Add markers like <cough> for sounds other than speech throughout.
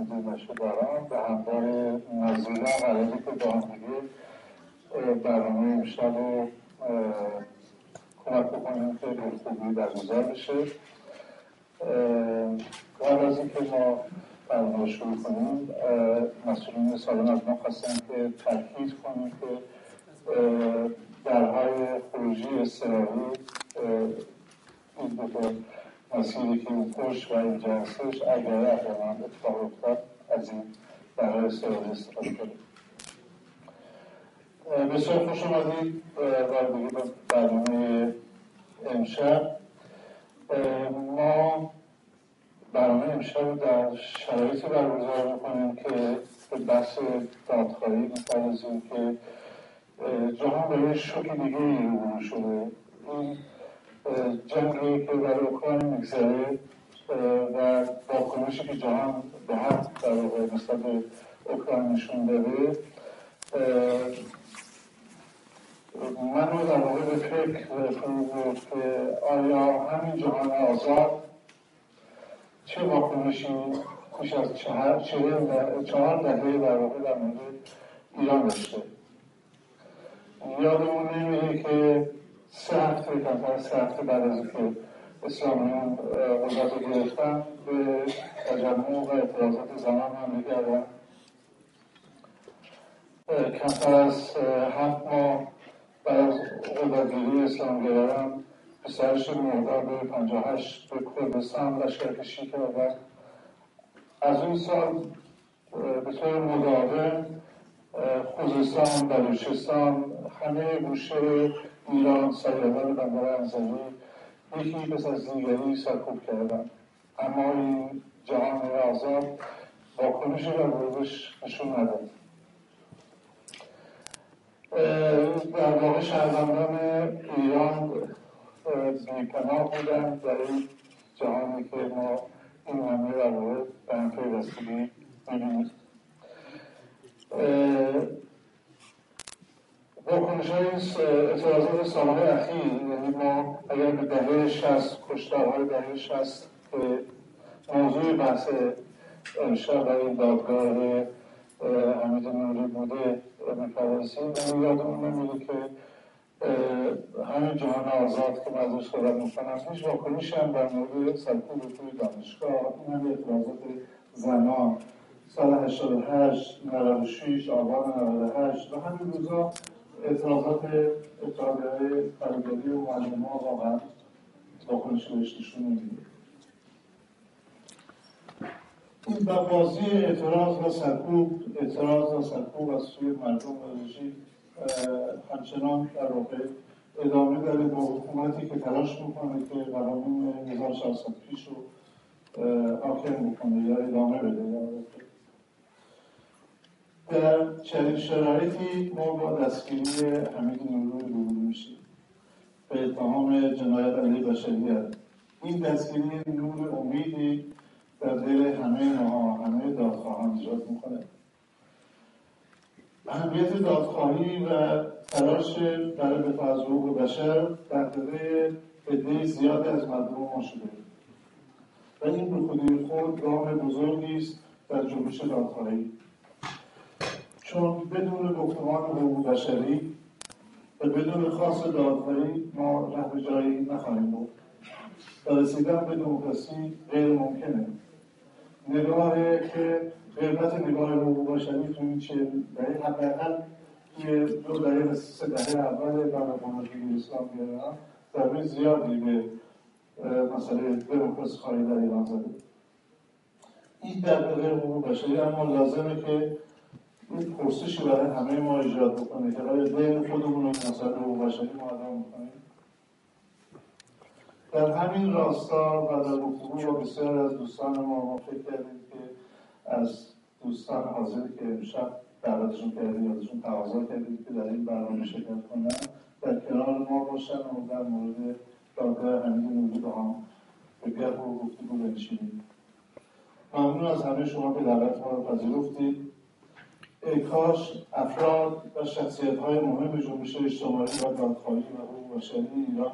مدیر دارم به همراه نظیرم قراره که با هم دیگه برنامه امشب رو کمک بکنیم که خوبی برگزار بشه. قبل از اینکه ما برنامه شروع کنیم مسئولین سالن از ما خواستن که تاکید کنیم که درهای خروجی استراحی این مسیری که پشت و این جنسش اگر احیانا اتفاق افتاد از این برای استراحی استفاده کنیم بسیار خوش آمدید و برنامه امشب. ما برنامه امشب در شرایطی برگزار می‌کنیم که به بحث دادخواهی می‌پردازیم که جهان به یه شوک دیگه رو شده. این جنگی که برای اوکراین میگذره و واکنشی که جهان به حق در واقع نسبت به اوکراین نشون داده من رو در واقع به فکر فرو برد که آیا همین جهان آزاد چه واکنشی خوش از چهار چهار دهه در واقع در مورد ایران داشته. یادمون نمیره که سه هفته کمتر سه هفته بعد از اینکه اسلامیان قدرت رو گرفتن به تجمع و اعتراضات زنان هم کردن کمتر از هفت ماه بعد از قدرتگیری اسلامگرایان پسرش مرداد هشت به کردستان لشکرکشی کردن از اون سال به طور مداوم خوزستان بلوچستان همه گوشه ایران سیادان بندر انزلی یکی پس از دیگری سرکوب کردن. اما این جهان آزاد واکنشی در موردش نشون نداد. در واقع شهروندان ایران بیپناه بودن در این جهانی که ما این همه در واقع به هم پیوستگی می‌بینیم. واکنش های اعتراضات سالهای اخیر یعنی ما اگر به دهه شست کشتارهای دهه شست که موضوع بحث امشب و این دادگاه حمید نوری بوده می‌پردازیم یعنی یادمون نمیده که همین جهان آزاد که من ازش صحبت می‌کنم هیچ واکنشی هم در مورد سرکوب توی دانشگاه این همه اعتراضات زنان. سال 88 96 آبان 98 و همین روزا اعتراضات اتحادیه فرهنگی و معلم ها واقعا واکنش نشون نمیده. این بازی اعتراض و سرکوب اعتراض و سرکوب از سوی مردم و همچنان در واقع ادامه داره با حکومتی که تلاش می‌کنه که قوانین 1600 پیش رو حاکم بکنه یا ادامه بده. در چنین شرایطی ما با دستگیری حمید نوروی روبرو میشیم. به اتهام جنایت علیه بشریت. این دستگیری نور امیدی در دل همه ما همه دادخواهان ایجاد می‌کنه اهمیت دادخواهی و تلاش برای دفاع از حقوق بشر در دل عده زیادی از مردم ما شده. و این به خود گام بزرگی است در جنبش دادخواهی. چون بدون گفتمان حقوق بشری و بدون خاص دادخواهی ما ره به جایی نخواهیم بود. و رسیدن به دموکراسی غیر ممکنه. نگاه که قیمت نگاه حقوق بشری تو این چه دهه حداقل توی دو دهه سه دهه اول بعد بانگی اسلام بیارم ضربه زیادی به مسئله دموکراسی خواهی در ایران زده. این در حقوق بشری اما لازمه که این پرسشی برای همه ما ایجاد بکنه که آیا دین خودمون رو مسئله حقوق بشری معلوم می‌کنیم در همین راستا و در گفتگو با بسیار از دوستان ما ما فکر کردیم که از دوستان حاضر که امشب دعوتشون کردیم ازشون تقاضا کردیم که در این برنامه شرکت کنن. در کنار ما باشن و در مورد دادگاه حمید با هم به گرد و گفتگو بنشینیم. ممنون از همه شما که دعوت ما رو پذیرفتید. کاش افراد و شخصیت های مهم جنبش اجتماعی و دادخواهی و حقوق بشری ایران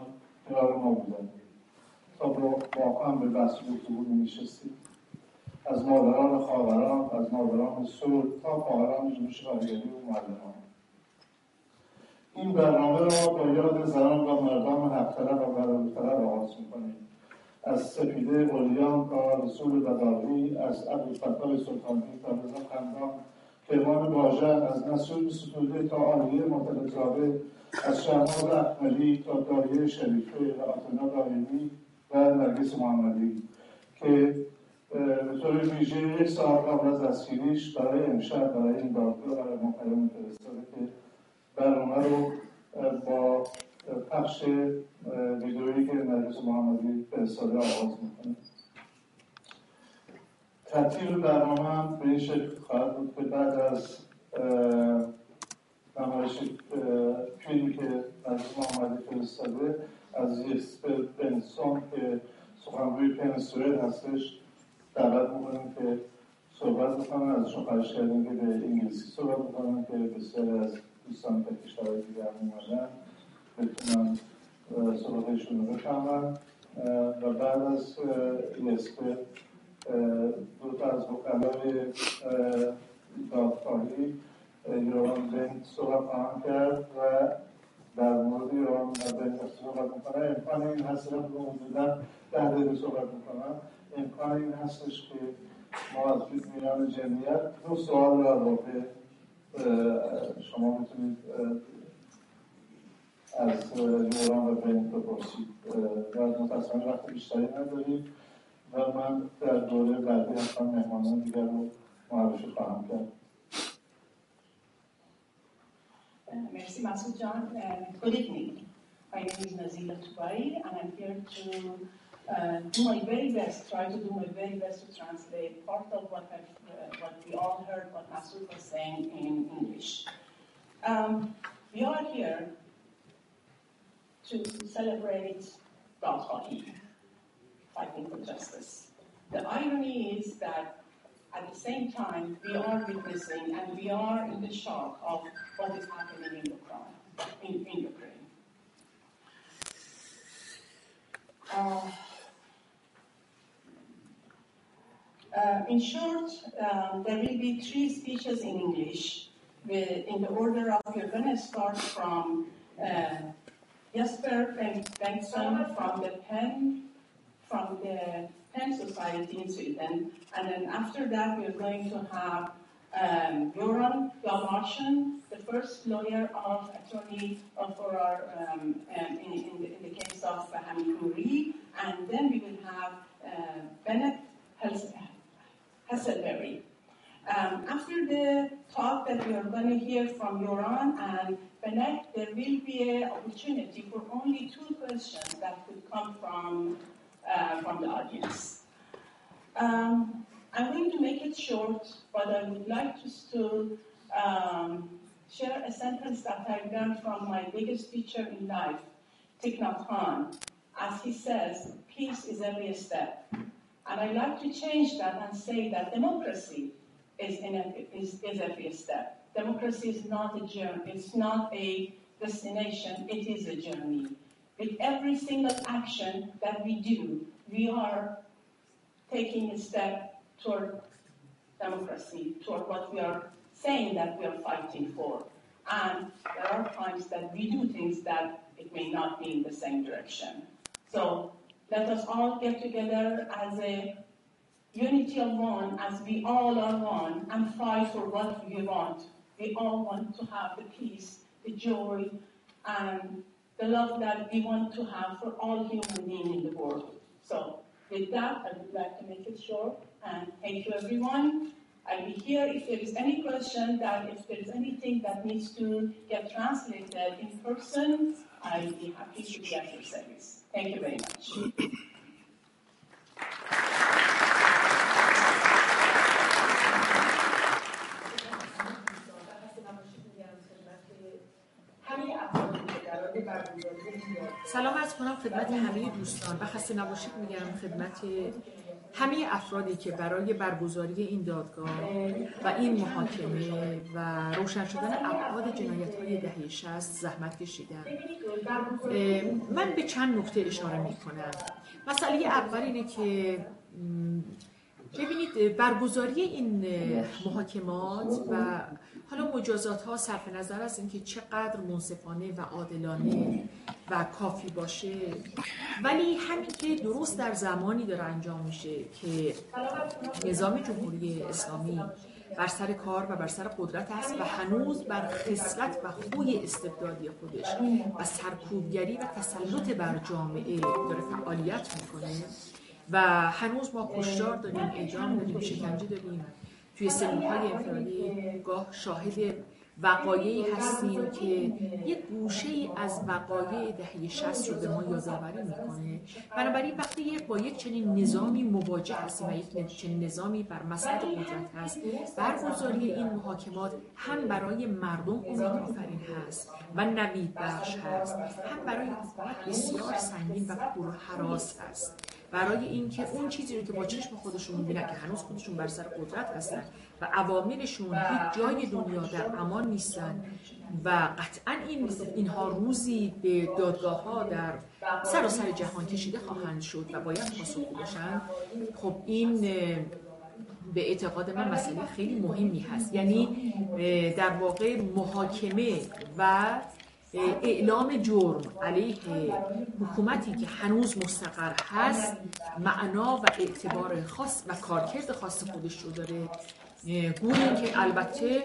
کنار ما بودند. تا واقعا به بحث گفتگو نشستیم از مادران خواهران پیام صلح تا فعالان جنبش کارگری و معلمان. این برنامه را با یاد زنان و مردان حقطلب و برادرطلب آغاز می‌کنیم. از سپیده قلیان تا رسول بداوی از ابوالفتاح سلطانی تا رضا خندان کرمان باژن از نسول ستوده تا آلیه مطلقزاده از شهناز اکملی تا دایه شریفه و آتنا دایمی و نرگس محمدی که به طور ویژه یک ساعت قبل از دستگیریش برای امشب برای این دادگاه برای ما فرستاده که برنامه رو با پخش ویدئویی که نرگس محمدی فرستاده آغاز می‌کنه. ترتیب برنامه هم به این شکل خواهد بود که بعد از نمایش فیلمی که نرگس محمدی فرستاده از یسپر بنسون که سخنگوی پنسوئل هستش دعوت می‌کنیم که صحبت بکنن ازشون خواهش کردیم که به انگلیسی صحبت بکنن که بسیاری از دوستان که کشورهای دیگر اومدن. بتونن صحبتشون رو بفهمن و بعد از یسپر دو تا از وکلای دادخواهی ایران بنک صحبت خواهم کرد و در مورد ایران بنک صحبت می‌کنه امکان این هست که حدودا ده دقیقه صحبت می‌کنم. امکان این هستش که ما از میان جمعیت. دو سوال را واقع شما می‌تونید از یوران و بین بپرسید. و متاسفانه وقت بیشتری نداریم. و من در دوره بعدی حتما مهمانان دیگر رو معرفی خواهم کرد Merci Masoud John. Uh, good evening. My name is Nazila Tubai and I'm here to uh, do my very best, try to do my very best to translate part of what, uh, what we all heard what Masoud was saying in English. Um, we are here to celebrate Balkhani, fighting for justice. The irony is that at the same time, we are witnessing and we are in the shock of what is happening in Ukraine. In, in Ukraine. Uh, uh, in short, um, there will be three speeches in English. in the order of, we're going to start from uh, Jesper Bengtsson from the PEN, from the PEN Society in Sweden, and then after that we're going to have um, Göran Hjalmarsson, the first lawyer of attorney for our, um, um, in, in, the, in, the, case of Hamid Nouri, and then we will have uh, Bennett Hasselberry. Um, after the talk that we are going to hear from Yoran and Bennett, there will be an opportunity for only two questions that could come from, uh, from the audience. Um, I'm going to make it short, but I would like to, to um, share a sentence that I learned from my biggest teacher in life, Thich Nhat Hanh. As he says, peace is every step. And I like to change that and say that democracy is, in a, is, is every step. Democracy is not a journey, it's not a destination, it is a journey. With every single action that we do, we are taking a step toward democracy, toward what we are saying that we are fighting for. And there are times that we do things that it may not be in the same direction. So let us all get together as a unity of one, as we all are one, and fight for what we want. We all want to have the peace, the joy, and the love that we want to have for all human beings in the world. So with that, I would like to make it short, and thank you everyone. I'll be here if there is any question that if there is anything that needs to get translated in person, I'll be happy to be at your service. Thank you very much. از کنم خدمت همه دوستان. و خسته نباشید میگم خدمت همه افرادی که برای برگزاری این دادگاه و این محاکمه و روشن شدن ابعاد جنایت های دهه 60 زحمت کشیدن. من به چند نکته اشاره می کنم مسئله اول اینه که ببینید برگزاری این محاکمات و حالا مجازات ها صرف نظر از اینکه چقدر منصفانه و عادلانه و کافی باشه. ولی همین که درست در زمانی داره انجام میشه که نظام جمهوری اسلامی بر سر کار و بر سر قدرت است و هنوز بر خصلت و خوی استبدادی خودش و سرکوبگری و تسلط بر جامعه داره فعالیت می‌کنه و هنوز ما کشتار داریم اعدام داریم شکنجه داریم. توی سلول های انفرادی گاه شاهد وقایعی هستیم که یک گوشه از وقایع دهه 60 رو به ما یادآوری می‌کنه. بنابراین وقتی یک با یک چنین نظامی مواجه هستیم و یک چنین نظامی بر مسند قدرت هست برگزاری این محاکمات هم برای مردم امید آفرین هست و نوید بخش هست. هم برای حکومت بسیار سنگین و پرحراس هست. برای اینکه اون چیزی رو که با چشم خودشون می‌بینن که هنوز خودشون بر سر قدرت هستن و عواملشون هیچ جای دنیا در امان نیستن و قطعا این اینها روزی به دادگاه ها در سراسر جهان کشیده خواهند شد و باید پاسخ باشن خب این به اعتقاد من مسئله خیلی مهمی هست. یعنی در واقع محاکمه و اعلام جرم علیه حکومتی که هنوز مستقر هست معنا و اعتبار خاص و کارکرد خاص خودش رو داره. گویی که البته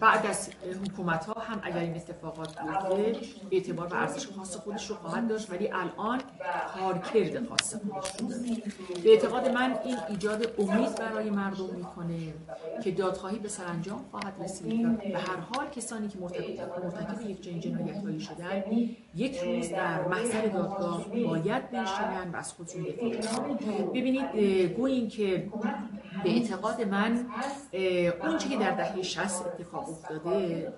بعد از حکومت ها هم اگر این اتفاقات بیفته اعتبار و ارزش خاص خودش رو خواهد داشت ولی الان کارکرد خاص خودش به اعتقاد من این ایجاد امید برای مردم می‌کنه که دادخواهی به سرانجام خواهد رسید و هر حال کسانی که مرتکب یک چنین جنایت هایی شدن یک روز در محضر دادگاه باید بنشینن و از خودشون دفاع ببینید گویی که به اعتقاد من اون که در دهه 60 اتفاق افتاده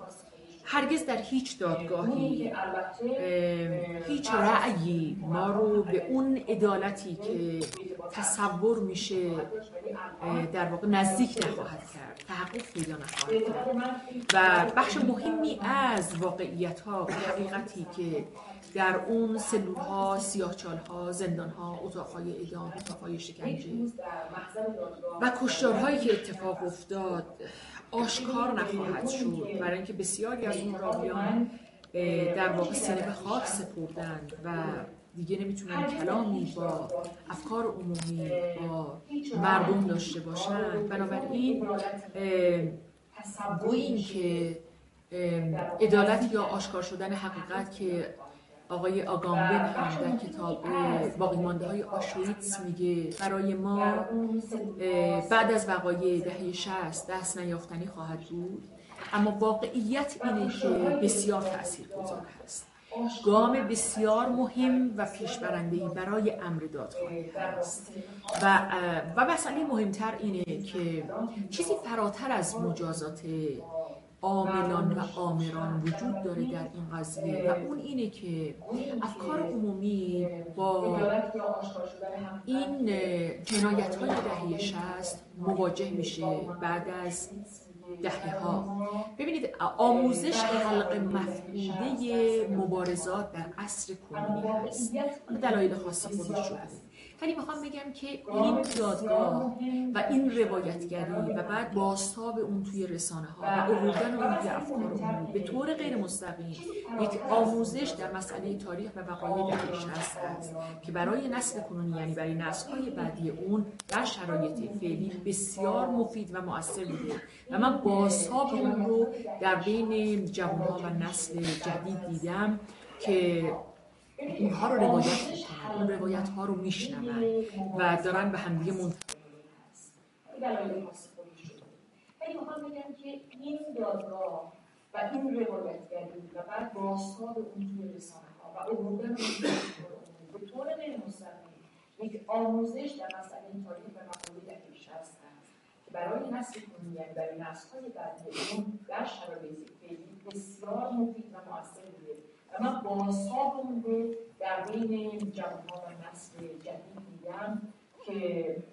هرگز در هیچ دادگاهی هیچ رأیی ما رو به اون عدالتی که تصور میشه در واقع نزدیک نخواهد کرد تحقق پیدا نخواهد کرد. و بخش مهمی از واقعیت ها و حقیقتی که در اون سلول ها، سیاهچال ها، زندان ها، اتاق های اعدام، اتاق های شکنجه و کشتارهایی که اتفاق افتاد آشکار نخواهد شد برای اینکه بسیاری از اون راویان در واقع سینه به خاک سپردند و دیگه نمی‌تونن کلامی با افکار عمومی با مردم داشته باشند. بنابراین گوییم که عدالت یا آشکار شدن حقیقت که آقای آگامبن هم در کتاب باقی مانده های آشویتس میگه برای ما بعد از وقایع دهه 60 دست نیافتنی خواهد بود اما واقعیت اینه که بسیار تأثیر گذار هست. گام بسیار مهم و پیشبرندهی برای امر دادخواهی هست. و و مسئله مهمتر اینه که چیزی فراتر از مجازات عاملان و آمران وجود داره در این قضیه و اون اینه که افکار عمومی با این جنایت های دهه شست مواجه میشه بعد از دهه ها ببینید آموزش حلق مفقوده مبارزات در عصر کنونی هست دلایل خاصی خودش شده. ولی می‌خوام بگم که این دادگاه و این روایتگری و بعد باستاب اون توی رسانه ها و آوردن اون توی افکار به طور غیر مستقیم یک آموزش در مسئله تاریخ و بقای دهه هست که برای نسل کنونی یعنی برای نسل های بعدی اون در شرایط فعلی بسیار مفید و مؤثر بوده. و من باستاب اون رو در بین جوانها و نسل جدید دیدم که اونها رو روایت می‌کنن اون روایت ها رو میشنون و دارن به همدیگه منتقل ولی می‌خوام بگم که این دادگاه و این روایتگری و بعد بازتاب اون توی رسانه ها و عبوردن به طور غیر مستقیم یک آموزش در مسئله تاریخ و مقاله در هست. که برای نسل یعنی برای نسل های بعدی اون در شرایط فعلی بسیار مفید و و من بازتاب رو در بین جوانها و نسل جدید دیدم که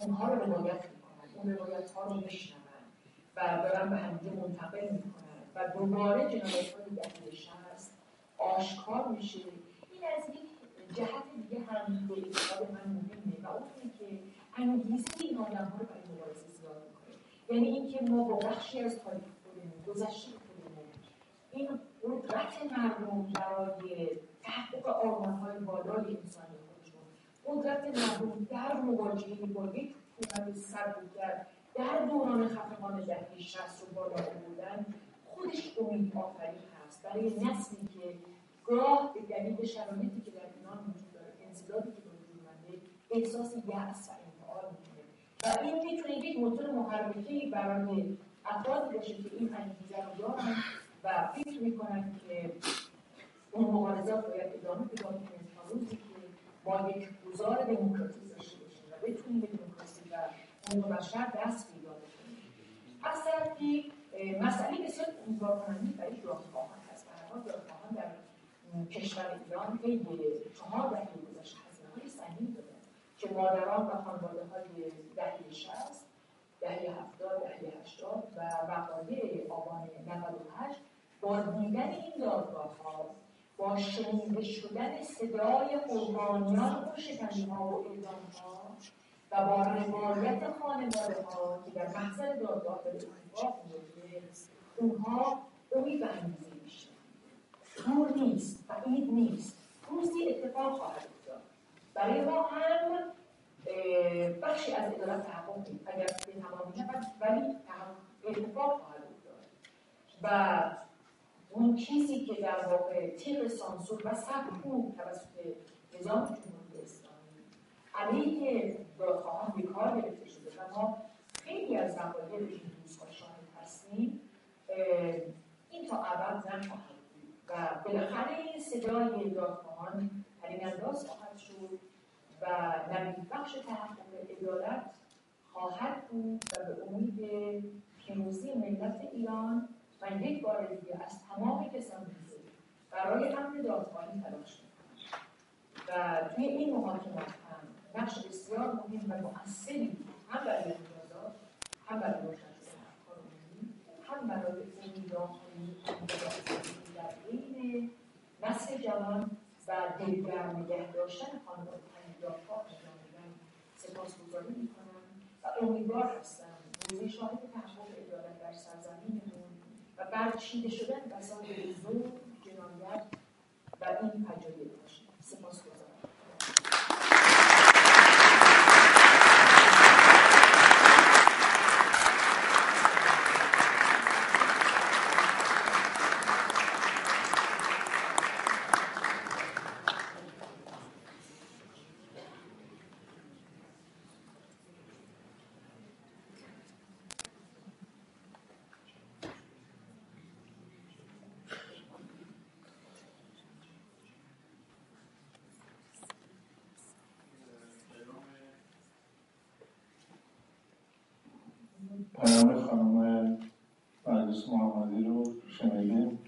اونها رو روایت می‌کنن اون روایت ها رو میشنون و دارن به همدیگه منتقل می‌کنن و دوباره جنایت های دهه شصت آشکار میشه. این از یک جهت دیگه هم به اعتقاد من مهمه و اون که انگیزه این آدم ها رو برای مبارزه زیاد می‌کنه. یعنی اینکه ما با بخشی از تاریخ خودمون گذشته این قدرت مردم برای تحقق آرمان های بالای انسانی خودشون قدرت مردم در مواجهه با یک حکومت سربودگر در دوران خفقان دهه شست رو بالا آوردن خودش امید آفرین هست. برای نسلی که گاه به دلیل شرایطی که در ایران وجود داره انزدادی که به وجود احساس یأس و انفعال می‌کنه. و این می‌تونه یک موتور محرکه برای افرادی باشه که این انگیزه رو دارن. و فکر می‌کنن که اون مبارزات باید ادامه پیدا کنه تا روزی که ما یک گذار دموکراتیک داشته باشیم و بتونیم به دموکراسی و حقوق بشر دست پیدا بکنیم. از طرفی مسئله بسیار امیدوار کننده برای دادخواهان هست حال دادخواهان در کشور ایران طی چهار دهه گذشته هزینه های سنگین دادن که مادران و خانواده های دهه شست دهه هفتاد دهه هشتاد و وقایع آبان 98 با دیدن این دادگاه ها با شنیده شدن صدای قربانیان شکنی ها و اعدام ها و با روایت خانواده ها که در محضر دادگاه به اتفاق میفته اونها امید و انگیزه میشه دور نیست بعید نیست. روزی اتفاق خواهد افتاد. برای ما هم بخشی از عدالت تحقق اگر به تمامی ولی اتفاق خواهد افتاد. و اون چیزی که در واقع تیغ سانسور و سبکو توسط نظام جمهوری اسلامی علیه دادخواهان به کار گرفته شده و ما خیلی از وقایع این روزها شاهد هستیم این تا ابد نخواهد و بالاخره صدای دادخواهان پرین انداز خواهد شد و نوید بخش تحقق عدالت خواهد بود و به امید پیروزی ملت ایران و یک بار دیگه از تمام کسانی برای امن دادخواهی تلاش می‌کنم. و توی این محاکمات هم نقش بسیار مهم و مؤثری هم برای امتیازات هم برای عمومی هم برای امیدآوری در بین نسل جوان و دلگرم نگه داشتن خانواده دادگاه دادن سپاسگزاری می‌کنم و امیدوار هستم روزی شاهد تحقق عدالت در سرزمینمون و برچیده شدن وسایل ظلم جنایت و این فجایع باشیم سپاسگزارم پیام خانم مجلس محمدی رو شنیدیم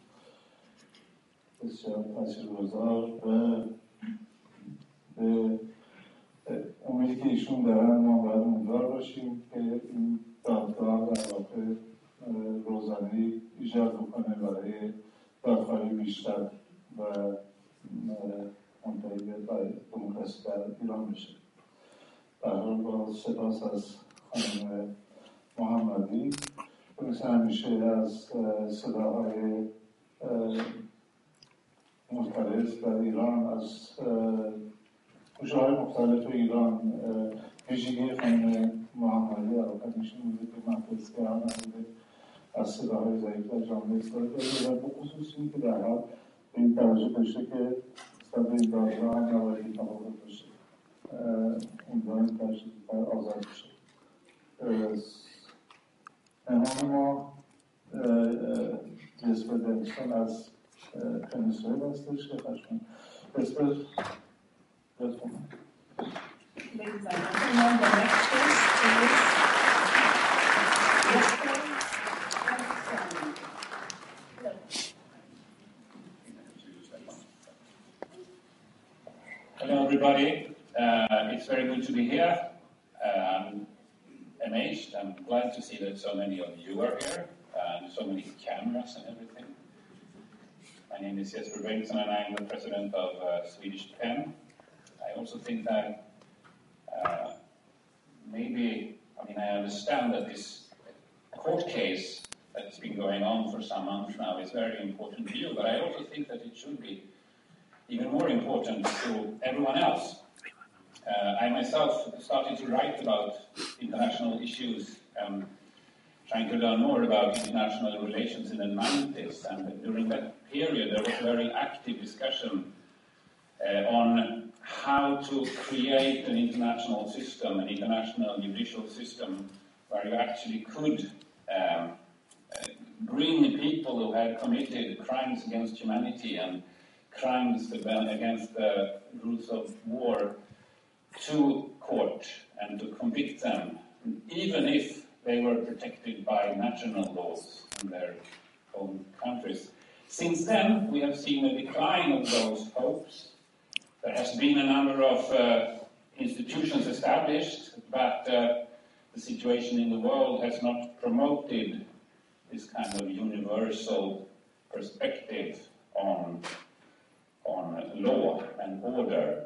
بسیار تاثیرگذار و به ایشون دارن ما باید امیدوار باشیم که این دادگاه در واقع روزانه ایجاد بکنه برای دادخواهی بیشتر و منتهی برای دموکراسی در ایران بشه. در حال با سپاس از خانم محمدی. مثل همیشه از صداهای مختلف در ایران از گوشه های مختلف ایران ویژگی خانم محمدی میشه میده که منطقه گرم نبوده از صداهای ضعیف در جامعه استفاده داره و به خصوص این که در حال به این توجه داشته که نسبت به این دادگاه هم نباید تفاوت داشته امیدواریم که آزاد بشه امام ما جسم دنستان از پنسویل هستش که خشمون جسم بخونم Ladies and gentlemen, the next Hello, everybody. Uh, it's very good to be here. Uh, I'm amazed. I'm glad to see that so many of you are here and so many cameras and everything. My name is Jesper Bengtsson and I'm the president of uh, Swedish PEN. I also think that uh, maybe, I mean, I understand that this court case that's been going on for some months now is very important to you, but I also think that it should be even more important to everyone else. Uh, I myself started to write about international issues, um, trying to learn more about international relations in the 90s, and during that period there was a very active discussion uh, on how to create an international system, an international judicial system, where you actually could um, bring people who had committed crimes against humanity and crimes against the rules of war to court and to convict them, even if they were protected by national laws in their own countries. Since then, we have seen a decline of those hopes. There has been a number of uh, institutions established, but uh, the situation in the world has not promoted this kind of universal perspective on, on law and order.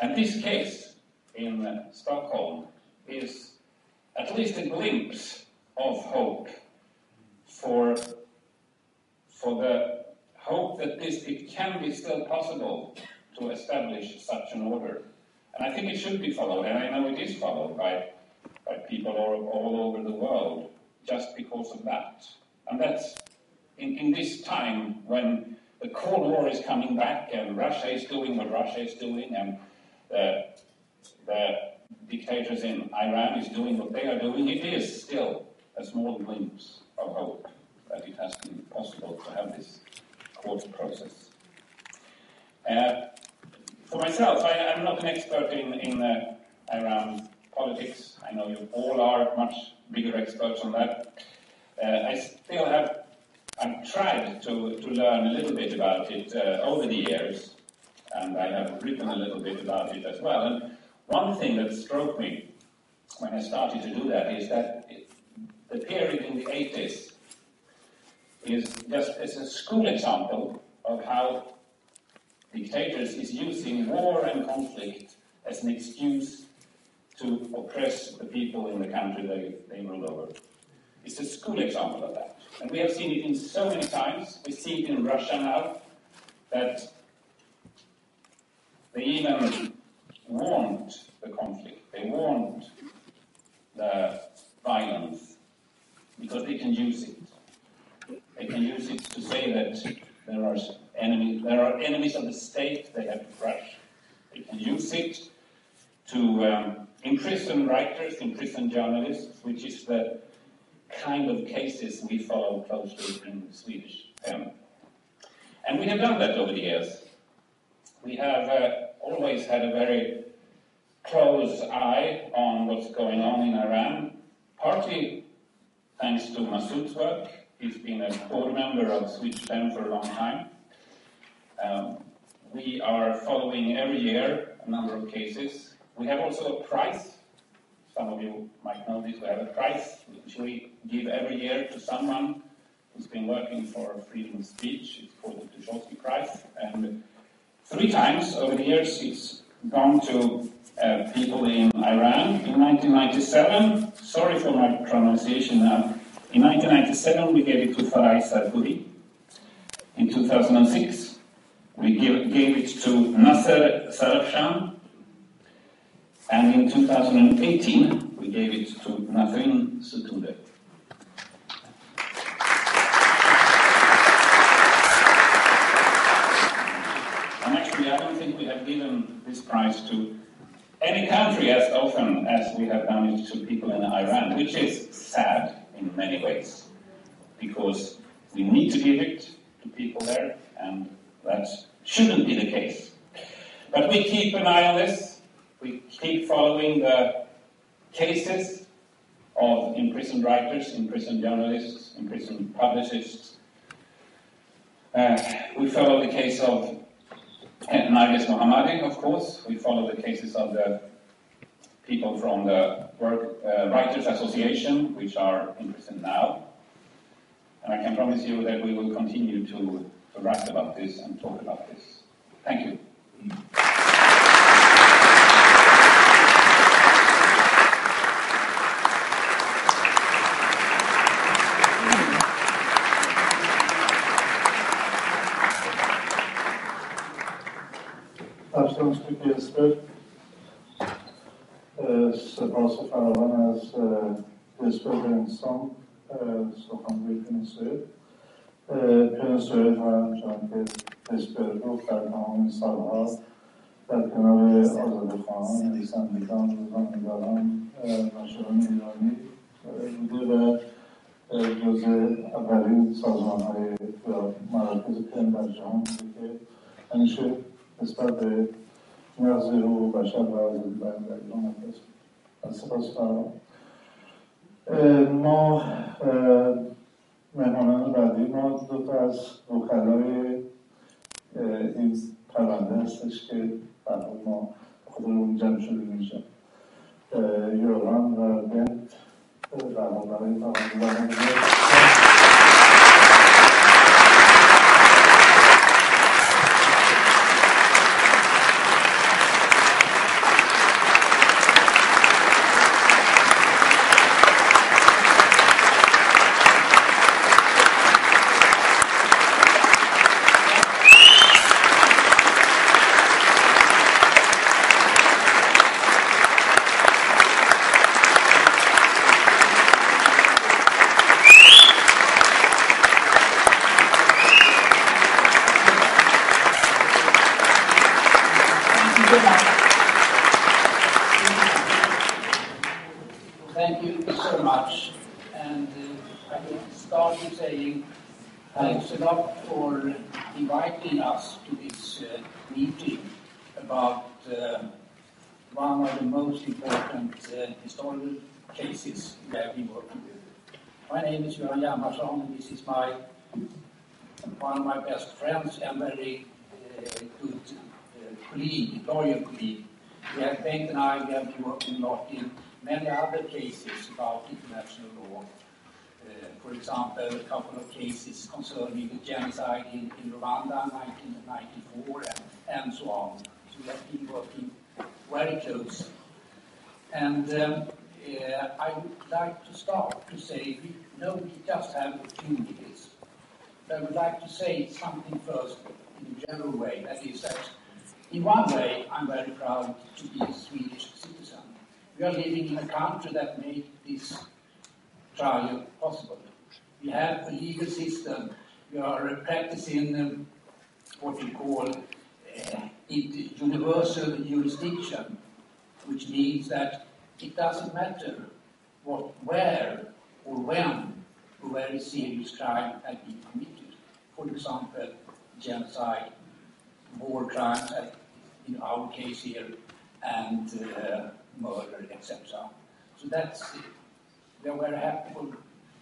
And this case in Stockholm is at least a glimpse of hope for, for the hope that this, it can be still possible to establish such an order. And I think it should be followed, and I know it is followed by, by people all, all over the world just because of that. And that's in, in this time when the Cold War is coming back and Russia is doing what Russia is doing and the, the dictators in Iran is doing what they are doing, it is still a small glimpse of hope that it has been possible to have this court process. Uh, for myself, I, am not an expert in, in uh, Iran politics. I know you all are much bigger experts on that. Uh, I still have, I've tried to, to learn a little bit about it uh, over the years, and I have written a little bit about it as well. And one thing that struck me when I started to do that is that it, the period in the 80s is just as a school example of how dictators is using war and conflict as an excuse to oppress the people in the country they, they rule over. It's a school example of that. And we have seen it in so many times. We see it in Russia now, that they even want the conflict. They want the violence because they can use it. They can use it to say that there are enemies, there are enemies of the state they have to crush. They can use it to um, imprison writers, imprison journalists, which is the kind of cases we follow closely in Swedish PEN. And we have done that over the years. We have uh, always had a very close eye on what's going on in Iran, partly thanks to Masoud's work. He's been a board member of Swedish PEN for a long time. Um, we are following every year a number of cases. We have also a prize some of you might know this. We have a prize which we give every year to someone who's been working for freedom of speech. It's called the Tucholsky Prize. And three times over the years it's gone to uh, people in Iran. In 1997, sorry for my pronunciation now, in 1997 we gave it to Farai Sarkozy. In 2006 we gave it to Nasser Sarafshan and in 2018, we gave it to Nasrin Sotoudeh. And actually, I don't think we have given this prize to any country as often as we have done it to people in Iran, which is sad in many ways, because we need to give it to people there, and that shouldn't be the case. But we keep an eye on this, we keep following the cases of imprisoned writers, imprisoned journalists, imprisoned publicists. Uh, we follow the case of Narges Mohammadi, of course. We follow the cases of the people from the Work, uh, Writers Association, which are interested now. And I can promise you that we will continue to, to write about this and talk about this. Thank you. Abstimmungsstück ist سپاس فراوان از دستور انسان سخنگوی پنسوید پنسوید هم چون که دستور رو در تمام این سالها در کنار آزاد خواهان، نویسندگان، میدارم مشروعان ایرانی بوده و جز اولین سازمان های مراکز پن در جهان که همیشه نسبت به مغز رو بشر و آزادی بیان در ایران سپاس ما مهمانان بعدی ما دو تا از وکلای این پرونده هستش که برای ما خودمون جمع شده اینجا یوران و بنت برای پرونده. Example, a couple of cases concerning the genocide in, in Rwanda in 1994 and, and so on. So we have been working very close. And um, uh, I would like to start to say we know we just have few minutes. I would like to say something first in a general way. That is that, in one way, I'm very proud to be a Swedish citizen. We are living in a country that made this trial possible. We have a legal system. We are practicing um, what we call uh, universal jurisdiction, which means that it doesn't matter what, where or when a very serious crime had been committed. For example, genocide, war crimes, in our case here, and uh, murder, etc. So that's it. We are very happy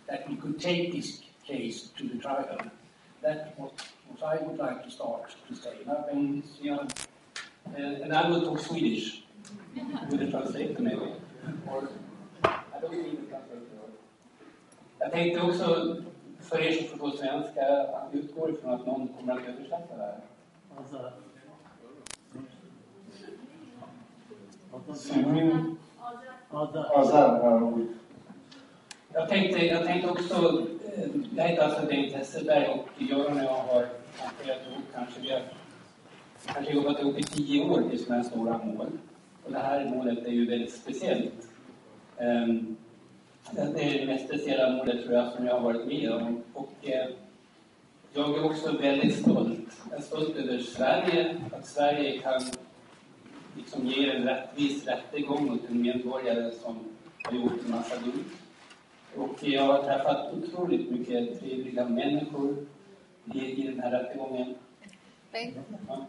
that we could take this case to the trial. That's what, what I would like to start to say. Yeah. And I will talk Swedish with the translator maybe. Or I don't need the translator. Jag tänkte också, för er som förstår svenska, att utgår ifrån att någon kommer att översätta det här. Jag tänkte, jag tänkte också, jag heter alltså Bengt Hesselberg och Göran och jag har hanterat ihop kanske, vi har kanske jobbat ihop i tio år till sådana här stora mål. Och det här målet är ju väldigt speciellt. Um, det är det mest speciella målet tror jag som jag har varit med om. Och, eh, jag är också väldigt stolt. Jag är stolt över Sverige, att Sverige kan liksom ge en rättvis rättegång mot en medborgare som har gjort en massa dumt. Och jag har träffat otroligt mycket trevliga människor i, i den här rättegången. Ja.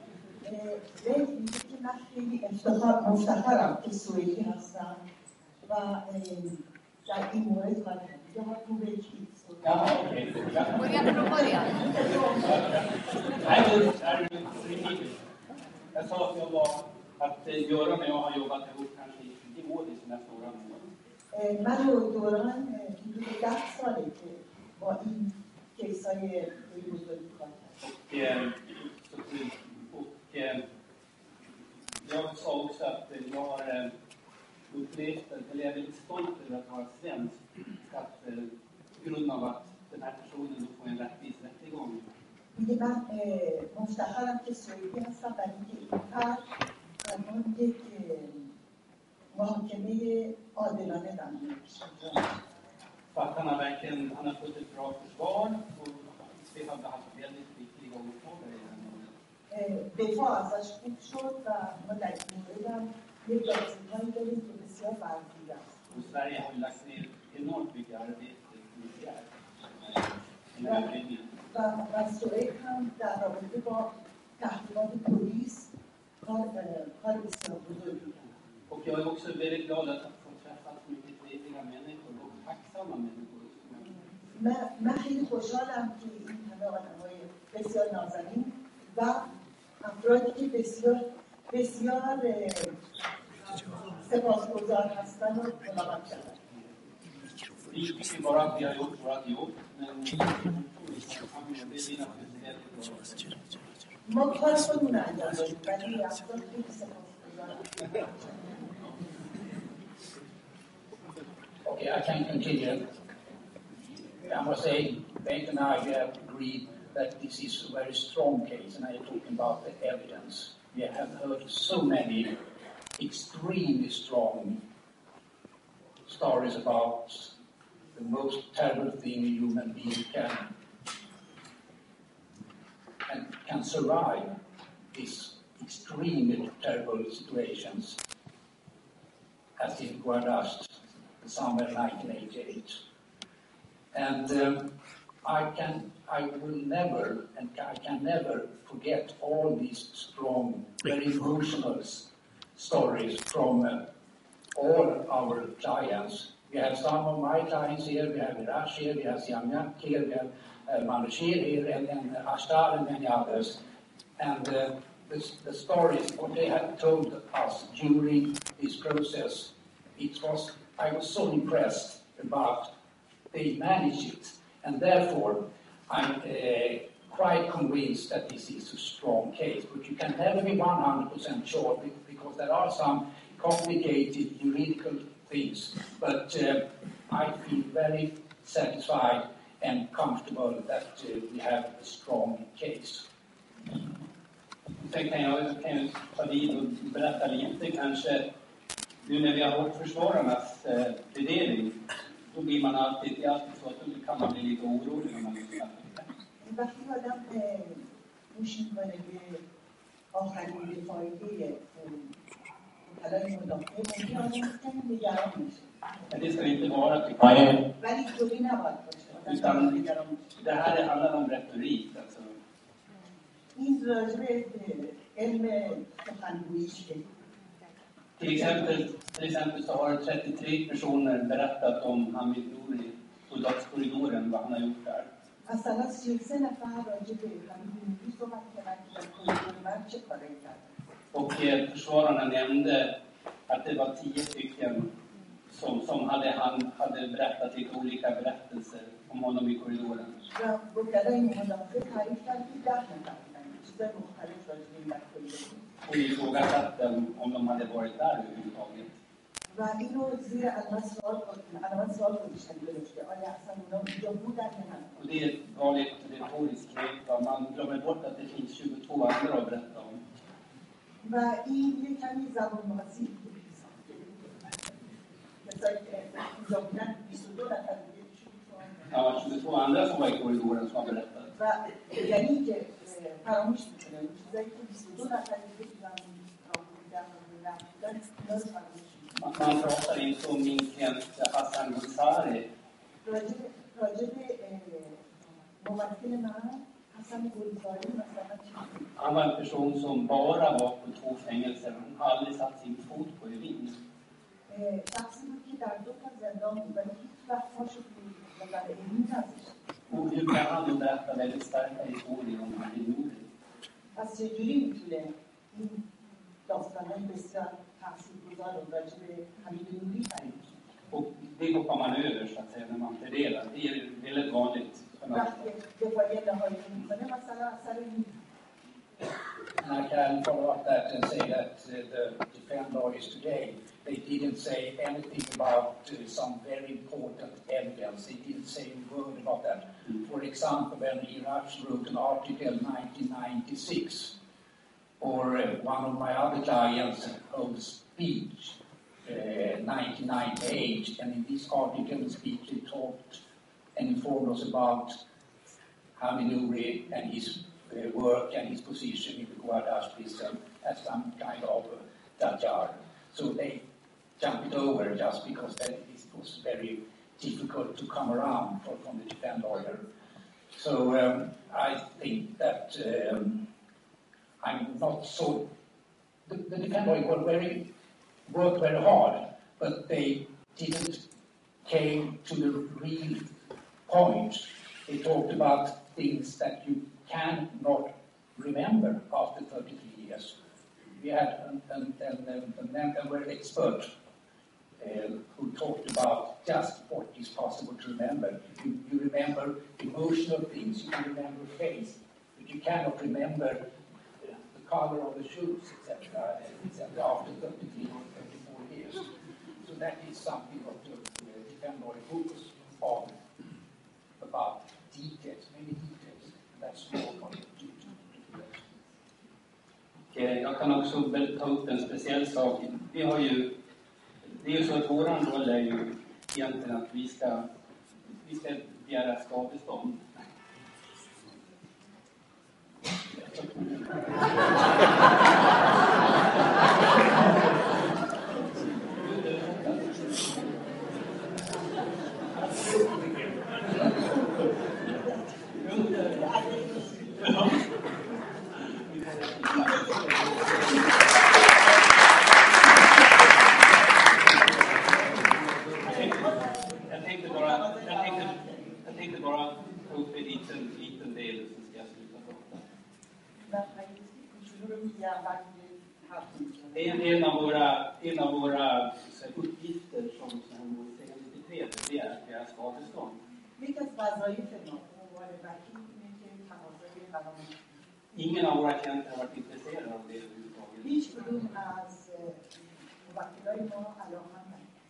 در این مورد Jag har två Ja, okej. Börja från början. Jag sa att jag var att Göran och jag har jobbat ihop kanske i 20 år i sina stora mål. من و دوران حدود ده ساله که با این کیسای بزرگی کار کردیم. Och jag sa också att jag har upplevt, eller jag är väldigt stolt över att vara svensk. Att, eh, på grund av att den här personen då får en rättvis rättegång. میگه من مفتخرم که سوئدی هستم برای اینکه این فرد الان یک اه، محاکمه عادلانه در موردش För att han har verkligen han har fått ett bra försvar och vi har haft väldigt viktiga åklagare i det målet. اه، دفاع ازش خوب شد و ما در این مورد هم یک دادستانی داریم که بسیار برگیر است ju lagt ner enormt mycket arbete polisiärt den. و, و سوئد هم در رابطه با تحقیقات پلیس کار کار بسیار بزرگی کرد Och jag är också väldigt glad att få träffa så mycket trevliga människor. من, من خیلی خوشحالم که این همه آدم های بسیار نازنین و افرادی که بسیار بسیار سپاسگزار هستن و ملاقات speciellt ما کار خودمون انجام دادیم ولی افراد خیلی سپاسگزارم Okay, I can continue. I must say, Bengt and I have agreed that this is a very strong case, and I am talking about the evidence. We have heard so many extremely strong stories about the most terrible thing a human being can and can survive these extremely terrible situations as in Guadast, summer 1988. And um, I can, I will never, and I can never forget all these strong, very emotional stories from uh, all our clients. We have some of my clients here, we have Iraj here, we have Siamyak here, we have uh, here, and then uh, Ashtar and many others. And uh, the, the stories, what they have told us during this process, it was, I was so impressed about they managed it. And therefore, I'm uh, quite convinced that this is a strong case. But you can never be 100% sure because there are some complicated juridical things. But uh, I feel very satisfied and comfortable that uh, we have a strong case. Kan jag, kan jag ta vid och berätta lite kanske. Nu när vi har hört försvararnas eh, plädering, då blir man alltid, det är alltid så att då kan man bli lite orolig när man lyssnar. وقتی آدم اه، گوش میکنه به آخرین دفاعیه وکلای مدافع ممکن آدم خیلی نگران میشه Men det ska det inte vara tycker jag. ولی طوری نباید باشه آدم Utan خیلی نگران میشه det här handlar om retorik. Alltså. till exempel, till exempel så har 33 personer berättat om Hamid Nouri, Soldatskorridoren, vad han har gjort där. Och eh, försvararna nämnde att det var tio stycken som, som hade, han hade berättat lite olika berättelser om honom i korridoren och ifrågasatt om de hade varit där överhuvudtaget. Och det är ett vanligt retoriskt knep. Man glömmer bort att det finns 22 andra att berätta om. Ja, 22 andra som var i korridoren som har berättat. و یعنی که فراموش می‌کنه اون چیزایی که 22 نفر دیگه تو زمان بودن و رفتن اینا رو فراموش می‌کنه Man, man pratar inte om min klient Hassan Gulsari. راجب راجب موکل من حسن گلزاری مثلا چی بود؟ Han var en person som bara var på två fängelser. Han har aldrig satt sin fot på Evin. اه، شخصی بود که در دو تا زندان بود ولی هیچ وقت پاشو بود و در علمی نذاشت Och hur kan han då berätta väldigt starka historier om Hamid Nouri? پس چجوری می‌تونه این داستانهای بسیار تاثیرگذار رو راجع به حمید نوری تعریف کنه Och det hoppar man över så att säga när man pläderar. Det är väldigt vanligt. för man- وقتی دفاعی نهایی می‌کنه مثلا اثر این And I can follow up that and say that uh, the defense lawyers today, they didn't say anything about uh, some very important evidence. They didn't say a word about that. For example, when Iraq wrote an article in 1996 or uh, one of my other clients whole speech, uh, 1998, and in this article and speech he talked and informed us about Hamid Nouri and his uh, work and his position in the Guardas prison as some kind of uh, Dajjal. So they jumped over just because that it was very difficult to come around for, from the defense lawyer. So um, I think that um, I'm not so. The, the defense lawyer were very worked very hard, but they didn't came to the real point. They talked about things that you cannot remember after 33 years. We had an, an, an, expert uh, who talked about just what is possible to remember. You, you remember emotional things, you can remember face, but you cannot remember uh, the color of the shoes, etc., after 33 or 34 years. So that is something the uh, lawyer focus on, about details, many Jag kan också ta upp en speciell sak. Vi har ju det är ju så att vår roll är ju egentligen att vi ska, vi ska begära skadestånd. <laughs> Det är en av våra, en av våra uppgifter som, som målsägande 93, det är att begära skadestånd. Ingen av våra klienter har varit intresserade av det överhuvudtaget.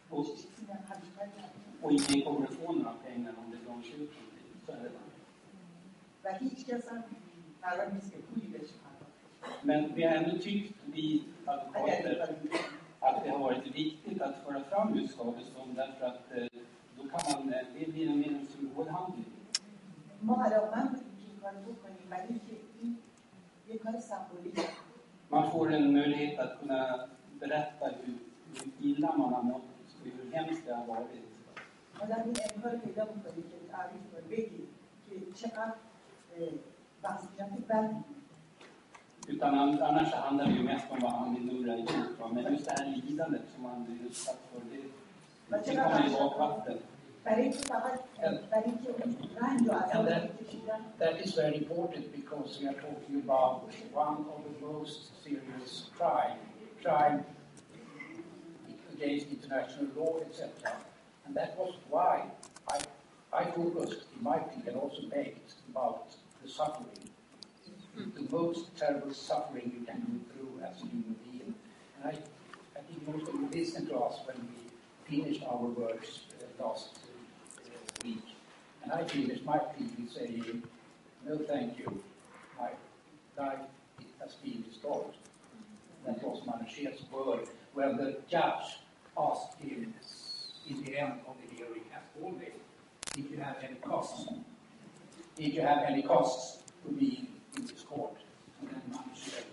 Och, och ingen kommer att få några pengar om det är de köper Så är det Men vi har ändå tyckt, vi advokater, att det har varit viktigt att föra fram just skadestånd därför att eh, då kan man, eh, det blir en mer symbolhandling. Man får en möjlighet att kunna berätta hur, hur illa man har mått och hur hemskt det har varit. Utan annars handlar det ju mest om vad han vill Nour har gjort. Men just det här lidandet som han blir utsatt för, det, det kommer i bakvatten. And that, that is very important because we are talking about one of the most serious crime, crime against international law, etc. And that was why I, I focused in my plea and also begged about the suffering, the most terrible suffering you can go through as a human being. And I, I think most of you listened to us when we finished our works uh, last uh, week. And I finished my with saying, no thank you, my life has been destroyed. Manashet's word when the judge asked him in the end of the hearing, as always, did you have any costs? Did you have any costs to be in this court? And then Manashet,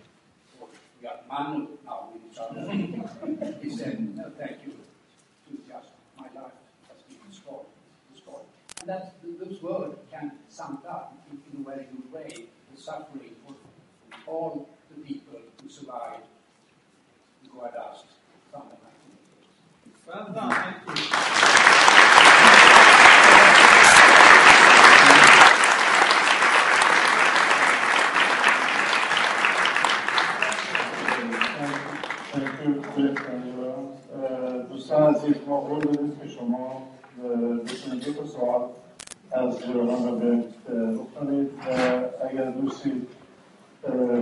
we are Manu now with each other. <laughs> he said, no thank you, to just my life has been destroyed. And that, those words can sum up in, in a very good way the suffering for all the people who survived the Guadast from the 1980s. Well done, thank you. دوستان عزیز ما قول بدید که شما بتونید دو تا سوال از جوانان رو به بکنید اگر دوستی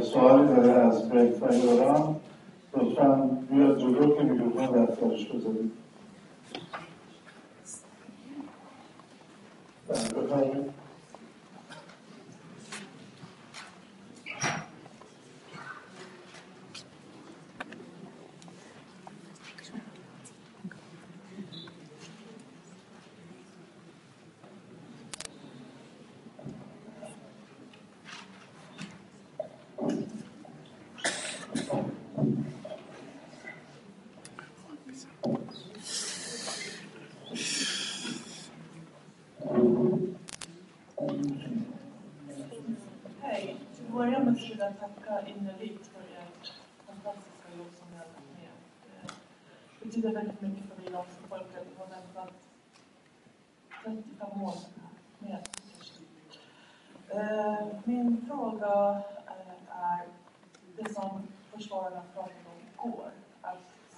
سوالی داره از بیت و یاران لطفا بیاد جلو که میکروفون دفترش بذارید بفرمایید.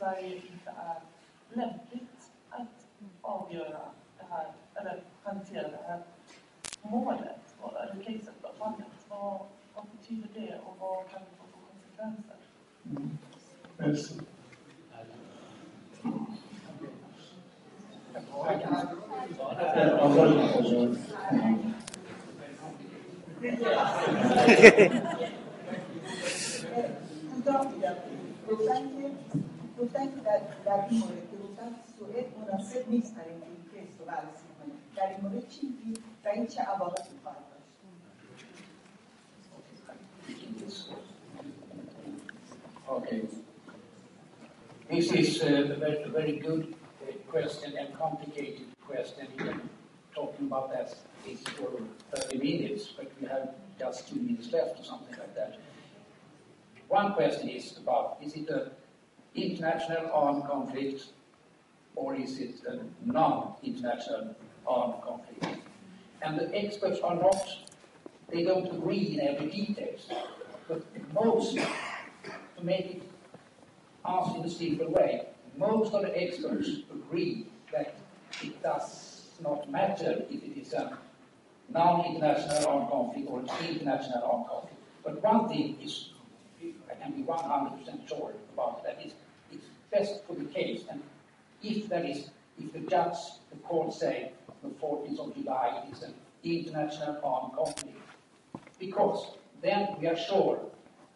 Sverige inte är lämpligt att avgöra det här, eller hantera det här målet, eller caset då, fallet. Vad, vad betyder det och vad kan det få för konsekvenser? Mm. Thank you. در, در این مورد که گفتن سوئد مناسب نیست برای اینکه تست رو بررسی کنه در این مورد چی میگید و این چه عواقبی خواهد داشت Okay. This is a very, a very good uh, question and complicated question. We can talking about that is for 30 minutes, but we have just two minutes left or something like that. One question is about, is it an international armed conflict or is it a non-international armed conflict? And the experts are not, they don't agree in every detail, but most to make it asked in a simple way, most of the experts agree that it does not matter if it is a non-international armed conflict or an international armed conflict. But one thing is, I can be 100% sure about that is, best for the case. And if there is, if the judge, the court say the 14th of July is an international armed conflict, because then we are sure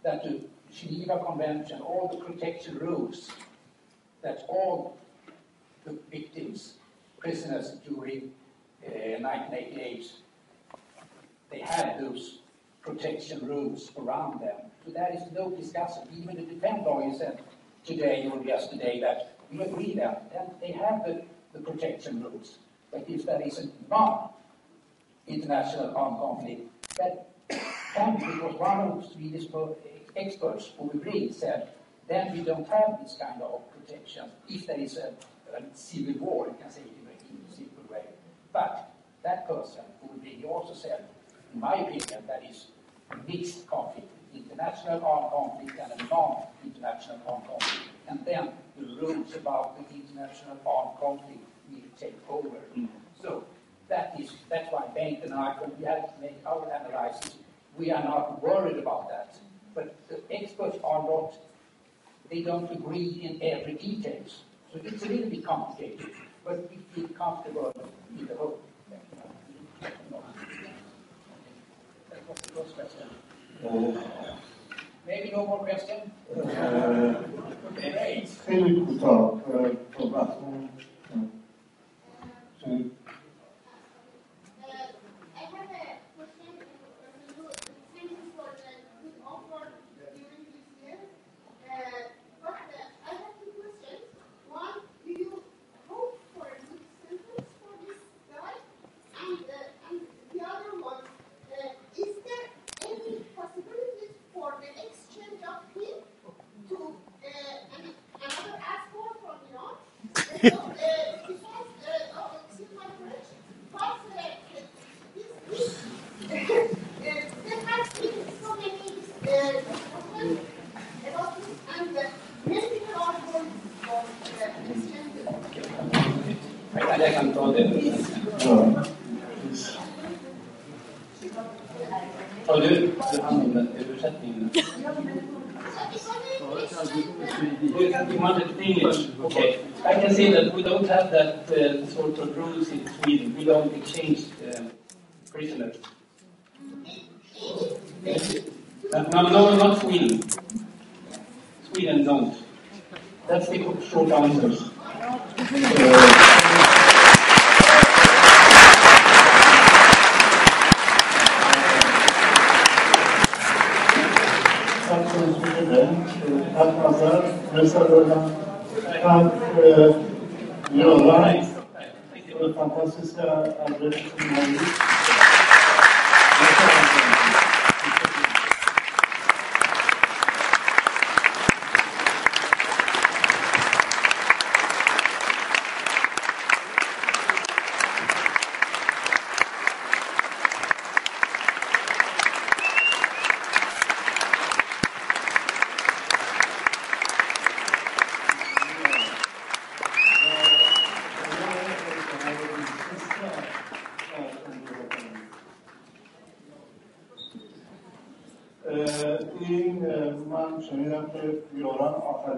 that the Geneva Convention, all the protection rules that all the victims, prisoners during uh, 1988, they had those protection rules around them. So there is no discussion. Even the defense lawyer said today or yesterday that we agree that, that they have the, the protection rules. But if there is a non-international armed conflict, that can because one of the Swedish experts who agreed said, then we don't have this kind of protection if there is a, a civil war, you can say it in a simple way. But that person who agreed, also said, in my opinion, that is mixed conflict, international armed conflict and a non-international armed conflict. And then the rules about the international armed conflict will take over. Mm. So that is that's why Bengt and I, when we have to make our analysis, we are not worried about that but the experts are not, they don't agree in every detail. So it's a little bit complicated, but we feel comfortable with the whole. That was the first question. No more question? خیلی کوتاه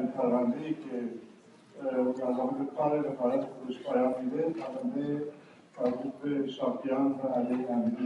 آخرین پرونده ای که در به کار رفارت خودش پایان میده پرونده مربوط شاکیان و علیه امیر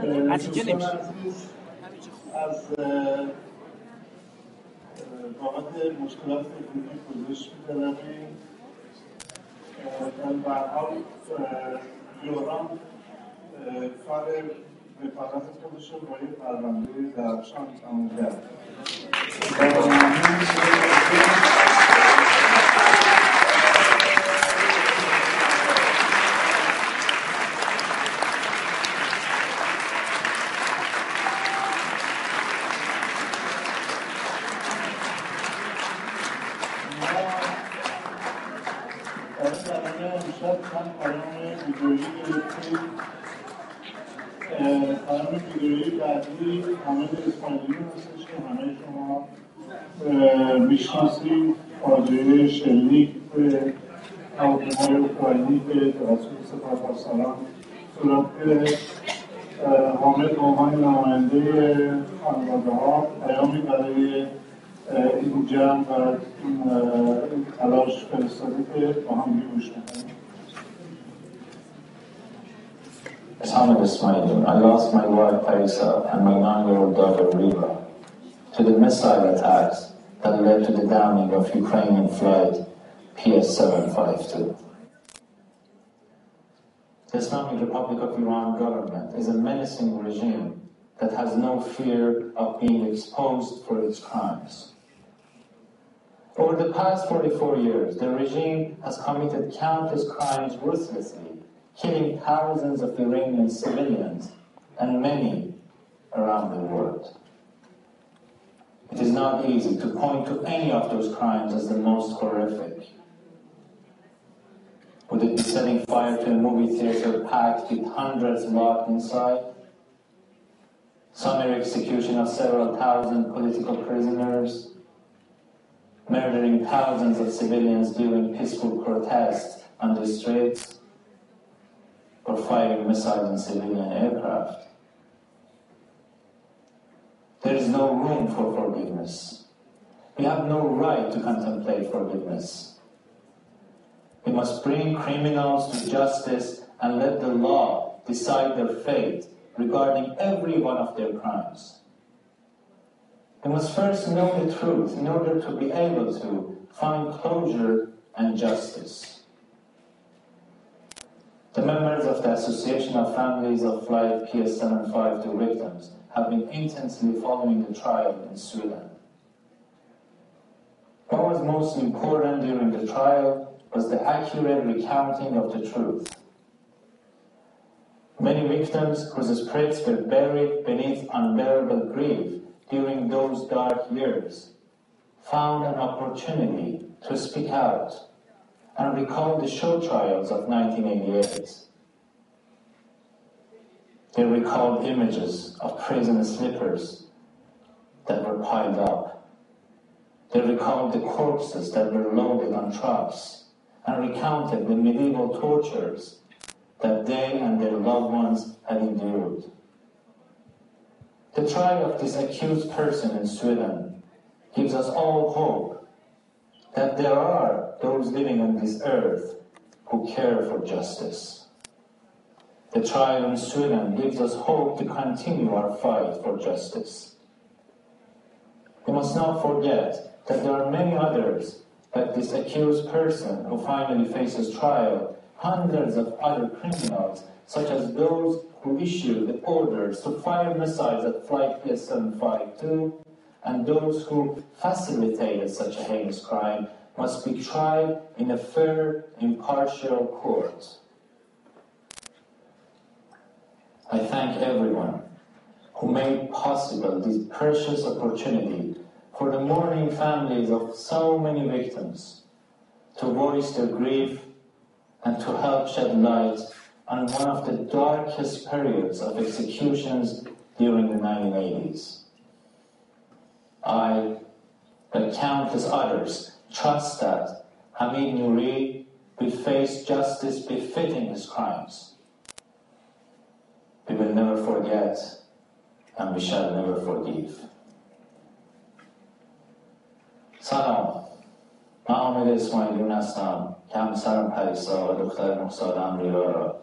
اینجا نمیشه. از بابت مشکلات تکنیکی پوزش می‌طلبیم در حال یوران کار رفاقت خودش رو با یه پرونده درخشان تموم کرد حامد اسماعیلی هستش که همه شما می‌شناسید فاجعه شلیک به هواپیمای اوکراینی که توسط سپاه صورت گرفت. حامد به عنوان نماینده خانواده ها پیامی برای این جمع و این تلاش فرستاده که با هم گوش Ahmed Ismail, I lost my wife Faisa and my nine-year-old daughter Riva to the missile attacks that led to the downing of Ukrainian flight PS-752. The Islamic Republic of Iran government is a menacing regime that has no fear of being exposed for its crimes. Over the past 44 years, the regime has committed countless crimes ruthlessly killing thousands of Iranian civilians and many around the world. It is not easy to point to any of those crimes as the most horrific. Would it be setting fire to a movie theater packed with hundreds locked inside? Summary execution of several thousand political prisoners? Murdering thousands of civilians during peaceful protests on the streets? or firing missiles on civilian aircraft. There is no room for forgiveness. We have no right to contemplate forgiveness. We must bring criminals to justice and let the law decide their fate regarding every one of their crimes. We must first know the truth in order to be able to find closure and justice. The members of the Association of Families of Flight PS752 victims have been intensely following the trial in Sweden. What was most important during the trial was the accurate recounting of the truth. Many victims whose spirits were buried beneath unbearable grief during those dark years found an opportunity to speak out and recall the show trials of 1988. They recalled images of prison slippers that were piled up. They recalled the corpses that were loaded on trucks and recounted the medieval tortures that they and their loved ones had endured. The trial of this accused person in Sweden gives us all hope that there are those living on this earth who care for justice. The trial in Sweden gives us hope to continue our fight for justice. We must not forget that there are many others like this accused person who finally faces trial, hundreds of other criminals, such as those who issued the orders to fire missiles at Flight PS752, and those who facilitated such a heinous crime must be tried in a fair, impartial court. I thank everyone who made possible this precious opportunity for the mourning families of so many victims to voice their grief and to help shed light on one of the darkest periods of executions during the 1980s. I, like countless others, trust that Hamid Nouri will face justice befitting his crimes. We will never forget and we shall never forgive. سلام. من حامد اسماعیلیون هستم. که همسرم پریسا و دختر نه سالم ریرا را.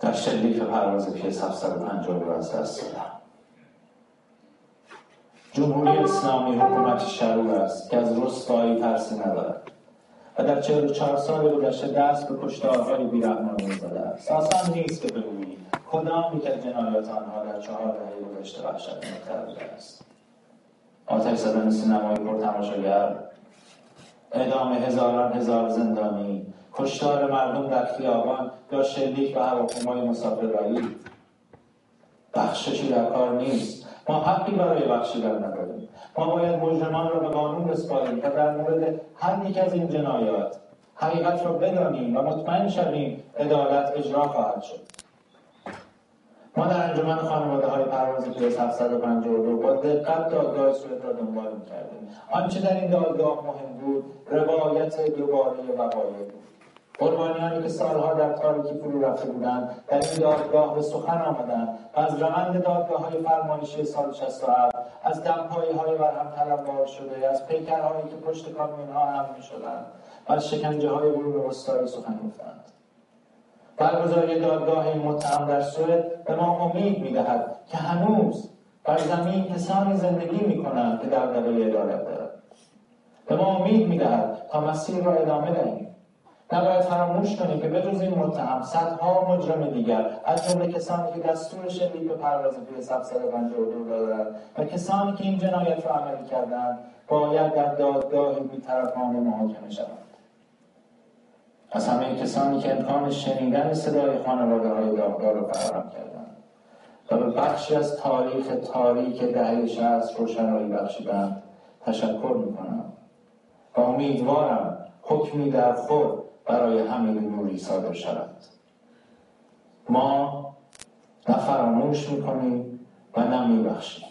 در شلیک پرواز پیس 750 از دست دادم. جمهوری اسلامی حکومت شرور است که از رسوایی ترسی ندارد. و در 44 سال گذشته دست به کشتارهای بیرحمانه زده است. آسان نیست که بگویی کدام یک از جنایات آنها در چهار دهه گذشته وحشتناکتر بوده است. آتش زدن سینمای پرتماشاگر اعدام هزاران هزار زندانی کشتار مردم در خیابان یا شلیک به هواپیمای مسافربری. بخششی در کار نیست. ما حقی برای بخشیدن نداریم. ما باید مجرمان را به قانون بسپاریم تا در مورد هر یک از این جنایات حقیقت را بدانیم و مطمئن شویم عدالت اجرا خواهد شد. ما در انجمن خانواده های پرواز پیس 752 با دقت دادگاه سوئد را دنبال می‌کردیم. آنچه در این دادگاه مهم بود روایت دوباره وقایع بود. قربانیانی که سالها در تاریکی فرو رفته بودند در این دادگاه به سخن آمدند. و از روند دادگاه های فرمایشی سال 67 از دمپایی های برهم طلبوار شده از پیکرهایی که پشت کامیون ها هم می شدند و از شکنجه های غرور وسطایی سخن گفتند. برگزاری دادگاه این متهم در سوئد به ما امید می‌دهد که هنوز بر زمین کسانی زندگی می‌کنند که در عدالت دارد. به ما امید می‌دهد تا مسیر را ادامه دهیم. نباید فراموش کنیم که بجز این متهم. صدها مجرم دیگر. از جمله کسانی که دستور شلیک به پرواز پی 752 دارند و کسانی که این جنایت را عملی کردند باید در دادگاهی بیطرفانه محاکمه شوند. از همه کسانی که امکان شنیدن صدای خانواده های داغدار را فراهم کردند و به بخشی از تاریخ تاریک دهه شهست روشنایی بخشیدند تشکر می‌کنم. و امیدوارم حکمی در خود برای همین نوری صادر شود ما نه فراموش می‌کنیم و نه میبخشیم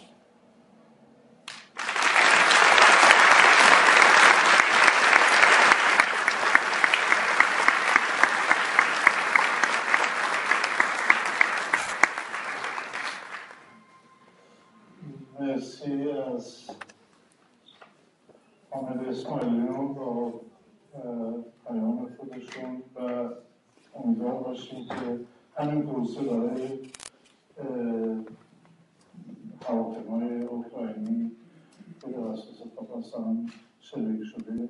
مرسی از حامد اسماعیلیون با پیام خودشون و باشیم که همین پروسه برای هواپیمای اوکراینی بر اساس پاکستان شریک شده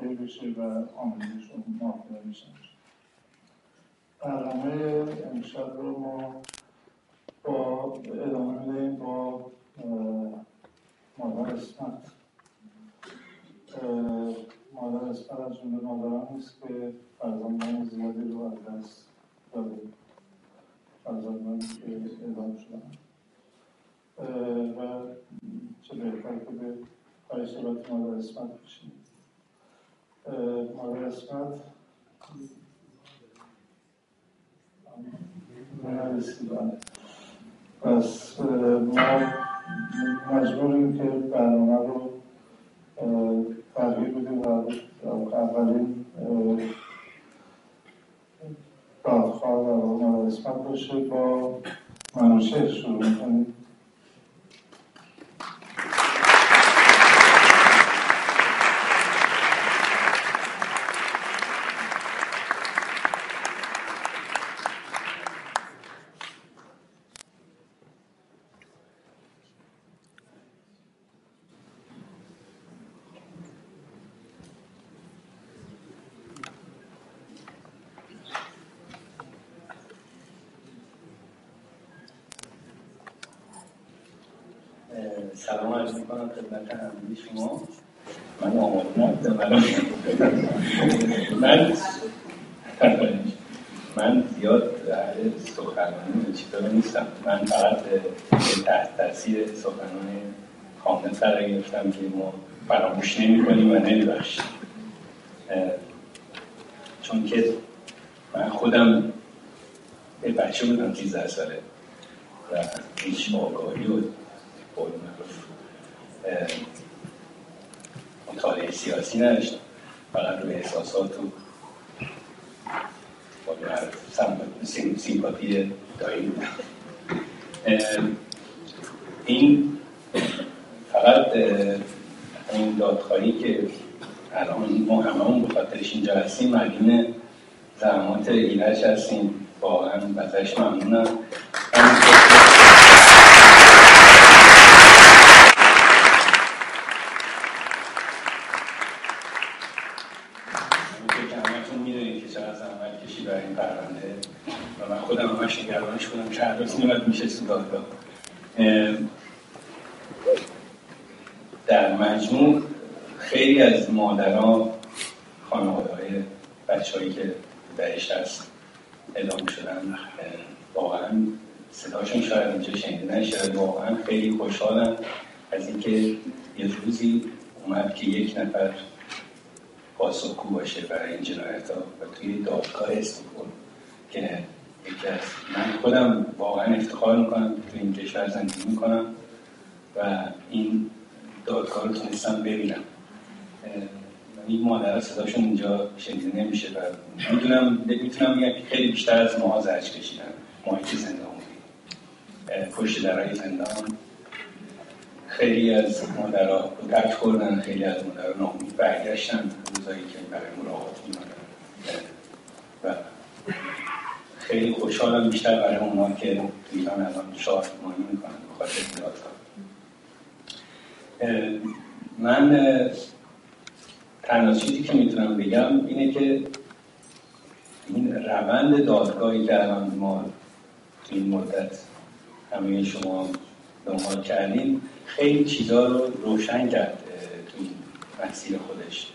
طی بشه و آموزشون محافظه میشن برنامه امشب رو ما با ادامه می‌دهیم با مادر اسمت. مادر اسمت از جمله مادران نیست که فرزندان زیادی رو از دست داده. فرزندانی که اعدام شدن. و چه بهتر که به پای صحبت مادر اسمت بشیم مادر اسمت؟ پس ما مجبوریم که برنامه رو فرگیر بودیم و اولین دادخواه و من باشه با منوشه شروع می‌کنیم. شما. من آماده نبودم من. من زیاد اهل سخنرانی چیزا نیستم. من فقط تحت تاثیر سخنان خامنه قرار گرفتم که ما فراموش نمی کنیم و نمیبخشیم. چون که من خودم به بچه بودم 13 ساله. و هیچ آگاهی و قول مطالعه سیاسی نداشتم. فقط روی احساسات و سیمپاتی دایی بودم. این فقط این دادخواهی که الان ما هممون به خاطرش اینجا هستیم مدین زحمات ایرج هستیم. واقعا ازش ممنونم. نگرانش کنم روز میمد میشه دادگاه. در مجموع خیلی از مادرها خانواده های بچه هایی که درش هست اعلام شدن واقعا صداشون شاید اینجا شنیده نشه واقعا خیلی خوشحالم از اینکه یه روزی اومد که یک نفر پاسخگو باشه برای این جنایت ها و توی دادگاه استکهلم که من خودم واقعا افتخار می‌کنم تو این کشور زندگی می‌کنم و این دادگاه رو تونستم ببینم. این مادر صداشون اینجا شنیده نمیشه و می‌تونم بگم که خیلی بیشتر از ماها زرج کشیدن ماهی که زندان بودیم. پشت درهای زندان. خیلی از مادرها کودک خوردن خیلی از مادرها ناامید برگشتن. روزایی که برای ملاقات میمدن و خیلی خوشحالم بیشتر برای اونا که ایران الان شاه مانی می‌کنن به خاطر من تنها چیزی که می‌تونم بگم اینه که این روند دادگاهی که الان ما این مدت همه شما دنبال کردیم خیلی چیزا رو روشن کرد تو این مسیر خودش.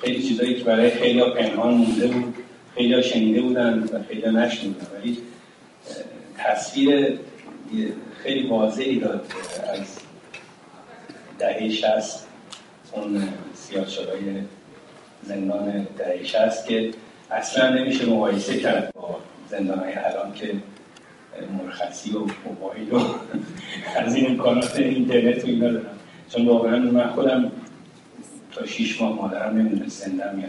خیلی چیزایی که برای خیلی پنهان مونده بود. خیلی شنیده بودن و خیلی نشنیدن. ولی تصویر خیلی واضحی داد از دهه شست اون سیاه شدای زندان دهه شست که اصلا نمیشه مقایسه کرد با زندان های الان که مرخصی و موبایل و از این امکانات اینترنت و اینا دارم چون واقعا من خودم تا شیش ماه مادرم نمی‌دونست زندم یا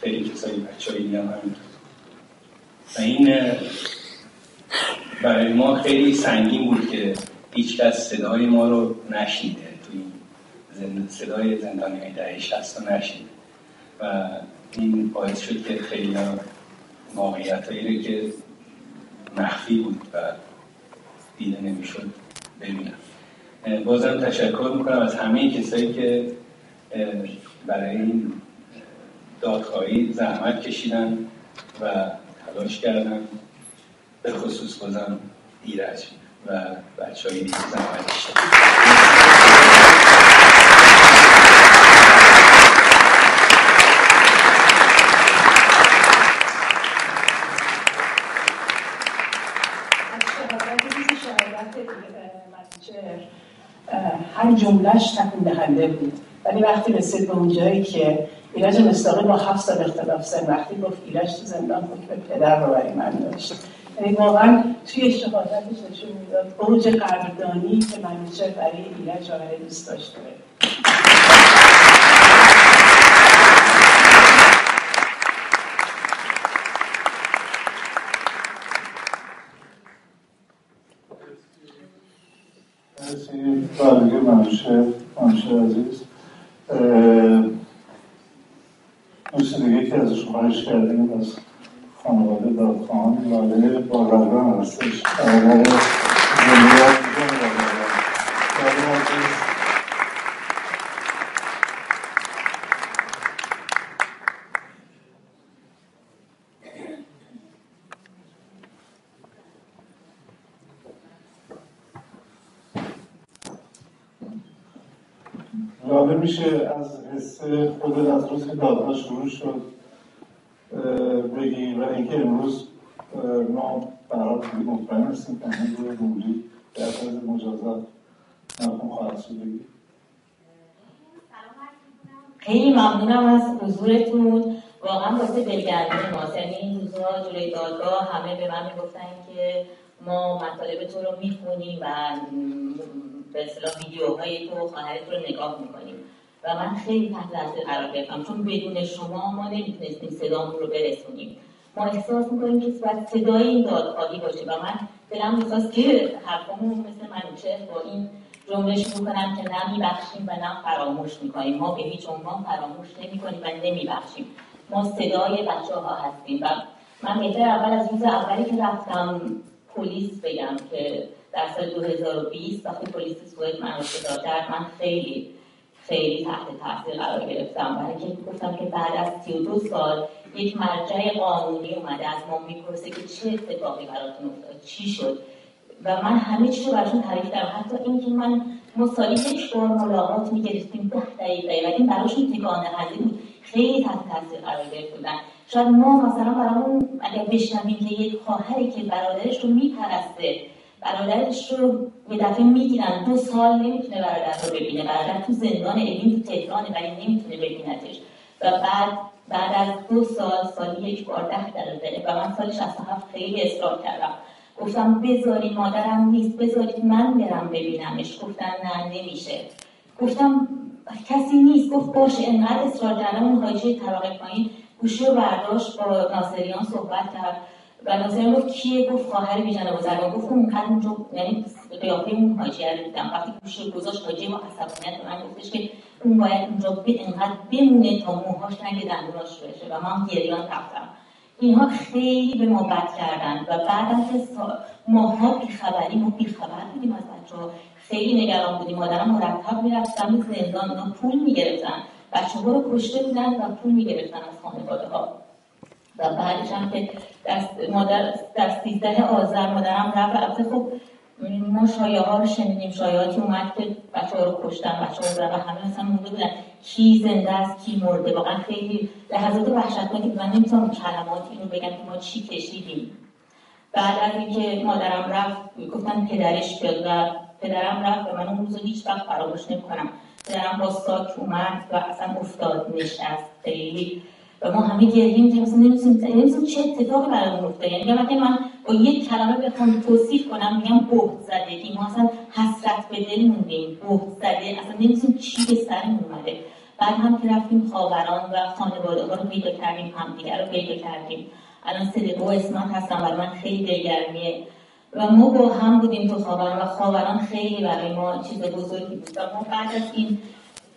خیلی کسایی بچه های دیگه هم و این برای ما خیلی سنگین بود که هیچ کس صدای ما رو نشیده توی زند... صدای زندانی های دهه شست رو نشیده و این باعث شد که خیلی واقعیت هایی که مخفی بود و دیده نمی‌شد ببینم بازم تشکر می‌کنم از همه کسایی که برای این دادخواهی زحمت کشیدن و تلاش کردن. به خصوص بازم ایرج و بچه های زحمت کشیدن. هر جملهش تکون دهنده بود. ولی وقتی رسید به اونجایی که ایرج مصداقی با هفت سال اختلاف سن وقتی گفت ایرج تو زندان حکم پدر رو برای من داشت. یعنی واقعا توی شهادتش نشون می‌داد اوج قدردانی که منوچهر برای ایرج آقای دوست داشته. برای منوشه منوشه عزیز. دوست دیگه که ازش خواهش کردیم از خانواده دادخان لاله با رغبن هستش. برادر لاله میشه از حس خودت از روز که دادها شروع شد بگی و اینکه امروز ما برای دیگه مطمئن هستیم که همین روی روزی در طرز مجازات مرحوم خواهد شد. بگی خیلی ممنونم از حضورتون. واقعا واسه دلگرمی ماست یعنی این روزها جلوی دادگاه همه به من می‌گفتن که ما مطالب تو رو می‌خونیم و به اصطلاح ویدیوهای تو خواهرت رو نگاه می‌کنیم. و من خیلی تحت تاثیر قرار گرفتم چون بدون شما ما نمی‌تونستیم صدامون رو برسونیم. ما احساس می‌کنیم که باید صدای این دادخواهی باشه و من دلم می‌خواست که حرفامون مثل منوچه با این جمله شروع کنم که نه میبخشیم و نه فراموش می‌کنیم. ما به هیچ عنوان فراموش نمی‌کنیم و نمیبخشیم. ما صدای بچه ها هستیم و من بهتر اول از روز اولی که رفتم پلیس بگم که در سال 2020 وقتی پلیس سوئد من رو کرد من خیلی خیلی تحت تاثیر قرار گرفتم. برای اینکه گفتم که بعد از 32 سال یک مرجع قانونی اومده از ما می‌پرسه که چه اتفاقی براتون افتاد چی شد؟ و من همه چیز رو براتون تعریف کردم. حتی اینکه من ما سالی یک بار ملاقات می‌گرفتیم ده دقیقه و این براشون تکان دهنده بود. خیلی تحت تاثیر قرار گرفته بودن شاید ما مثلا برامون اگر بشنویم که یک خواهری که برادرش رو میپرسته برادرش رو یه دفعه می‌گیرن. دو سال نمی‌تونه برادر رو ببینه. برادر تو زندان اوین تو تهرانه ولی نمی‌تونه ببینتش. و بعد بعد از دو سال سالی یک بار ده داره و من سال 67 خیلی اصرار کردم. گفتم بذارید مادرم نیست بذارید من برم ببینمش. گفتن نه نمیشه. گفتم کسی نیست. گفت باشه انقدر اصرار کردم. اون حاجی طبقه پایین گوشی رو برداشت با ناصریان صحبت کرد. و ناظرین گفت کیه؟ گفت خواهر بیژن بزرگان گفت اون قد اونجا یعنی قیافه اون حاجی رو دیدم. وقتی گوشی گذاشت حاجی ما عصبانیت من گفتش که اون باید اونجا به اینقدر بمونه تا موهاش رنگ دندوناش بشه. و من گریان رفتم. اینها خیلی به ما بد کردن. و بعد از ماها بیخبری ما بیخبر بودیم از بچه ها خیلی نگران بودیم. مادرم مرتب می‌رفتن زندان اونا پول می‌گرفتن. بچه ها رو کشته بودن و پول می‌گرفتن از خانواده ها و بعدش هم که در مادر در سیزده آذر مادرم رفت. البته خب ما شایعه ها رو شنیدیم. شایعاتی اومد که بچه ها رو کشتن بچه ها رو و همه مثلا مونده بودن کی زنده است کی مرده. واقعا خیلی لحظات وحشتناکی من نمی‌تونم کلمات اینو بگم که ما چی کشیدیم. بعد از اینکه مادرم رفت گفتن پدرش بیاد و پدرم رفت و من اون روز هیچ وقت فراموش نمی‌کنم. پدرم با ساک اومد و اصلا افتاد نشست. خیلی و ما همه گرییم که مثلا نمی‌دونیم چه اتفاقی برامون یعنی وقتی من با یک کلمه بخوام توصیف کنم میگم بهت زده ما اصلا حسرت به دل موندیم بهت زده اصلا نمی‌دونیم چی به سرمون اومده. بعد هم که رفتیم خاوران و خانواده ها رو پیدا کردیم همدیگر رو پیدا کردیم. الان صدقه و اسمت هستم برای من خیلی دلگرمیه. و ما با هم بودیم تو خاوران و خاوران خیلی برای ما چیز بزرگی بود. و ما بعد از این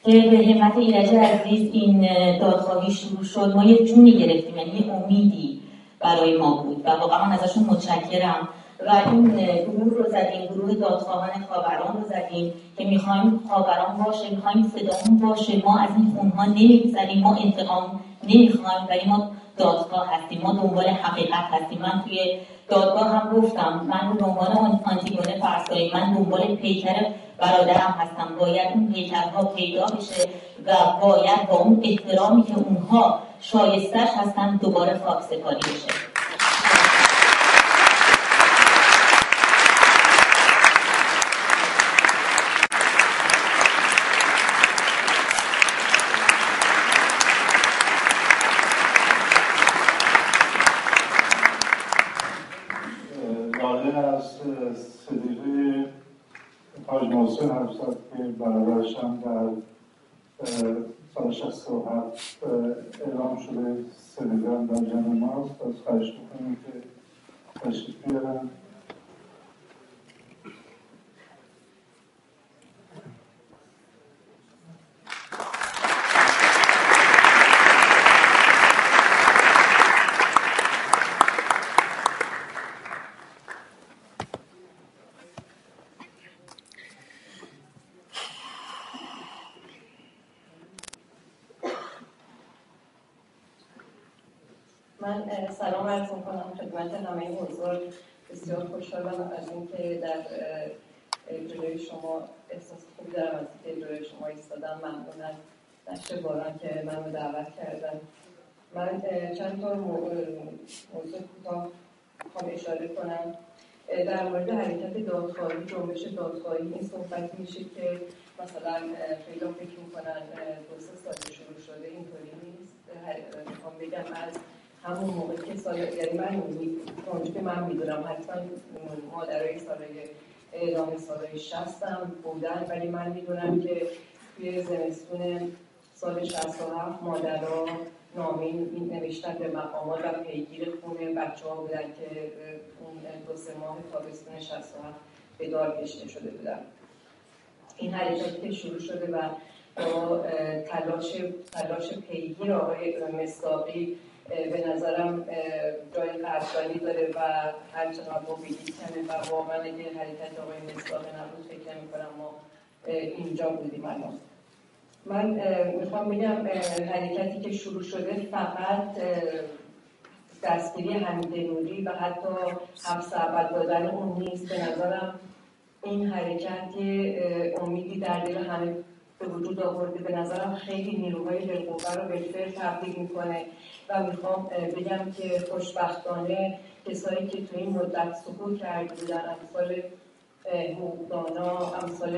به همت ایرج عزیز این دادخواهی شروع شد. ما یه جونی گرفتیم یعنی امیدی برای ما بود و واقعا من ازشون متشکرم. و این گروه رو زدیم گروه دادخواهان خاوران رو زدیم که می‌خوایم خاوران باشه می‌خوایم صدامون باشه. ما از این خونها نمیگذریم ما انتقام نمی‌خوایم ولی ما دادگاه هستیم ما دنبال حقیقت هستیم. من توی دادگاه هم گفتم من به عنوان آنتیگونه فرسایی من دنبال پیکر برادرم هستم. باید اون پیکرها پیدا بشه و باید با اون احترامی که اونها شایستش هستن دوباره خاک سپاری بشه محسن هفتصد که برادرش هم در سال 67 اعلام شده سنگال در جمع ماست. از خواهش می‌کنیم که تشریف بیارن من سلام عرض خدمت همه حضور بسیار خوشحالم از اینکه در جلوی شما احساس خوب دارم از اینکه جلوی شما ایستادم. ممنون از نشر باران که منو دعوت کردن. من چند تا موضوع کوتاه می‌خوام اشاره کنم. در مورد حرکت دادخواهی جنبش دادخواهی این صحبت میشه که مثلا خیلی فکر می‌کنن دو سه سال شروع شده اینطوری نیست. می‌خوام بگم از همون موقع که سال یعنی من اونجا که من می‌دونم حتما مادرای سالای اعلام سالای شستم بودن ولی من می‌دونم که توی زمستون سال 67 مادرها نامه نوشتن به مقامات و پیگیر خونه بچه ها بودن که اون دو سه ماه تابستون 67 به دار کشته شده بودن. این حرکاتی که شروع شده و با تلاش تلاش پیگیر آقای مصداقی به نظرم جای قدردانی داره و همچنان با بگید کمه و واقعا اگه حرکت آقای مصداقی نبود فکر نمی کنم ما اینجا بودیم الان. من می‌خوام بگم حرکتی که شروع شده فقط دستگیری حمید نوری و حتی حبس اول دادن اون نیست. به نظرم این حرکت امیدی در دل همه به وجود آورده. به نظرم خیلی نیروهای بالقوه رو بالفعل تبدیل می‌کنه و می‌خوام بگم که خوشبختانه کسایی که تو این مدت سکوت کرده بودن امثال حقوقدانا امثال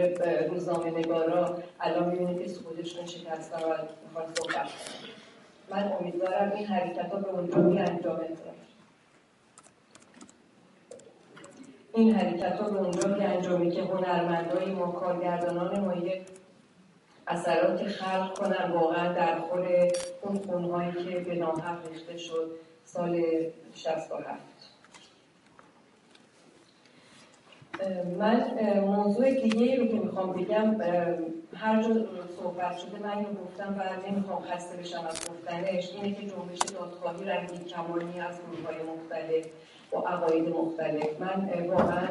روزنامه نگارا الان می‌بینید که سکوتشون شکستن و می‌خوان صحبت من امیدوارم این حرکت ها به اونجا انجام این حرکت ها به اونجا انجامی که هنرمندای ما کارگردانان ما یک اثراتی خلق کنن. واقعا در خور اون خونهایی که به ناحق ریخته شد سال 67 من موضوع دیگه رو که می‌خوام بگم هر جا صحبت شده من اینو گفتم و نمی‌خوام خسته بشم از گفتنش. اینه که جنبش دادخواهی رنگین کمانی از گروه های مختلف با عقاید مختلف. من واقعا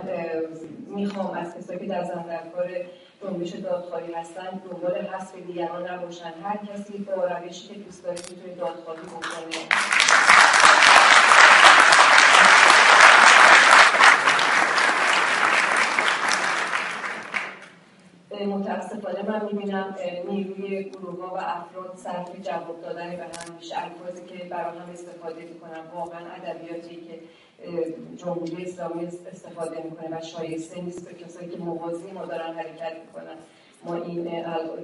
می‌خوام از کسایی که در کار جنبش دادخواهی هستن دنبال حذف دیگران نباشن هر کسی با روشی که دوست داره می‌تونه دادخواهی بکنه متاسفانه من می‌بینم نیروی گروه و افراد صرف جواب دادن به هم میشه. الفاظی که برای هم استفاده می‌کنم واقعا ادبیاتی که جمهوری اسلامی استفاده می‌کنه و شایسته نیست به کسایی که موازی ما دارن حرکت می‌کنن. ما این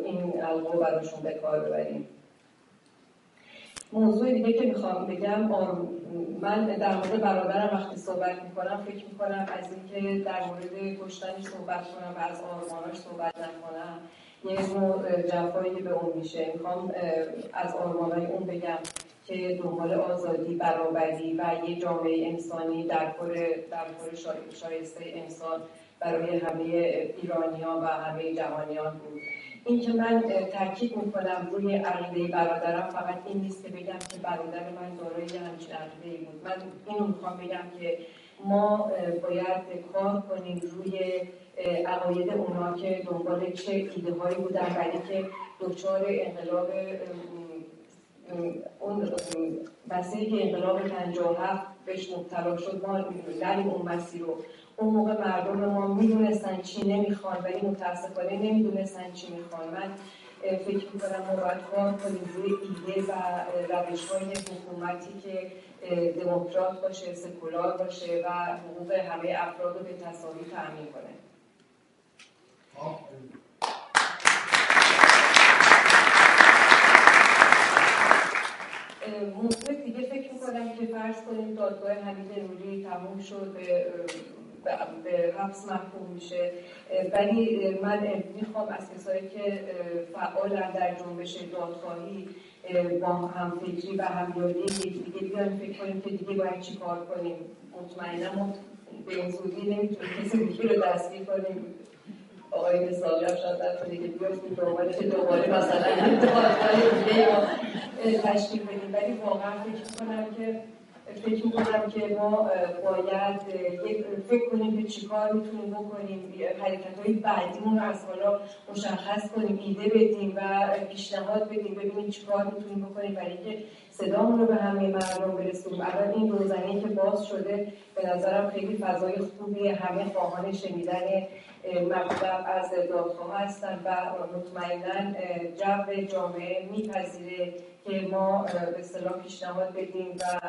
این الگو براشون به کار ببریم. موضوع دیگه که می‌خوام بگم من در مورد برادرم وقتی صحبت می‌کنم فکر می‌کنم از اینکه در مورد کشتنش صحبت کنم و از آرماناش صحبت نکنم. یه نوع جفایی به اون میشه. می‌خوام از آرمانای اون بگم که دنبال آزادی برابری و یه جامعه انسانی در پر در شایسته انسان برای همه ایرانیان و همه جهانیان بود. این که من تاکید می‌کنم روی عقیده برادرم فقط این نیست که بگم که برادر من دارای همچین عقیده بود. من اینو می‌خوام بگم که ما باید کار کنیم روی عقاید اونا که دنبال چه ایده هایی بودن برای که دچار انقلاب اون مسیری که انقلاب 57 بهش مبتلا شد ما نریم اون مسیر رو اون موقع مردم ما می‌دونستن چی نمی‌خوان ولی متاسفانه نمی‌دونستن چی می‌خوان. من فکر می‌کنم ما باید کار کنیم روی ایده و روش های حکومتی که دموکرات باشه سکولار باشه و حقوق همه افراد رو به تصاوی تأمین کنه. موضوع دیگه فکر می‌کنم که فرض کنیم دادگاه حمید نوری تموم شد به حبس محکوم میشه. ولی من می‌خوام از کسایی که فعالن در جنبش دادخواهی با هم فکری و همیاری دیگه بیان فکر کنیم که دیگه باید چی کار کنیم. مطمئنا به این زودی نمی‌تونیم کسی دیگه رو دستگیر کنیم. آقای مثالی هم شاید در دیگه بیافتیم دنبالش دوباره مثلا دادخواهی دیگه رو تشکیل بدیم. ولی واقعا فکر کنم که فکر می‌کنم که ما باید فکر کنیم که چیکار می‌تونیم بکنیم حرکت های بعدیمون از حالا مشخص کنیم ایده بدیم و پیشنهاد بدیم ببینیم چیکار می‌تونیم بکنیم برای اینکه صدامون رو به همه مردم برسونیم. الان این روزنه که باز شده به نظرم خیلی فضای خوبی همه خواهان شنیدن مطلب از دادخواه هستن و مطمئنا جو جامعه میپذیره که ما به اصطلاح پیشنهاد بدیم و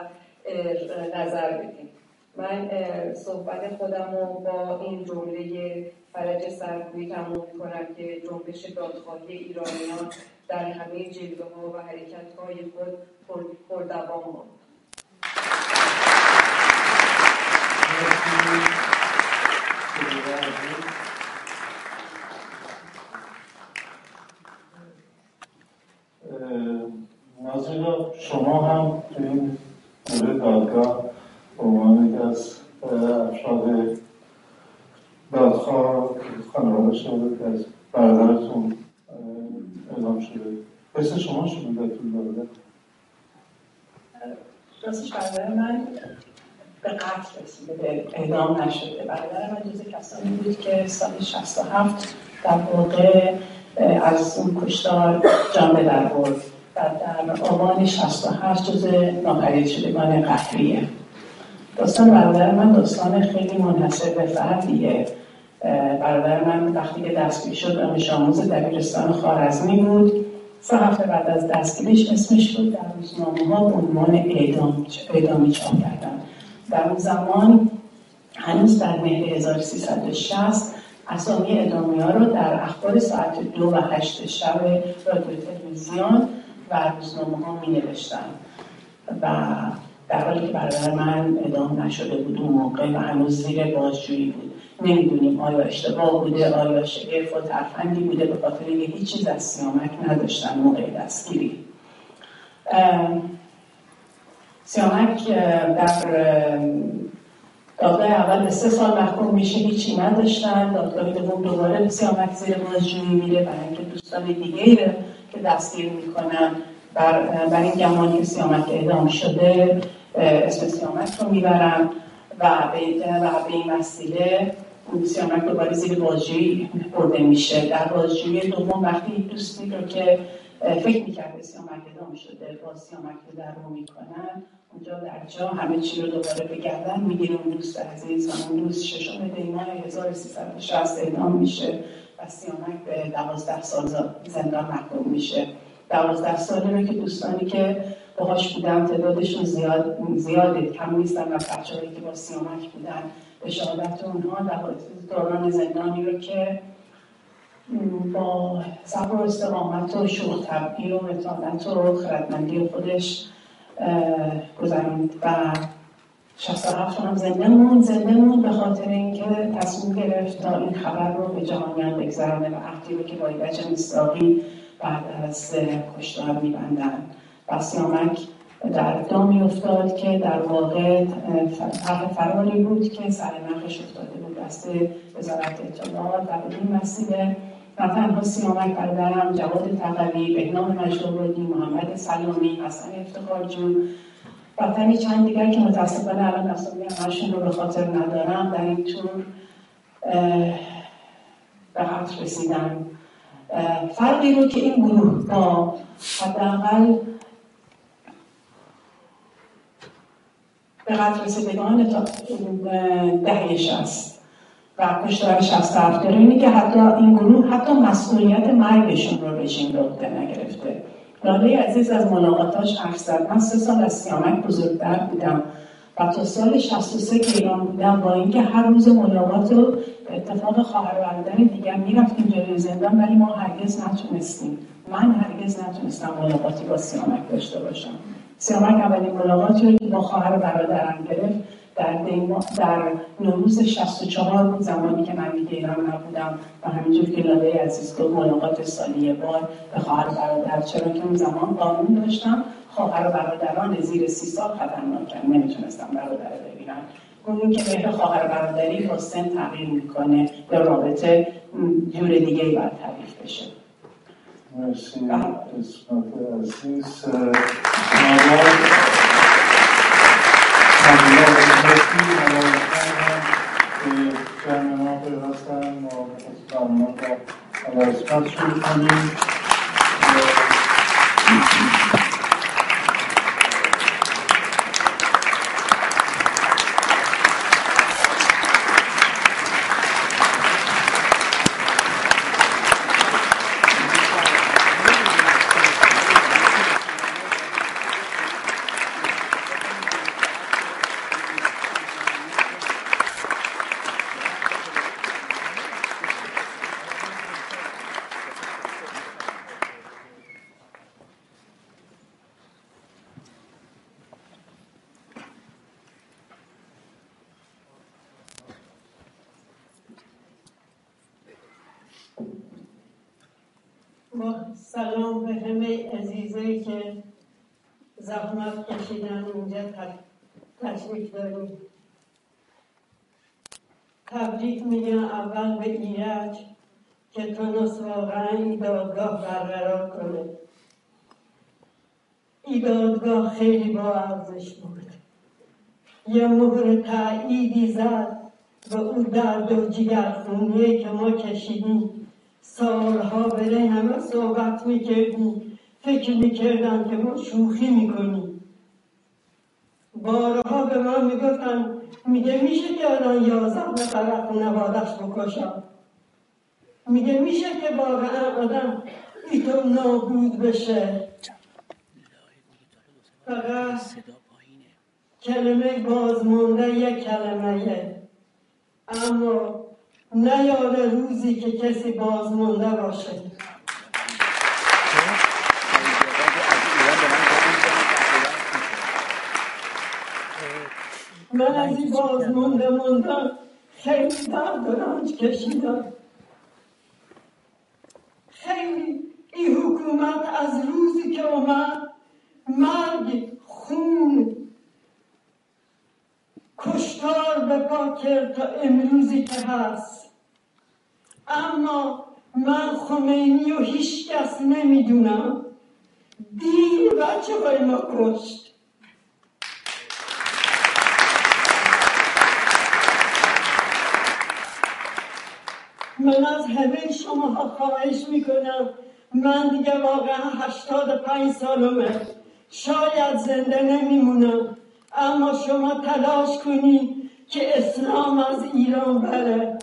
نظر بدیم. من صحبت خودم رو با این جمله فرج سرکوی تموم کنم که جنبش دادخواهی ایرانیان در همه جلوه ها و حرکت های خود پردوام ماند نازیلا شما هم تو این دوره دادگاه عنوان یکی از افراد دادخواه خانواده شده که از برادرتون اعلام شده. حس شما چی بوده تو داده؟ راستش برادر من به قتل رسیده به اعدام نشده. برادر من جز کسانی بود که سال 67 در واقع از اون کشتار جان به در برد. و در آبان 68 جز ناپدید شدگان قهریه. داستان برادر من داستان خیلی منحصر به فردیه. برادر من وقتی که دستگیر شد دانش آموز دبیرستان خارزمی بود. سه هفته بعد از دستگیریش اسمش رو در روزنامه ها به عنوان اعدام اعدامی چاپ کردن در اون زمان هنوز در مهر 1360 اسامی ادامی ها رو در اخبار ساعت دو و هشت شب رادیو تلویزیون و روزنامه ها می نوشتن و در حالی که برادر من ادام نشده بود اون موقع و هنوز زیر بازجویی بود. نمی‌دونیم آیا اشتباه بوده آیا شگرف و ترفندی بوده به خاطر اینکه هیچ چیز از سیامک نداشتن موقع دستگیری. سیامک در دادگاه اول به سه سال محکوم میشه هیچی نداشتن. دادگاه دوم دوباره سیامک زیر بازجویی میره برای اینکه دوستان دیگه که دستگیر می‌کنن بر, بر این گمان که سیامک اعدام شده اسم سیامک رو می‌برن و به, و به این وسیله سیامک دوباره زیر بازجویی برده میشه. در بازجویی دوم وقتی دوستی رو که فکر می‌کرده سیامک اعدام شده با سیامک رو در رو می‌کنن اونجا در جا همه چی رو دوباره به گردن می‌گیره. اون دوست عزیز و اون دوست ششم دیماه 1360 اعدام میشه. و سیامک به دوازده سال زندان محکوم میشه. دوازده سالی رو که دوستانی که باهاش بودن تعدادشون زیاد زیاده. کم نیستن و بچه‌هایی که با سیامک بودن. به شهادت اونها دوران زندانی رو که با صبر و استقامت و شوخ طبعی و متانت و خردمندی خودش گذروند. و 67 هم زنده مون زنده مون به خاطر اینکه تصمیم گرفت تا این خبر رو به جهانیان بگذرانه و عهدی رو که با ایرج مصداقی بعد از کشتار میبندن و سیامک در دامی افتاد که در واقع طرح فراری بود که سر نخش افتاده بود. دست وزارت اطلاعات و به این وسیله و تنها سیامک برادرم جواد تقوی بهنام مجلوبردی محمد سلامی حسن افتخارجو و تنی چند دیگر که متاسفانه الان اسامی همشون رو به خاطر ندارم در این تور به قتل رسیدن. فرقی رو که این گروه با حداقل به قتل رسیدگان دهه شست و کشتار هفت داره اینه که حتی این گروه حتی مسئولیت مرگشون رو رژیم به عهده نگرفته. لاله عزیز از ملاقاتاش حرف زد. من سه سال از سیامک بزرگتر بودم و تا سال 63 که ایران بودم با اینکه هر روز ملاقات به اتفاق خواهر و برادر دیگر می‌رفتیم جلوی زندان ولی ما هرگز نتونستیم. من هرگز نتونستم ملاقاتی با سیامک داشته باشم. سیامک اولین ملاقاتی رو که با خواهر و برادرم گرفت. در, در نوروز 64 بود زمانی که من دیگه ایران نبودم و همینجور که لاله عزیز دو ملاقات سالی بار به خواهر برادر. چرا که اون زمان قانون داشتم خواهر و برادران زیر سی سال خطرناکن نمی‌تونستم برادر ببینم. گفتیم که مهر خواهر برادری با سن تغییر می‌کنه به رابطه جور دیگه ای باید تعریف بشه. مرسی. قسمت عزیز مدارستان هم به جمع ما پیوستن ما برنامه با شروع کنیم با سلام به همه عزیزایی که زحمت کشیدن اینجا تشریف داریم. تبریک میگم اول به ایرج که تونست واقعا این دادگاه برقرار کنه این دادگاه خیلی با ارزش بود. یه مهر تأییدی زد به اون درد و جگرخونیه که ما کشیدیم. سالها بره همه صحبت می‌کردیم. فکر می‌کردم که ما شوخی می‌کنیم. بارها به من می‌گفتن میگه میشه که الان یازده نفر خانوادش بکشم. میگه میشه که واقعا آدم ایتو نابود بشه. فقط کلمه بازمونده یک کلمه اما نیاد روزی که کسی بازمونده باشه. من از این بازمونده موندن خیلی درد رنج کشیدم خیلی این حکومت از روزی که اومد مرگ خون. کشتار به پا کرد تا امروزی که هست. اما من خمینی و هیچ کس نمی‌دونم. دین بچه های ما کشت. من از همه شما خواهش می‌کنم. من دیگه واقعا هشتاد پنج سالمه. شاید زنده نمیمونم. اما شما تلاش کنید که اسلام از ایران بره.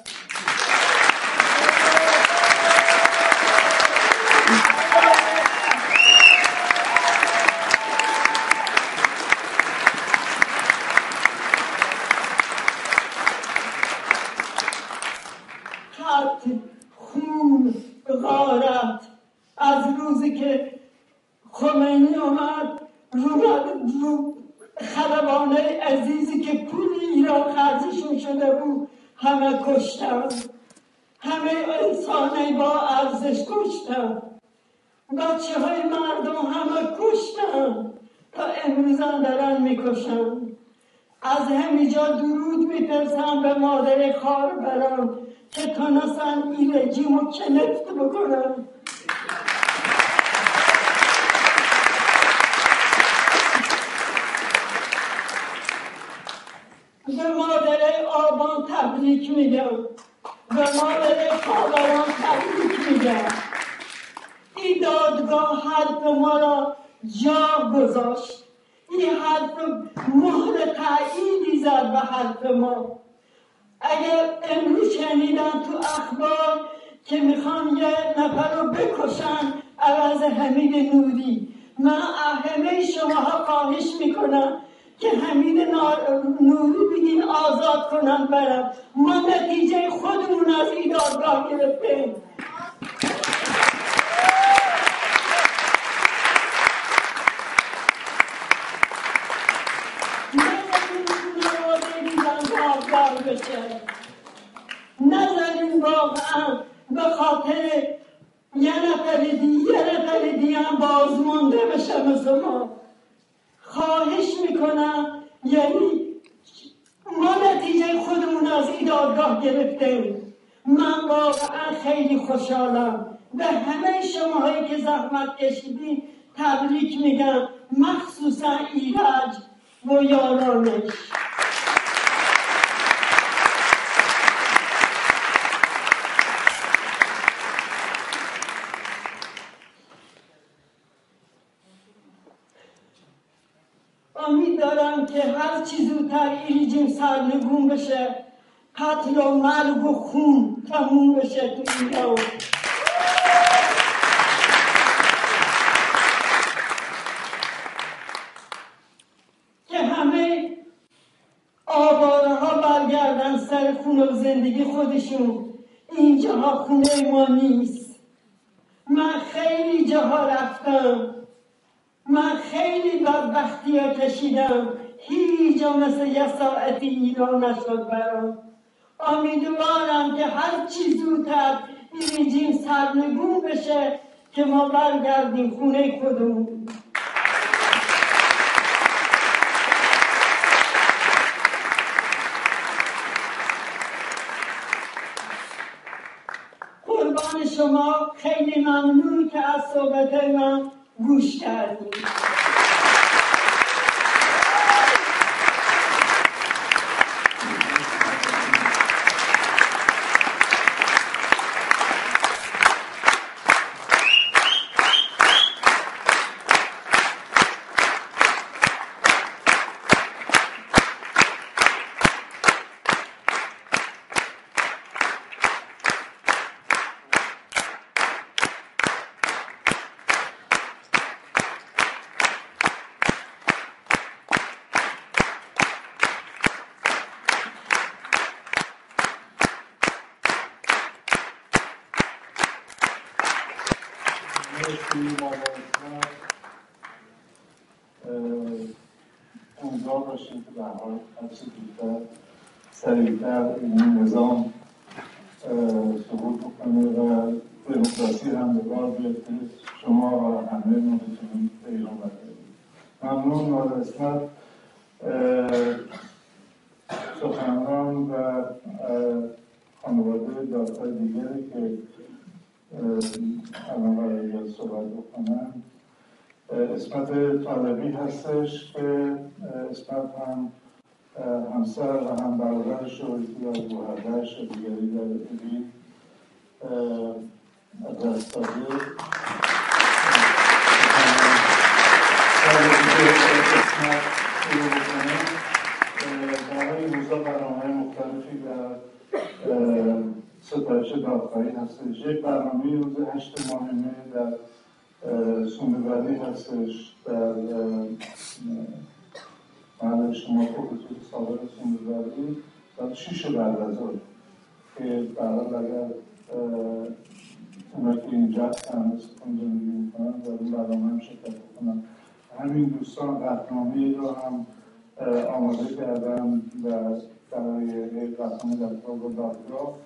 کتاب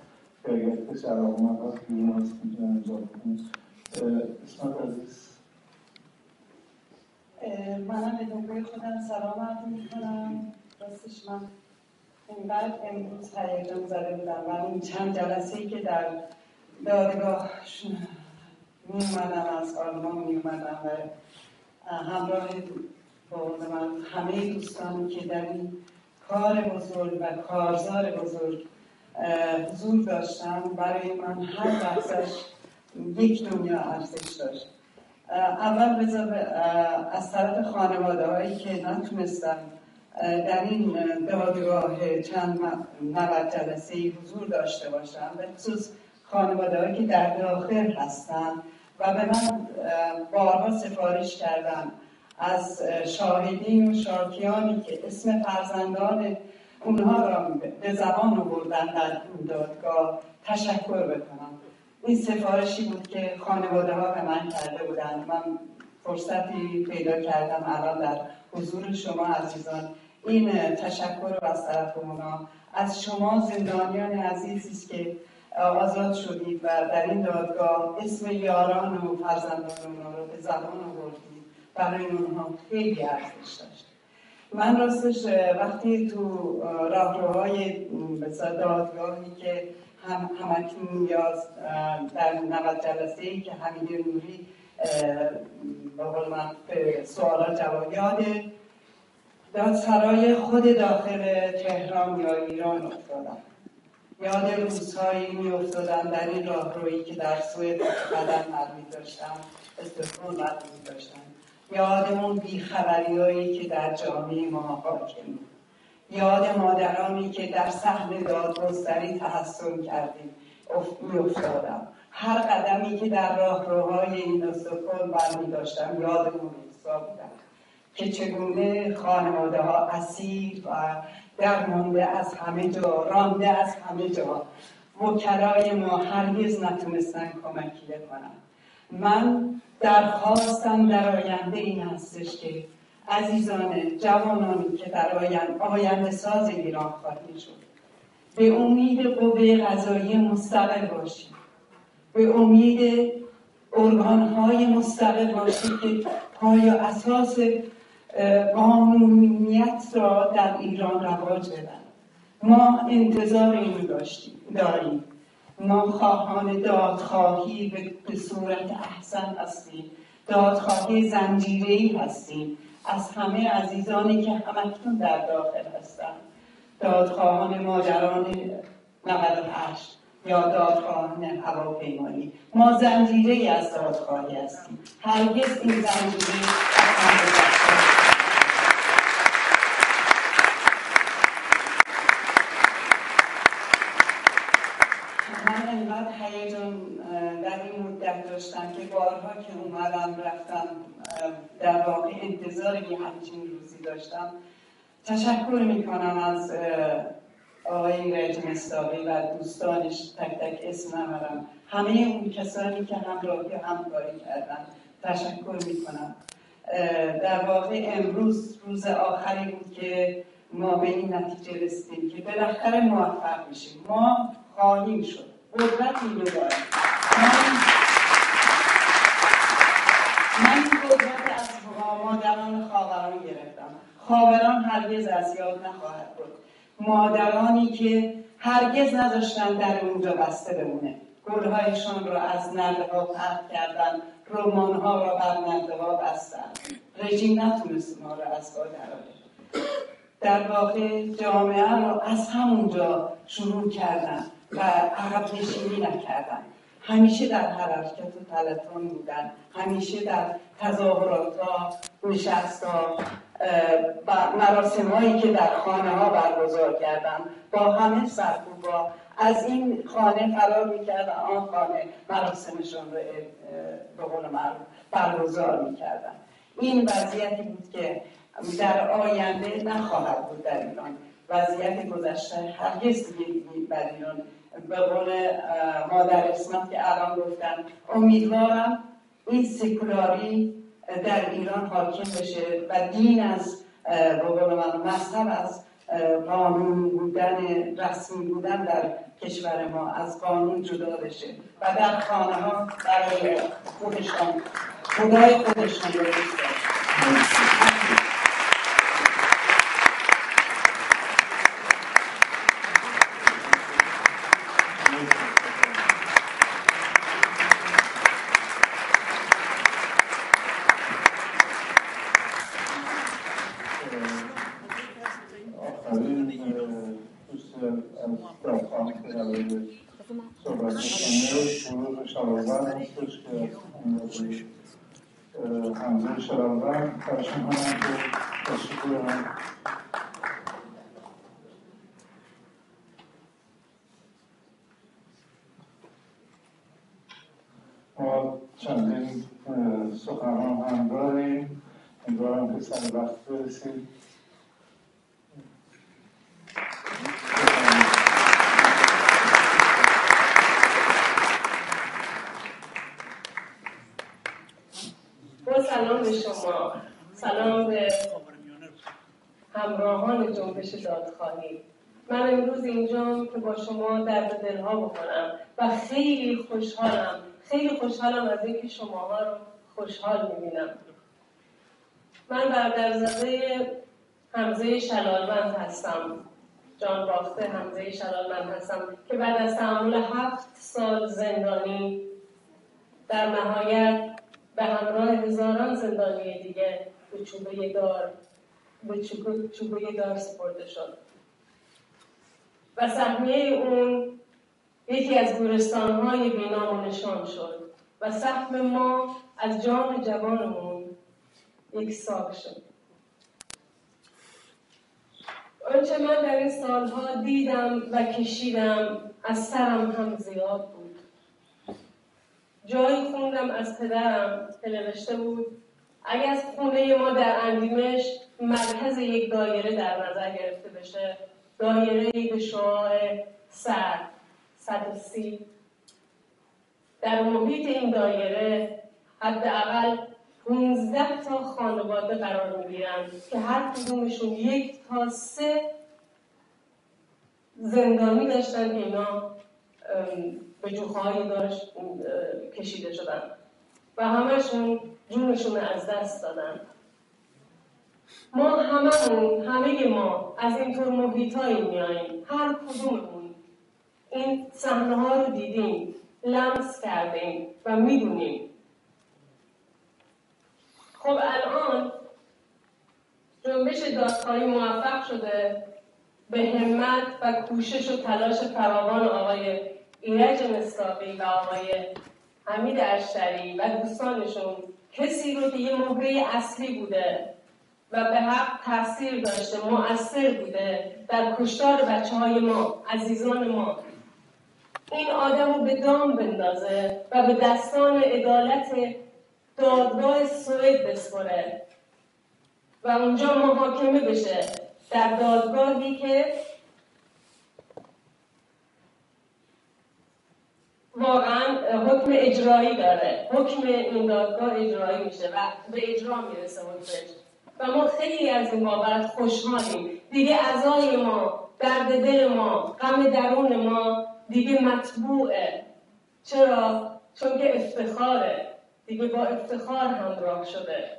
دادگاه که علاقه من هست بیرون هست می‌تونه امضا بکنید اسمت عزیز. منم نوبه خودم سلام عرض می‌کنم. راستش من اینقدر امروز هیجان زده بودم و این چند جلسه ای که در دادگاه می اومدم از آلمان می اومدم و همراه با همه دوستانی که در این کار بزرگ و کارزار بزرگ حضور داشتم. برای من هر لحظش یک دنیا ارزش داشت. اول بذار از طرف خانواده هایی که نتونستم در این دادگاه چند نوت جلسه حضور داشته باشم به خصوص خانواده هایی که در داخل هستن و به من بارها سفارش کردم از شاهدین و شاکیانی که اسم فرزندان اونها را به زبان آوردن در این دادگاه تشکر بکنم. این سفارشی بود که خانواده ها به من کرده بودند. من فرصتی پیدا کردم الان در حضور شما عزیزان. این تشکر رو از طرف اونا از شما زندانیان عزیزی که آزاد شدید و در این دادگاه اسم یاران و فرزندان رو به زبان آوردید. برای اونها خیلی ارزش داشت. من راستش وقتی تو راهروهای دادگاهی که هم همکنون یا در نوت جلسه ای که حمید نوری با قول من به سوالات جواب یاده دادسرای خود داخل تهران یا ایران افتادم. یاد روزهایی می افتادم در این راهرویی که در سوی قدم مرمی داشتم استفان مرمی داشتم. یادمون بیخبریایی که در جامعه ما حاکم. یاد مادرانی که در صحن دادگستری تحسن کردیم. میافتادم. هر قدمی که در راهروهای این استکهلم برمی داشتم یادمون احسا بودم که چگونه خانواده ها اسیر و درمانده از همه جا رانده از همه جا. وکلای ما هرگز نتونستن کمکی کنن من درخواستم در آینده این هستش که عزیزان جوانانی که در آینده, آینده ساز ایران خواهید شد. به امید قوه غذایی مستقل باشید به امید ارگان های مستقل باشید که پای اساس قانونیت را در ایران رواج بدن. ما انتظار این داشتیم داریم. ما خواهان دادخواهی به صورت احسن هستیم. دادخواهی زنجیری هستیم. از همه عزیزانی که همکنون در داخل هستند دادخواهان ماجران 98 یا دادخواهان هواپیمایی. ما زنجیره از دادخواهی هستیم. هرگز این زنجیره من انقدر هیجان در مدت داشتم که بارها که اومدم رفتم در واقع انتظار یه همچین روزی داشتم. تشکر می‌کنم از آقای رجم استاقی و دوستانش تک تک اسم نمارم همه اون کسانی که همراهی همکاری کردن. تشکر می‌کنم. در واقع امروز روز آخری بود که ما به این نتیجه رسیدیم که بالاخره موفق میشیم. ما خواهیم شد قدرت اینو داریم. من قدرت از مادران خاوران گرفتم. خاوران هرگز از یاد نخواهد بود. مادرانی که هرگز نذاشتن در اونجا بسته بمونه. گلهایشان را از نرده ها پرد کردن رمان ها را بر نرده ها بستن. رژیم نتونست ما را از کار در واقع جامعه را از همونجا شروع کردن و عقب نشینی نکردن. همیشه در حرکت و تلتون بودن. همیشه در تظاهرات ها نشست ها و مراسم هایی که در خانه ها برگزار کردن با همه سرکوبا. از این خانه فرار می‌کردن آن خانه مراسمشون رو به قول معروف برگزار می‌کردن این وضعیتی بود که در آینده نخواهد بود در ایران. وضعیت گذشته هرگز دیگه بر ایران به قول مادر اسمت که الان گفتن امیدوارم این سکولاری در ایران حاکم بشه و دین از به قول من مذهب از قانون بودن رسمی بودن در کشور ما از قانون جدا بشه و در خانه ها برای خودشان خدای خودشان حمزه شراوند برشون هم که تشریف بیارن ما چندین سخنان هم داریم. امیدوارم که سر وقت برسید سلام به سلام به همراهان جنبش دادخواهی. من امروز اینجا که با شما درد دلها بکنم و خیلی خوشحالم. خیلی خوشحالم از اینکه شماها رو خوشحال می‌بینم. من برادرزاده حمزه شلالمند هستم. جان باخته حمزه شلالمند هستم که بعد از تحمل هفت سال زندانی در نهایت به همراه هزاران زندانی دیگه به چوبه دار به چوبه دار سپرده شد. و سهمیه اون یکی از گورستانهای بینام نشان شد و سهم ما از جان جوانمون یک سال شد. آنچه من در این سالها دیدم و کشیدم از سرم هم زیاد بود جایی خوندم از پدرم که نوشته بود اگر از خونه ما در اندیمش مرکز یک دایره در نظر گرفته بشه دایره به شعاع سر صد سی. در محیط این دایره حداقل 15 تا خانواده قرار می‌گیرن که هر کدومشون یک تا سه زندانی داشتن اینا به جوخهای دارش کشیده شدن. و همشون جونشون از دست دادن. ما همه همه ما از اینطور محیط میاییم. هر کدوممون. این صحنه ها رو دیدیم لمس کردیم و می‌دونیم. خب الان جنبش دادخواهی موفق شده به همت و کوشش و تلاش فراوان آقای ایرج مستاقی و آقای حمید اشتری و دوستانشون کسی رو که یه مهره اصلی بوده و به حق تاثیر داشته مؤثر بوده در کشتار بچه های ما عزیزان ما. این آدم رو به دام بندازه و به دستان عدالت دادگاه سوئد بسپره و اونجا محاکمه بشه در دادگاهی که واقعا حکم اجرایی داره. حکم این دادگاه اجرایی میشه و به اجرا می‌رسه حکمش و ما خیلی از این بابت خوشحالیم. دیگه اعضای ما درد دل ما غم درون ما دیگه مطبوعه. چرا؟ چون که افتخاره. دیگه با افتخار همراه شده.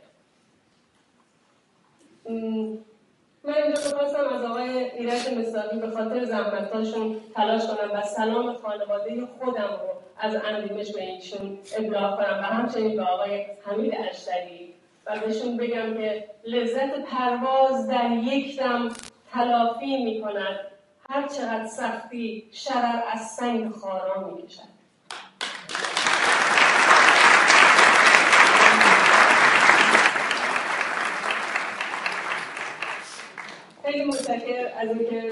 من اینجا بخواستم از آقای ایرج مثالی به خاطر زحمتاشون تلاش کنم و سلام خانواده خودم رو از اندیمش به اینشون ابلاغ کنم و همچنین به آقای حمید اشتری و بهشون بگم که لذت پرواز در یک دم تلافی می کند هر چقدر سختی شرر از سنگ خارا می خیلی متشکر از اینکه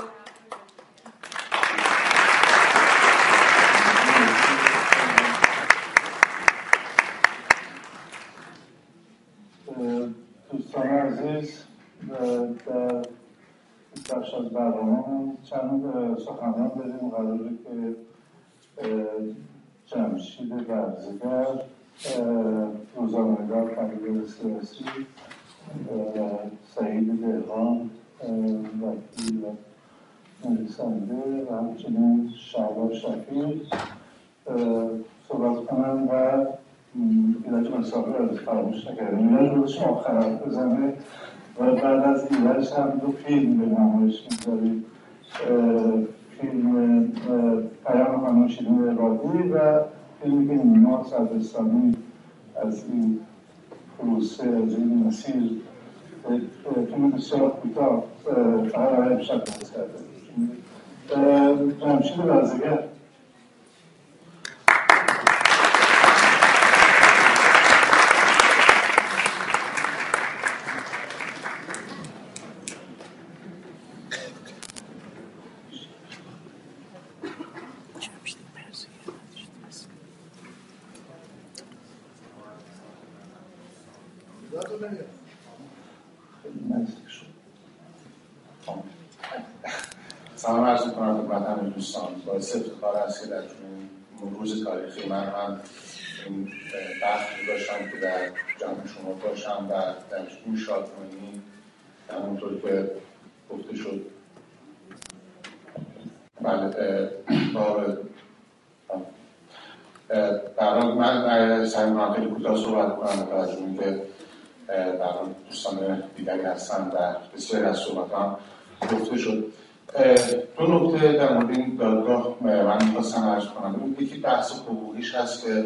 دوستان عزیز در بخش از برنامه چند سخنان داریم قراره که جمشید برزگر روزانگار فرید سیاسی سعید دهقان وکیل نویسنده و همچنین شعبا شفیق صحبت کنم و ایرج مسافر از فراموش نکردیم ایرج رو شما خراب بزنه و بعد از ایرج هم دو فیلم به نمایش می‌ذاریم فیلم پیام خانم رادی و فیلمی که نیما صدرستانی از این پروسه از این مسیر فیلم بسیار کوتاه. فقط برای امشب کرده جمشید وزگر سلام عرض می‌کنم خدمت همه دوستان باعث افتخار است که در این روز تاریخی من هم این بخش داشتم که در جمع شما باشم و در این شادمانی همونطور که گفته شد. بله بار در من سعی می‌کنم خیلی کوتاه صحبت کنم توجه اینکه در دوستان دیگری هستن و بسیاری از صحبت هم گفته شد. دو نکته در مورد این دادگاه من می‌خواستم عرض کنم. یکی بحث حقوقیش هست که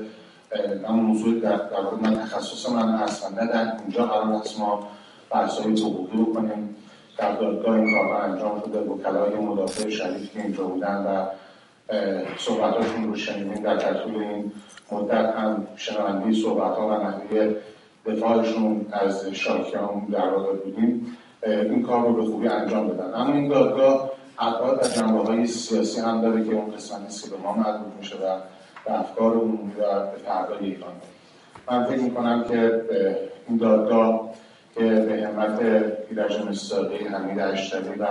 اون موضوع در, در من تخصص من هست نه در اونجا قرار هست ما بحث‌های حقوقی بکنیم در دادگاه این کارها انجام شده. وکلای مدافع شریف که اینجا بودن و صحبتاشون رو شنیدیم در طول این مدت هم شنونده صحبت ها و نحوه دفاعشون از شاکیان در بودیم. این کار رو به خوبی انجام بدن اما این دادگاه ابعاد و جنبه های سیاسی هم داره که اون قسمت نیست که به ما مربوط میشه و به افکار عمومی و به فردای ایران. من فکر می‌کنم که این دادگاه که به همت ایرج مستاقی حمید اشتری و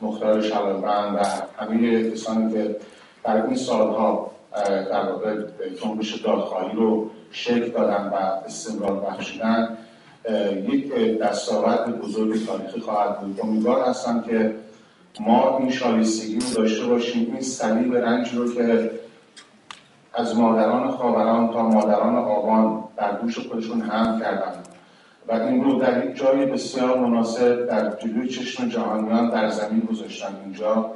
مختار شلالبند و همه کسانی که در این سالها در واقع جنبش دادخواهی رو شکل دادن و استمرار بخشیدن یک دستاورد بزرگ تاریخی خواهد بود. امیدوار هستم که ما این شایستگی رو داشته باشیم این صلیب رنج رو که از مادران خاوران تا مادران آبان در گوش خودشون هم کردن. و این رو در یک جای بسیار مناسب در جلوی چشم جهانیان در زمین گذاشتن. اینجا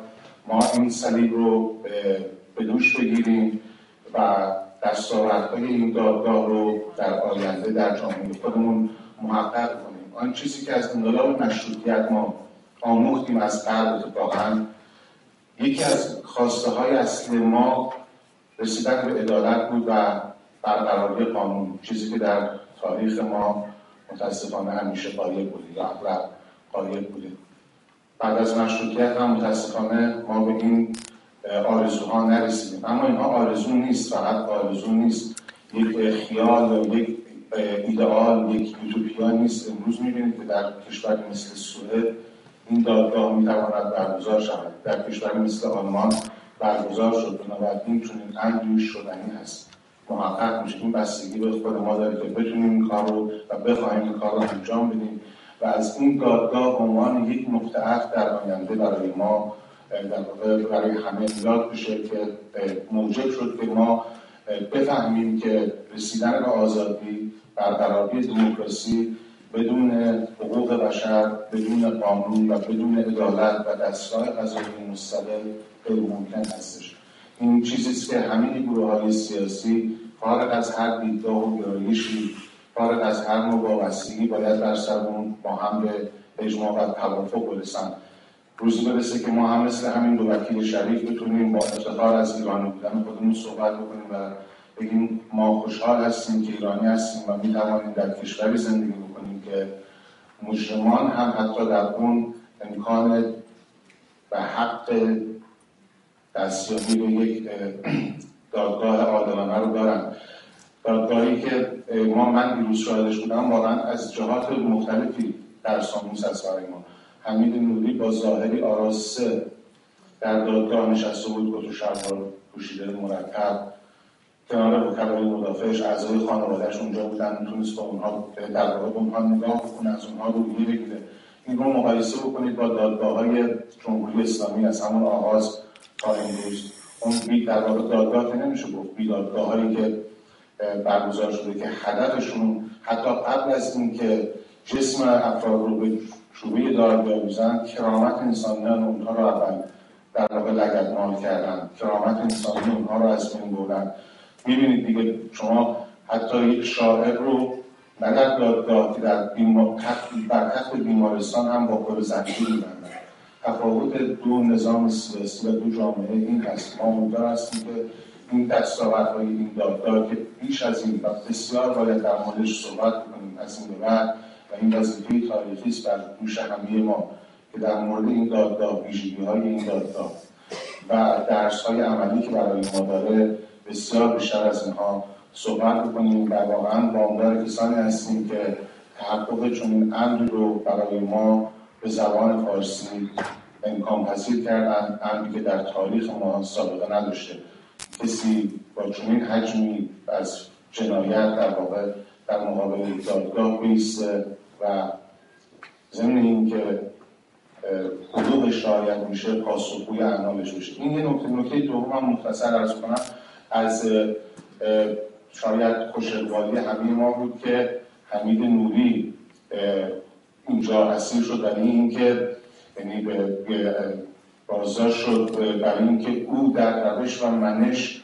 ما این صلیب رو به دوش بگیریم و دستاوردهای این دادگاه رو در آینده در جامعه خودمون محقق کنیم. آن چیزی که از انقلاب مشروطیت ما آموختیم از قبل واقعا یکی از خواسته های اصلی ما رسیدن به عدالت بود و برقراری قانون چیزی که در تاریخ ما متاسفانه همیشه قایب بودیم یا اغلب قایب بودیم بعد از مشروطیت هم متاسفانه ما به این آرزوها نرسیدیم. اما اینها آرزو نیست فقط آرزو نیست. یک خیال یا یک ایدئال یک یوتوپیا نیست. امروز می‌بینید که در کشوری مثل سوئد این دادگاه می‌تواند برگزار شود. در کشوری مثل آلمان برگزار شد. بنابراین چنین امری شدنی هست. محقق میشه. این بستگی به خود ما داره که بتونیم این کار رو و بخواهیم این کار رو انجام بدیم. و از این دادگاه عنوان یک نقطه عطف در آینده برای ما در واقع برای همه یاد بشه که موجب شد که ما بفهمیم که رسیدن به آزادی برقراری دموکراسی بدون حقوق بشر بدون قانون و بدون عدالت و دستگاه قضایی مستقل غیر ممکن هستش. این چیزی که همه گروه های سیاسی فارغ از هر دیدگاه و گرایشی فارغ از هر نوع وابستگی باید در سرمون با هم به اجماع و توافق برسن روزی برسه که ما هم مثل همین دو وکیل شریف بتونیم با افتخار از ایرانی بودن خودمون صحبت بکنیم و بگیم ما خوشحال هستیم که ایرانی هستیم و می توانیم در کشوری زندگی بکنیم که مجرمان هم حتی در اون امکان و حق دستیابی به یک دادگاه عادلانه رو دارن. دادگاهی که ما من دیروز شاهدش بودم واقعا از جهات مختلفی در ساموس هست برای ما. حمید نوری با ظاهری آراسته در دادگاه نشسته بود کت و شلوار پوشیده مرتب. کنار وکلای مدافعش اعضای خانوادهش اونجا بودن می‌تونست با اونها در واقع به اونها نگاه بکنه از اونها رویه بگیره. این رو مقایسه بکنید با دادگاه های جمهوری اسلامی از همون آغاز تا امروز اون بی در واقع دادگاه که نمیشه گفت. بی دادگاه هایی که برگزار شده که هدفشون حتی قبل از اینکه جسم افراد رو به شوبه دار بیاویزن کرامت انسانیان اونها رو اول در واقع لگدمال کردن. کرامت انسانی اونها رو از بین بردن. می‌بینید دیگه شما حتی یک شاعر رو نه در دادگاه که در بر بیمارستان هم با پر زنجیر میبندن تفاوت دو نظام سیاسی و دو جامعه این هست ما امیدوار هستیم که این های این دادگاه که بیش از این و بسیار باید در موردش صحبت کنیم از این بعد و این وظیفه تاریخی است بر دوش همه ما که در مورد این دادگاه ویژگی های این دادگاه و درس های عملی که برای ما داره بسیار بیشتر از اینها صحبت بکنیم و واقعا وامدار کسانی هستیم که تحقق چون امری رو برای ما به زبان فارسی امکان پذیر کردن امری که در تاریخ ما سابقه نداشته. کسی با چنین حجمی از جنایت در واقع در مقابل دادگاه بیسته و ضمن اینکه حقوقش رعایت میشه پاسخگوی اعمالش بشه این یه نکته نکته دوم هم مختصر ارز کنم. از شاید خوشقوالی همه ما بود که حمید نوری اینجا اسیر شد. برای اینکه یعنی بازداشت شد برای اینکه او در روش و منش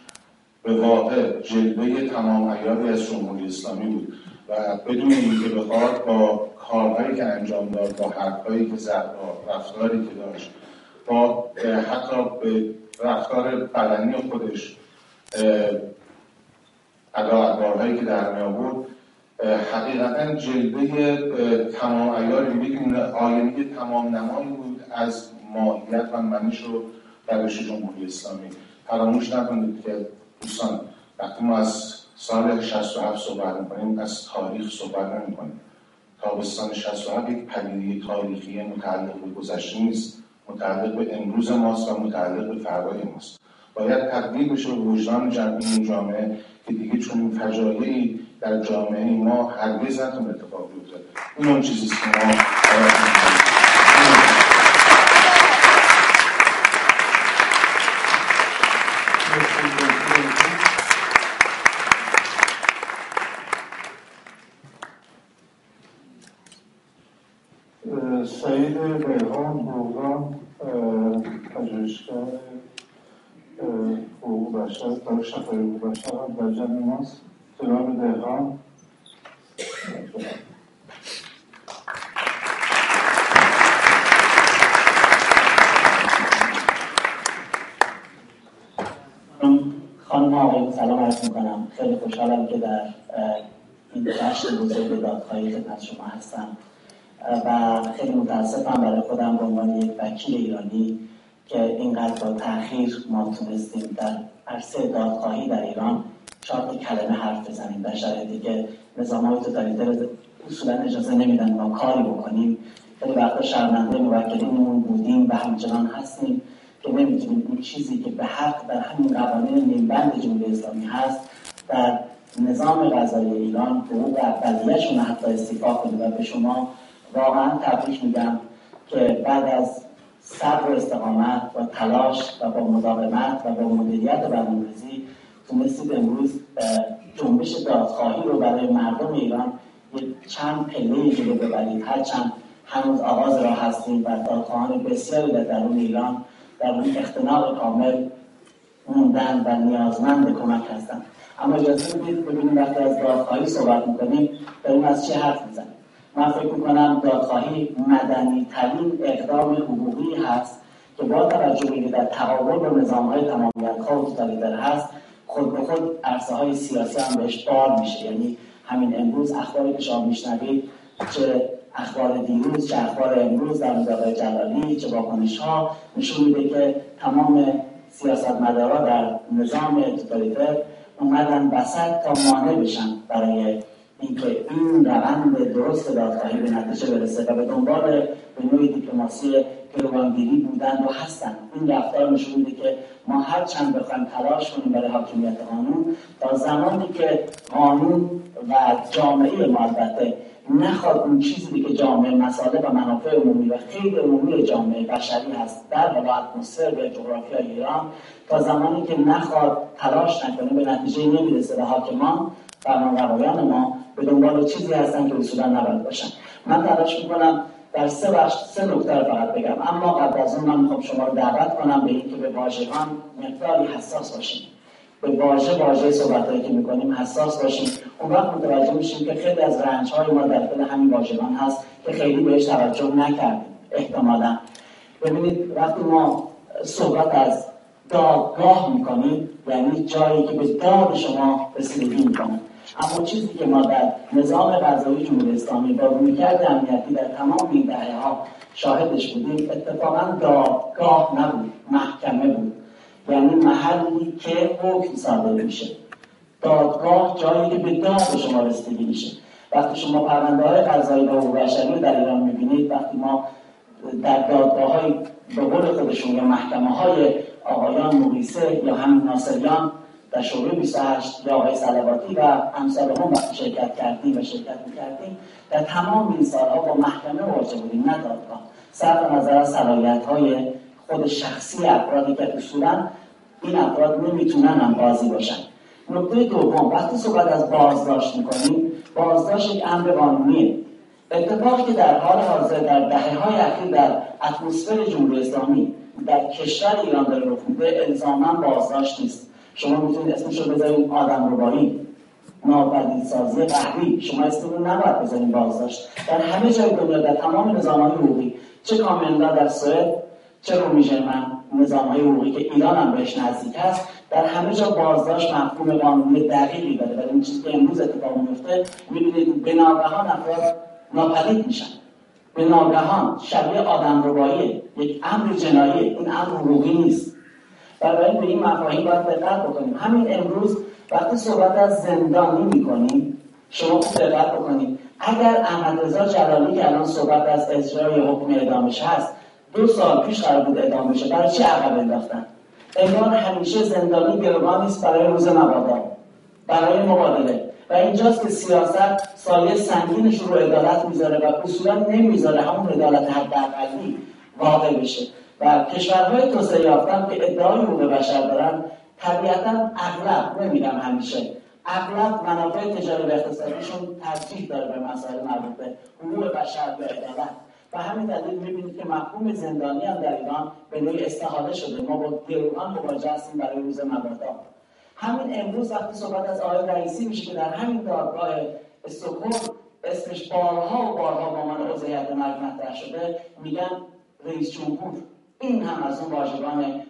به واقع جلوه تمام ایاری از جمهوری اسلامی بود و بدون اینکه بخواد با کارهایی که انجام داد با حرفهایی که زد با رفتاری که داشت با حتی به رفتار بدنی خودش ادا که در می آورد حقیقتا جلوه تمام ایار یک آینه تمام نمایی بود. از ماهیت و منش و روش جمهوری اسلامی. فراموش نکنید که دوستان وقتی ما از سال 67 صحبت می‌کنیم از تاریخ صحبت نمی‌کنیم. تابستان 67 یک پدیده تاریخی متعلق به گذشته نیست متعلق به امروز ماست و متعلق به فردای ماست. باید تبدیل بشه به وجدان جمعی این جامعه که دیگه چون فجایعی در جامعه ما هرگز نتون اتفاق بیفته. این اون چیزی که ما سعید بیغان بوغان پژوهشگر حقوق بشر دانش حقوق بشر هم در جمع ماست جناب دهقان خانم آقای سلام عرض می‌کنم خیلی خوشحالم که در این جشن بزرگ دادخواهی شما هستم. و خیلی متاسفم برای خودم به عنوان یک وکیل ایرانی که اینقدر با تاخیر ما تونستیم در عرصه دادخواهی در ایران چهار کلمه حرف بزنیم. در شرایطی که نظام های توتالیتر اصولا اجازه نمیدن ما کاری بکنیم. خیلی وقتا شرمنده موکلینمون بودیم و همچنان هستیم که نمی‌تونیم اون چیزی که به حق در همین قوانین نیمبند جمهوری اسلامی هست در نظام غذایی ایران حقوق اولیهشون حتی استیفا کنیم و به شما واقعا تبریک میگم که بعد از صبر و استقامت و تلاش و با مداومت و با مدیریت برنامه‌ریزی تونستید امروز جنبش دادخواهی رو برای مردم ایران یک چند پله جلو ببرید. هرچند هنوز آغاز را هستیم و دادخواهان بسیاری در درون ایران در اون اختناق کامل موندن و نیازمند کمک هستند. اما اجازه بدید ببینیم وقتی از دادخواهی صحبت می‌کنیم داریم از چه حرف می‌زنیم؟ من فکر می‌کنم دادخواهی مدنی ترین اقدام حقوقی هست که با توجه به در تقابل با نظام های تمامیت خواه و هست خود به خود عرصه های سیاسی هم بهش بار میشه. یعنی همین امروز اخباری که شما میشنوید چه اخبار دیروز چه اخبار امروز در مورد جلالی چه واکنش ها نشون میده که تمام سیاستمدارا در نظام توتالیتر اومدن بسط تا مانع بشن برای اینکه این روند درست دادخواهی به نتیجه برسه و به دنبال به نوعی دیپلماسی پیروانگیری بودن و هستن. این رفتار نشون میده که ما هر چند بخوایم تلاش کنیم برای حاکمیت قانون تا زمانی که قانون و جامعه ما البته نخواد اون چیزی که جامعه مساله و منافع عمومی و خیلی عمومی جامعه بشری هست در حالا اتمسفر و جغرافیای ایران تا زمانی که نخواد تلاش نکنه به نتیجه نمی‌رسه و حاکمان فرمانروایان ما به دنبال چیزی هستن که اصولا نباید باشن. من تلاش می‌کنم در سه بخش سه نکته رو فقط بگم. اما قبل از اون من می‌خوام شما رو دعوت کنم به اینکه به واژگان مقداری حساس باشیم. به واژه واژه صحبتهایی که می‌کنیم حساس باشیم. اون وقت متوجه میشیم که خیلی از رنج های ما در دل همین واژگان هست که خیلی بهش توجه نکردیم احتمالا. ببینید وقتی ما صحبت از دادگاه می‌کنیم یعنی جایی که به داد شما رسیدگی می‌کنیم. اما چیزی که ما در نظام غذایی جمهوری اسلامی با رویکرد امنیتی در تمام این دهه ها شاهدش بودیم اتفاقا دادگاه نبود محکمه بود. یعنی محلی که حکم صادر میشه. دادگاه جایی که به داد شما رسیدگی میشه. وقتی شما پرونده های قضایی و بشری در ایران می‌بینید وقتی ما در دادگاه های به قول خودشون یا محکمه های آقایان مقیسه یا همین ناصریان در شعبه 28 یا آقای سلواتی و امثال هم وقتی شرکت کردیم و شرکت می‌کردیم در تمام این سالها با محکمه مواجه بودیم نه دادگاه. صرف نظر از صلاحیت های خود شخصی افرادی که اصولا این افراد نمی‌تونن هم بازی باشن. نکته دوم وقتی صحبت از بازداشت می‌کنیم بازداشت یک امر قانونیه. اتفاقی که در حال حاضر در دهه های اخیر در اتمسفر جمهوری اسلامی در کشور ایران داره رخ میده الزاما بازداشت نیست. شما می‌تونید اسمش رو بذارید آدم ربایی. ناپدید سازی قهری شما اسم رو نباید بذارید بازداشت. در همه جای دنیا در تمام نظام های حقوقی چه کامندا در سوئد چه رومی ژرمن نظام های حقوقی که ایران هم بهش نزدیک هست در همه جا بازداشت مفهوم قانونی دقیقی داره ولی این چیزی که امروز اتفاق میفته می‌بینید به ناگهان افراد ناپدید میشن. به ناگهان شبیه آدم ربایی یک امر جنایی این امر حقوقی نیست. برای به این مفاهیم باید دقت بکنیم. همین امروز وقتی صحبت از زندانی می‌کنیم شما خوب دقت بکنید. اگر احمد رضا جلالی که الان صحبت از اجرای حکم اعدامش هست دو سال پیش قرار بود اعدام بشه. برای چه عقب انداختن؟ انگار همیشه زندانی گروگانی است برای روز مبادا. برای مبادله. و اینجاست که سیاست سایه سنگینش رو عدالت می‌ذاره و اصولا نمی‌ذاره همون عدالت حداقلی واقع بشه. و کشورهای توسعه یافتن که ادعای حقوق بشر دارن طبیعتا اغلب نمیگم همیشه اغلب منافع تجاری و اقتصادیشون ترجیح داره به مسائل مربوط به حقوق بشر و عدالت و همین دلیل می‌بینید که مفهوم زندانی هم در ایران به نوعی استحاله شده. ما با گروهان مواجه هستیم برای روز مبادا. همین امروز وقتی صحبت از آقای رئیسی میشه که در همین دادگاه استکهلم اسمش بارها و بارها با من عضویت مرگ مطرح شده میگن رئیس جمهور. این هم از اون واژگان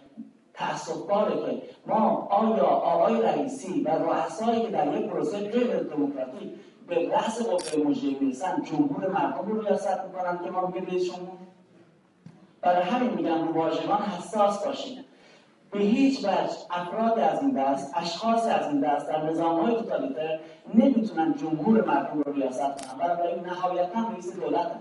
تأصف که ما آیا آقای رئیسی و رؤسایی که در یک پروسه غیر دموکراتیک به رأس قوه مجریه می‌رسن جمهور مردم رو ریاست می‌کنن که ما میگیم رئیس جمهور برای همین میگم رو واژگان حساس باشیم به هیچ وجه افراد از این دست اشخاص از این دست در نظام های توتالیتر نمی‌تونن جمهور مردم رو ریاست کنن. برای نهایتا رئیس دولت هم.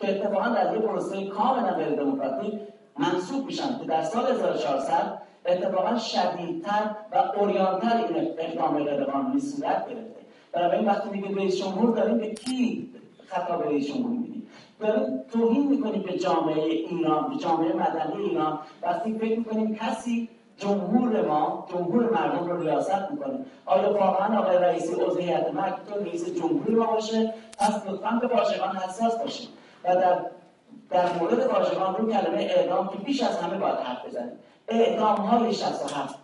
که اتفاقا در یک پروسه کاملا غیر دموکراتیک منصوب میشن که در سال 1400 اتفاقا شدیدتر و اوریانتر این اقدام غیرقانونی صورت گرفته. برای این وقتی میگه رئیس جمهور داریم به کی خطاب رئیس جمهور میدیم؟ داریم توهین می‌کنیم به جامعه ایران به جامعه مدنی ایران. وقتی فکر می‌کنیم کسی جمهور ما جمهور مردم رو ریاست می‌کنه. آیا واقعا آقای رئیسی عضویت ما تو رئیس جمهور ما باشه؟ پس لطفا به واژگان حساس باشیم و در در مورد واژگان رو کلمه اعدام که بیش از همه باید حرف بزنیم. اعدام های 67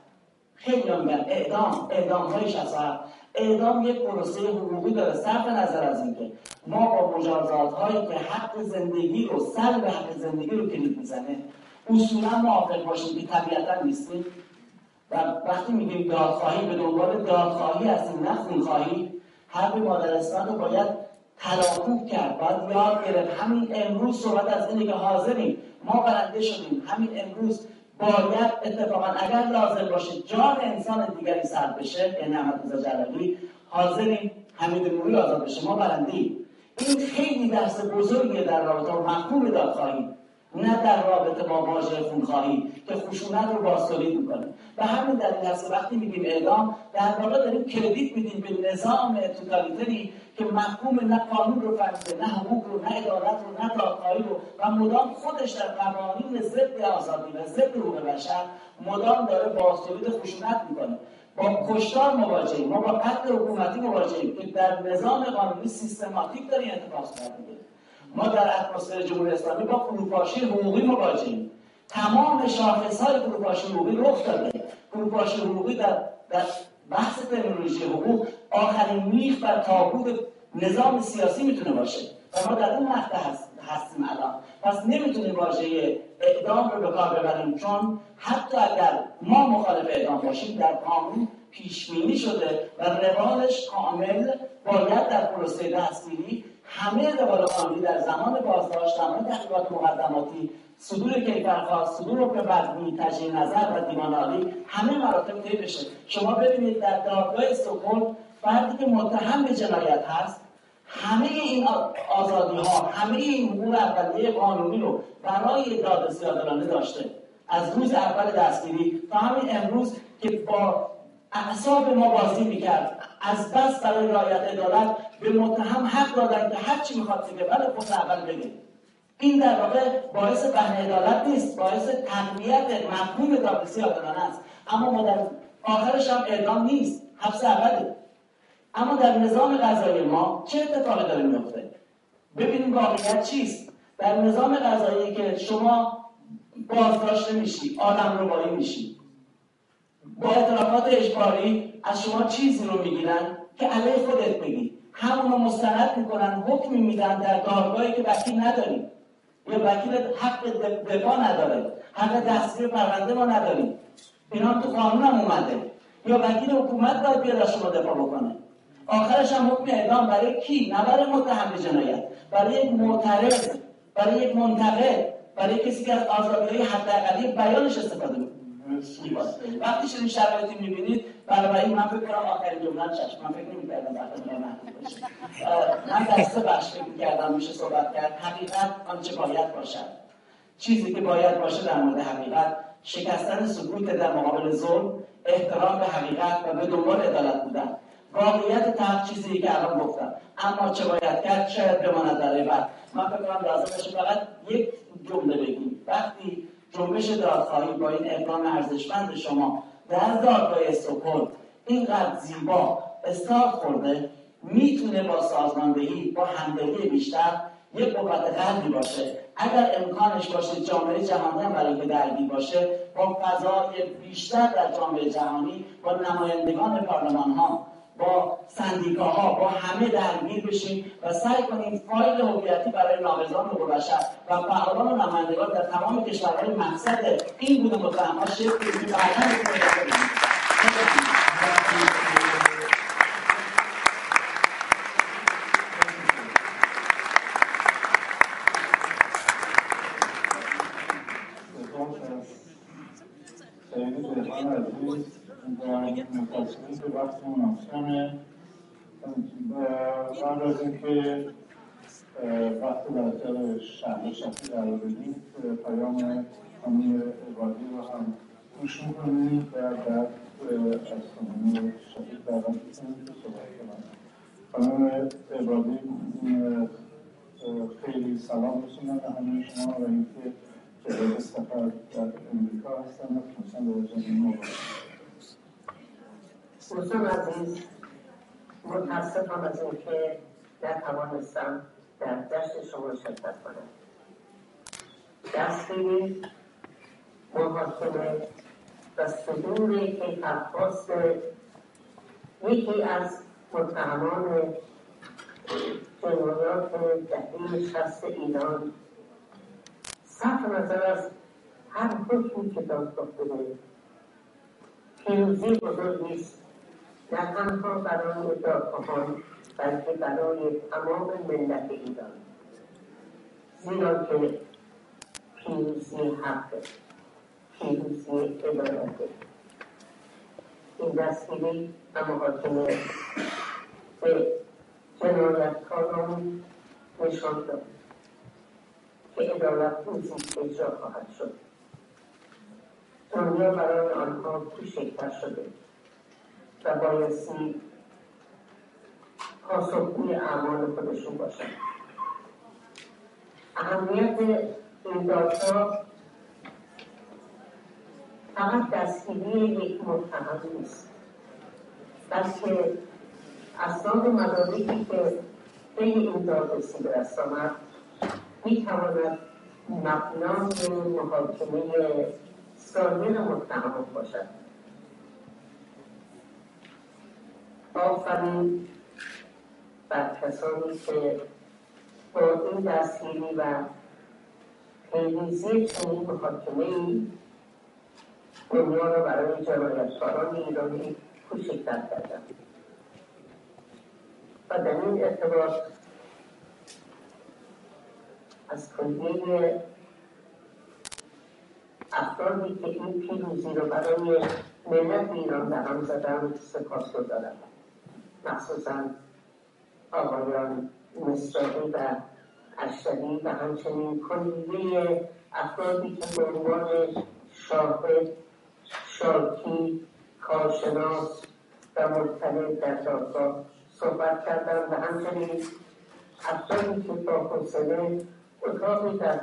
خیلی میگن اعدام. اعدام های 67 اعدام یک پروسه حقوقی داره صرف نظر از اینکه ما با مجازات هایی که حق زندگی رو سلب حق زندگی رو کلید می‌زنه اصولا موافق باشیم که طبیعتا نیستیم. و وقتی میگیم دادخواهی به دنبال دادخواهی هستیم نه خونخواهی. حرف مادرستان رو باید تلاقوب کرد باید یاد گرفت. همین امروز صحبت از اینه که حاضریم. ما برنده شدیم. همین امروز باید اتفاقا اگر لازم باشه جان انسان دیگری سر بشه یعنی احمد جلالی حاضریم حمید نوری آزاد بشه. ما برنده این خیلی درس بزرگیه در رابطه با مفهوم دادخواهی. نه در رابطه با واژه خونخواهی که خشونت رو باستولید می‌کنه و همین دلیل هست وقتی میگیم اعدام در واقع داریم کردیت میدیم به نظام توتالیتری که مفهوم نه قانون رو فهمیده نه حقوق رو نه عدالت رو نه دادخواهی رو و مدام خودش در قوانین ضد آزادی و ضد حقوق بشر مدام داره باستولید خشونت می‌کنه. با کشتار مواجهیم ما با قتل حکومتی مواجهیم که در نظام قانونی سیستماتیک داره اتفاق صورت ما در اتمسفر جمهوری اسلامی با فروپاشی حقوقی مواجهیم. تمام شاخص های فروپاشی حقوقی رخ داده. فروپاشی حقوقی در, در بحث ترمینولوژی حقوق آخرین میخ بر تابوت نظام سیاسی می‌تونه باشه. و ما در اون مقطع هست هستیم الان. پس نمی‌تونیم واژه اعدام رو به کار ببریم چون حتی اگر ما مخالف اعدام باشیم در قانون پیش شده و روالش کامل باید در پروسه دستگیری همه روال قانونی در زمان بازداشت زمان تحقیقات مقدماتی صدور کیفرخواست صدور حکم بدنی تجدید نظر و دیوان عالی همه مراتب طی بشه. شما ببینید در دادگاه استکهلم فردی که متهم به جنایت هست همه این آزادی ها همه این حقوق اولیه قانونی رو برای داد سیادلانه داشته. از روز اول دستگیری تا همین امروز که با اعصاب ما بازی می‌کرد. از بس برای رعایت عدالت به متهم حق دادن که هر چی می‌خواد بگه ولی خود اول بگه این در واقع باعث بهن عدالت نیست باعث تقویت مفهوم دادرسی عادلانه است. اما ما در آخرش هم اعدام نیست حبس ابده اما در نظام غذایی ما چه اتفاقی داره میفته ببینیم واقعیت چیست. در نظام غذایی که شما بازداشته میشی آدم رو میشی. با اعترافات اجباری از شما چیزی رو می‌گیرن که علیه خودت بگی همونو مستند می‌کنن حکمی میدن در دادگاهی که وکیل نداریم یا وکیل حق دفاع نداره. حق دستگیر پرونده ما نداریم. اینا تو قانون هم اومده. یا وکیل حکومت باید بیاد شما دفاع بکنه. آخرش هم حکم اعدام برای کی؟ نه برای متهم جنایت. برای یک معترض برای یک منتقد برای کسی که از آزادی حداقلی بیانش استفاده وقتی شدیم شرایطی می‌بینید بنابراین من فکر کنم آخرین جمله چشم. من فکر نمی‌کردم محدود باشه. من در بخش فکر می‌کردم میشه صحبت کرد. حقیقت آنچه باید باشد. چیزی که باید باشه در مورد حقیقت. شکستن سکوت در مقابل ظلم احترام به حقیقت و به دنبال عدالت بودن. واقعیت تحت چیزی که الان گفتم. اما چه باید کرد؟ شاید بماند در بعد. من فکر کنم فقط یک جمله بگیم. وقتی جنبش دادخواهی با این اقدام ارزشمند شما در دادگاه استکهلم اینقدر زیبا استارت خورده می‌تونه با سازماندهی با همدلی بیشتر یک قوت قلبی باشه. اگر امکانش باشه جامعه جهانی هم برای باشه با فضای بیشتر در جامعه جهانی با نمایندگان پارلمان ها با سندیکاها با همه درگیر بشیم و سعی کنیم فایل هویتی برای ناقضان حقوق بشر و فعالان و نمایندگان در تمام کشورهای مقصد این گونه متهمها شکل بدیم که وقت مناسمه من از اینکه وقت براتر شهر شخصی قرار بدیم پیام خانم عبادی رو هم گوش می‌کنیم و بعد از خانم شفیق دعوت می‌کنیم که صحبت کنم خانم عبادی خیلی سلام رسوندن به همه شما و اینکه جدید سفر در امریکا هستن و تونستن به زمین مبارک. دوستان عزیز متاسفم از اینکه نتوانستم در جشن شما شرکت کنم. دستگیری محاکمه و صدور کیفرخواست یکی از متهمان جنایات دهه شست ایران. صرف نظر از هر حکمی که دادگاه بده پیروزی بزرگی است. نه تنها برای دادخواهان بلکه برای تمام ملت ایران. زیرا که پیروزی حق پیروزی عدالت. این دستگیری و محاکمه به جنایتکاران نشان داد که عدالت روزی اجرا خواهد شد. دنیا برای آنها کوچکتر شده. و بایستی پاسخگوی اعمال خودشون باشن اهمیت این داتا فقط دستگیری یک متهم نیست بلکه اسناد مدارکی که به این دادرسی به دست آمد می‌تواند مبنای محاکمه سایر متهمان باشد. آفرین بر کسانی که با این دستگیری و پیریزی چنین محاکمه ای دنیا را برای جنایتکاران ایرانی کوچکتر کردند. و در این ارتباط از کلیه افرادی که این پیروزی رو برای ملت ایران هم زدن سپاس دارم مخصوصا آقایان مصراقی و اشتری و همچنین کلیه افرادی که به عنوان شاهد شاکی کارشناس و مطلع در دادگاه صحبت کردن و همچنین افرادی که با حوصله اتاقی در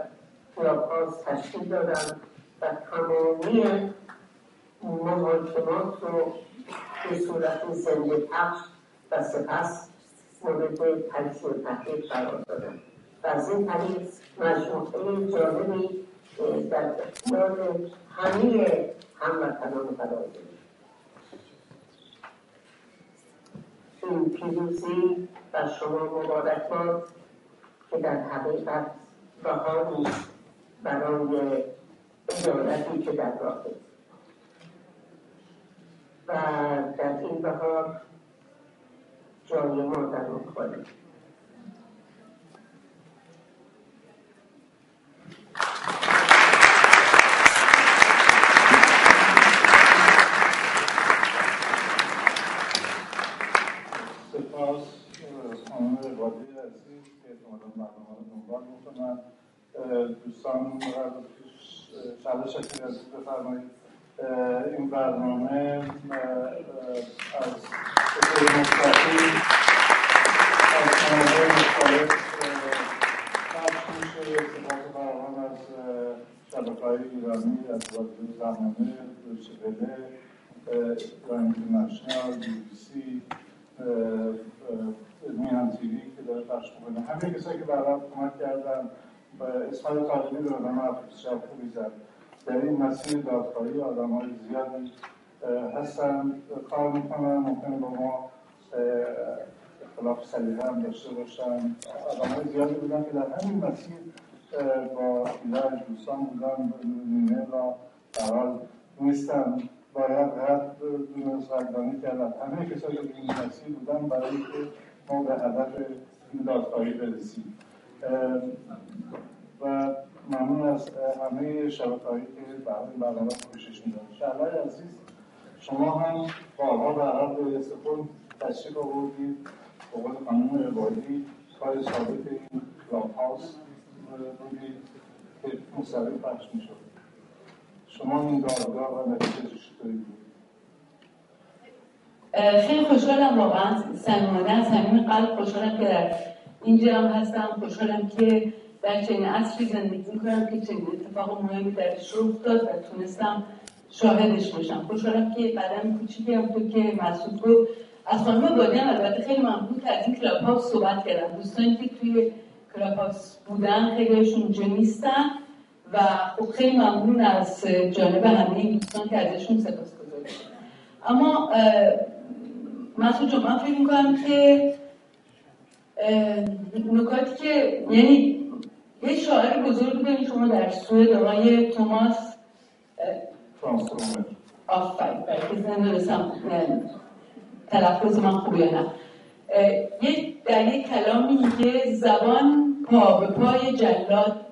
خیابهاز تشکیل دادن و تمامی محاکمات رو به صورت زنده پخش و سپس مورد و تحقیق قرار دادن و از این طریق مجموعه جالبی در اختیار همه هموطنان قرار دادن این پیروزی و شما مبارک باد که در حقیقت بهایی برای ادارتی که در راهه و در این بهار جای ما در خواهیم سپاس خانم قادی عزیز که اعتمالا برنامه رو دنبال می‌کنن. دوستان شهر شکری عزیز بفرمایید. این برنامه از از کانالهای مختلف پخش میشه. فراوان از شبکه های ایرانی از رادیو زمانه دوچه وله ایران اینترنشنال بی بی سی میان که داره پخش می‌کنه. همه کسایی که برام کمک کردن و طالبی رو آدم شب خوبی زد. در این مسیر دادخواهی آدم های زیادی هستن. کار می‌کنن ممکنه با ما اختلاف سلیقه هم داشته باشن. آدم های زیادی بودن که در همین مسیر با ایران دوستان بودن نیمه و برحال نیستن. باید رد دونست رگبانی کردن همه کسایی که این مسیر بودن برای که ما به هدف این دادخواهی برسیم. و ممنون از همه شبکه هایی که برای این برنامه کوشش میدن شهرهای عزیز شما هم بارها به به سپون تشریف آوردید. به قول خانم عبادی کار ثابت این کلاب هاوس بودید که مستقیم پخش می‌شد. شما این دادگاه و نتیجه چطوری بود خیلی خوشحالم واقعا. صمیمانه از صمیم قلب خوشحالم که در اینجا هم هستم. خوشحالم که در چنین عصری زندگی می‌کنم که چنین اتفاق مهمی درش رخ داد و تونستم شاهدش باشم. خوشحالم که قدم کوچیکی هم تو که مسعود گفت از خانم بادی هم البته خیلی ممنون که از این Clubhouse صحبت کردن دوستانی که توی Clubhouse بودن خیلیشون اونجا نیستن و خب خیلی ممنون از جانب همه دوستان که ازشون سپاس اما مسعود جان من فکر می‌کنم که نکاتی که یعنی یه شاعر بزرگ داریم شما در سوئد آقای توماس آفرین بلکه نمی‌دونستم تلفظ من خوب یا نه؟ در یک کلامی میگه زبان پا به پای جلاد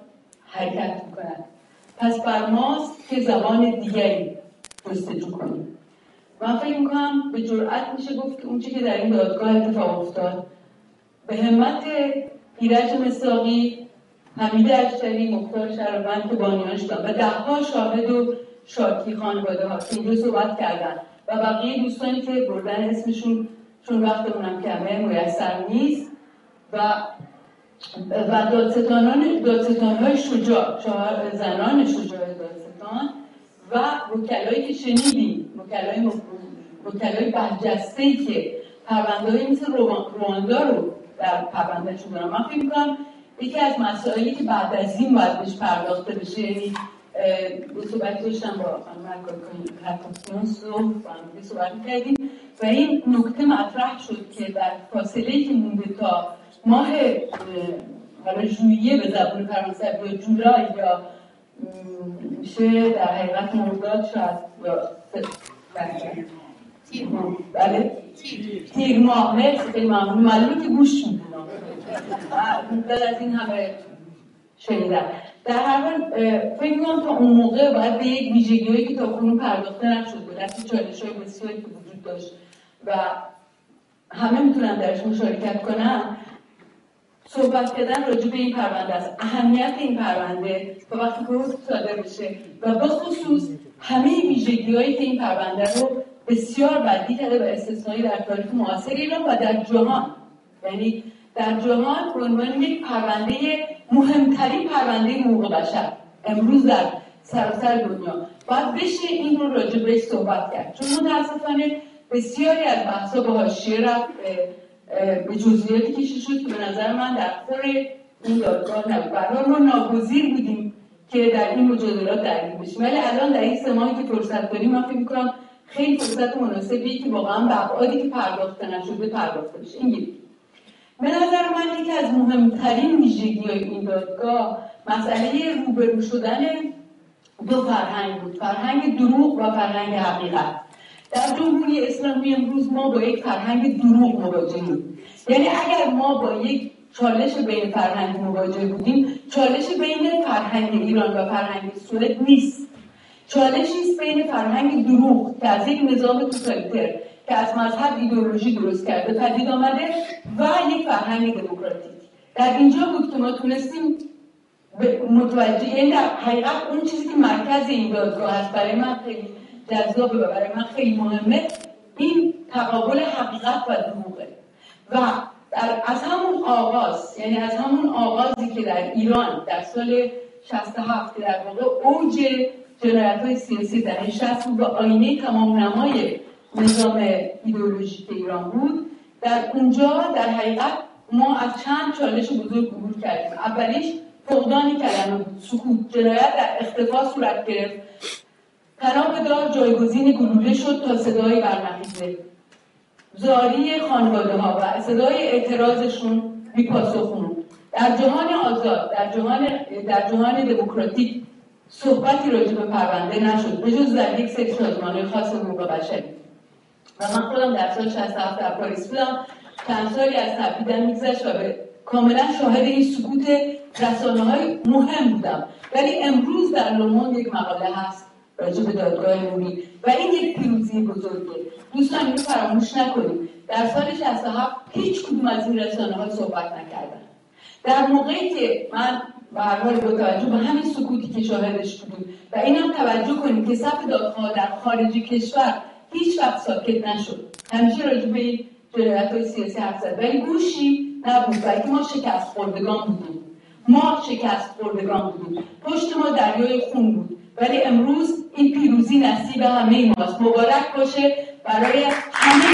حرکت می‌کند. پس بر ماست که زبان دیگری جستجو کنیم. من فکر می‌کنم به جرأت میشه گفت که اونچه که در این دادگاه اتفاق افتاد به همت ایرج مساقی حمید اشتری مختار شرابند که بانیان شدن و دهها شاهد و شاکی خانواده ها که اینجا صحبت کردن و بقیه دوستانی که بردن اسمشون چون وقتمونم کمه میسر نیست. و و دادستانان دادستان های شجاع زنان شجاع دادستان و وکلایی که شنیدیم وکلای وکلای برجسته که پرونده مثل رواندا رو در پروندهشون دارن من فکر یکی از مسائلی که بعد از این باید بهش پرداخته بشه یعنی به صحبت داشتم با خانم هرکاسیونس و با صحبت کردیم و این نکته مطرح شد که در فاصله که مونده تا ماه حالا ژوئیه به زبان فرانسوی یا جولای یا میشه در حقیقت مرداد شاید یا بله. تیر ماه. مرسی خیلی ممنون. معلومه که گوش می‌دونم. بعد از این همه شنیدم. در هر حال فکر می‌کنم تا اون موقع باید به یک ویژگیهایی که تا کنون پرداخته نشد به دست چالش های بسیاری که وجود داشت و همه می‌تونن درش مشارکت کنن صحبت کردن راجع به این پرونده است. اهمیت این پرونده تا وقتی که صادر بشه و به خصوص همه ویژگی که این پرونده رو بسیار بدی کرده و استثنایی در تاریخ معاصر ایران و در جهان. یعنی در جهان به عنوان یک پرونده مهمترین پرونده حقوق بشر. امروز در سراسر دنیا. باید بشه این رو راجع بهش صحبت کرد. چون متاسفانه بسیاری از بحثا با حاشیه رفت به جزئیاتی کشیده شد که به نظر من در خور این دادگاه نبود. برای ما ناگزیر بودیم که در این مجادلات درگیر بشیم. ولی الان در این سه که فرصت داریم من فکر می‌کنم خیلی فرصت مناسبیه که واقعا به ابعادی که پرداخته نشده پرداخته بشه. این به نظر من یکی از مهمترین ویژگی این دادگاه مسئله روبرو شدن دو فرهنگ بود فرهنگ دروغ و فرهنگ حقیقت. در جمهوری اسلامی امروز ما با یک فرهنگ دروغ مواجهیم یعنی اگر ما با یک چالش بین فرهنگ مواجه بودیم چالش بین فرهنگ ایران و فرهنگ سوئد نیست. چالشی است بین فرهنگ دروغ که از یک نظام توتالیتر که از مذهب ایدئولوژی درست کرده پدید آمده و یک فرهنگ دموکراتیک. در اینجا بود که ما تونستیم متوجه یعنی در حقیقت اون چیزی که مرکز این دادگاه هست برای من خیلی جذابه و برای من خیلی مهمه این تقابل حقیقت و دروغه. و در از همون آغاز یعنی از همون آغازی که در ایران در سال 67 که در واقع اوج جنایت های سیاسی در 60 بود و آینه تمام نمای نظام ایدئولوژیک ایران بود. در اونجا در حقیقت ما از چند چالش بزرگ عبور کردیم. اولیش فقدان کلمه بود سکوت جنایت در اختفا صورت گرفت. تناب دار جایگزین گلوله شد تا صدای برنخیزه زاری خانواده ها و صدای اعتراضشون بیپاسخ در جهان آزاد در جهان در جهان دموکراتیک صحبتی راجع به پرونده نشد. به جز در یک سری سازمان خاص حقوق بشری. و من خودم در سال 67 در پاریس بودم. چند سالی از تبدیدم میگذشت و به کاملا شاهد این سکوت رسانه های مهم بودم. ولی امروز در لوموند یک مقاله هست راجع به دادگاه نوری و این یک پیروزی بزرگه. دوستان اینو فراموش نکنیم در سال 67 هیچ کدوم از این رسانه ها صحبت نکردن. در موقعی که من به هر حال با توجه به همین سکوتی که شاهدش بودیم و اینم توجه کنیم که صف دادخواه در خارج کشور هیچ وقت ساکت نشد. همیشه راجع به جنایت های سیاسی حرف زد. ولی گوشی نبود بلکه ما شکست خوردگان بودیم. ما شکست خوردگان بودیم. پشت ما دریای خون بود. ولی امروز این پیروزی نصیب همه ماست. مبارک باشه برای همه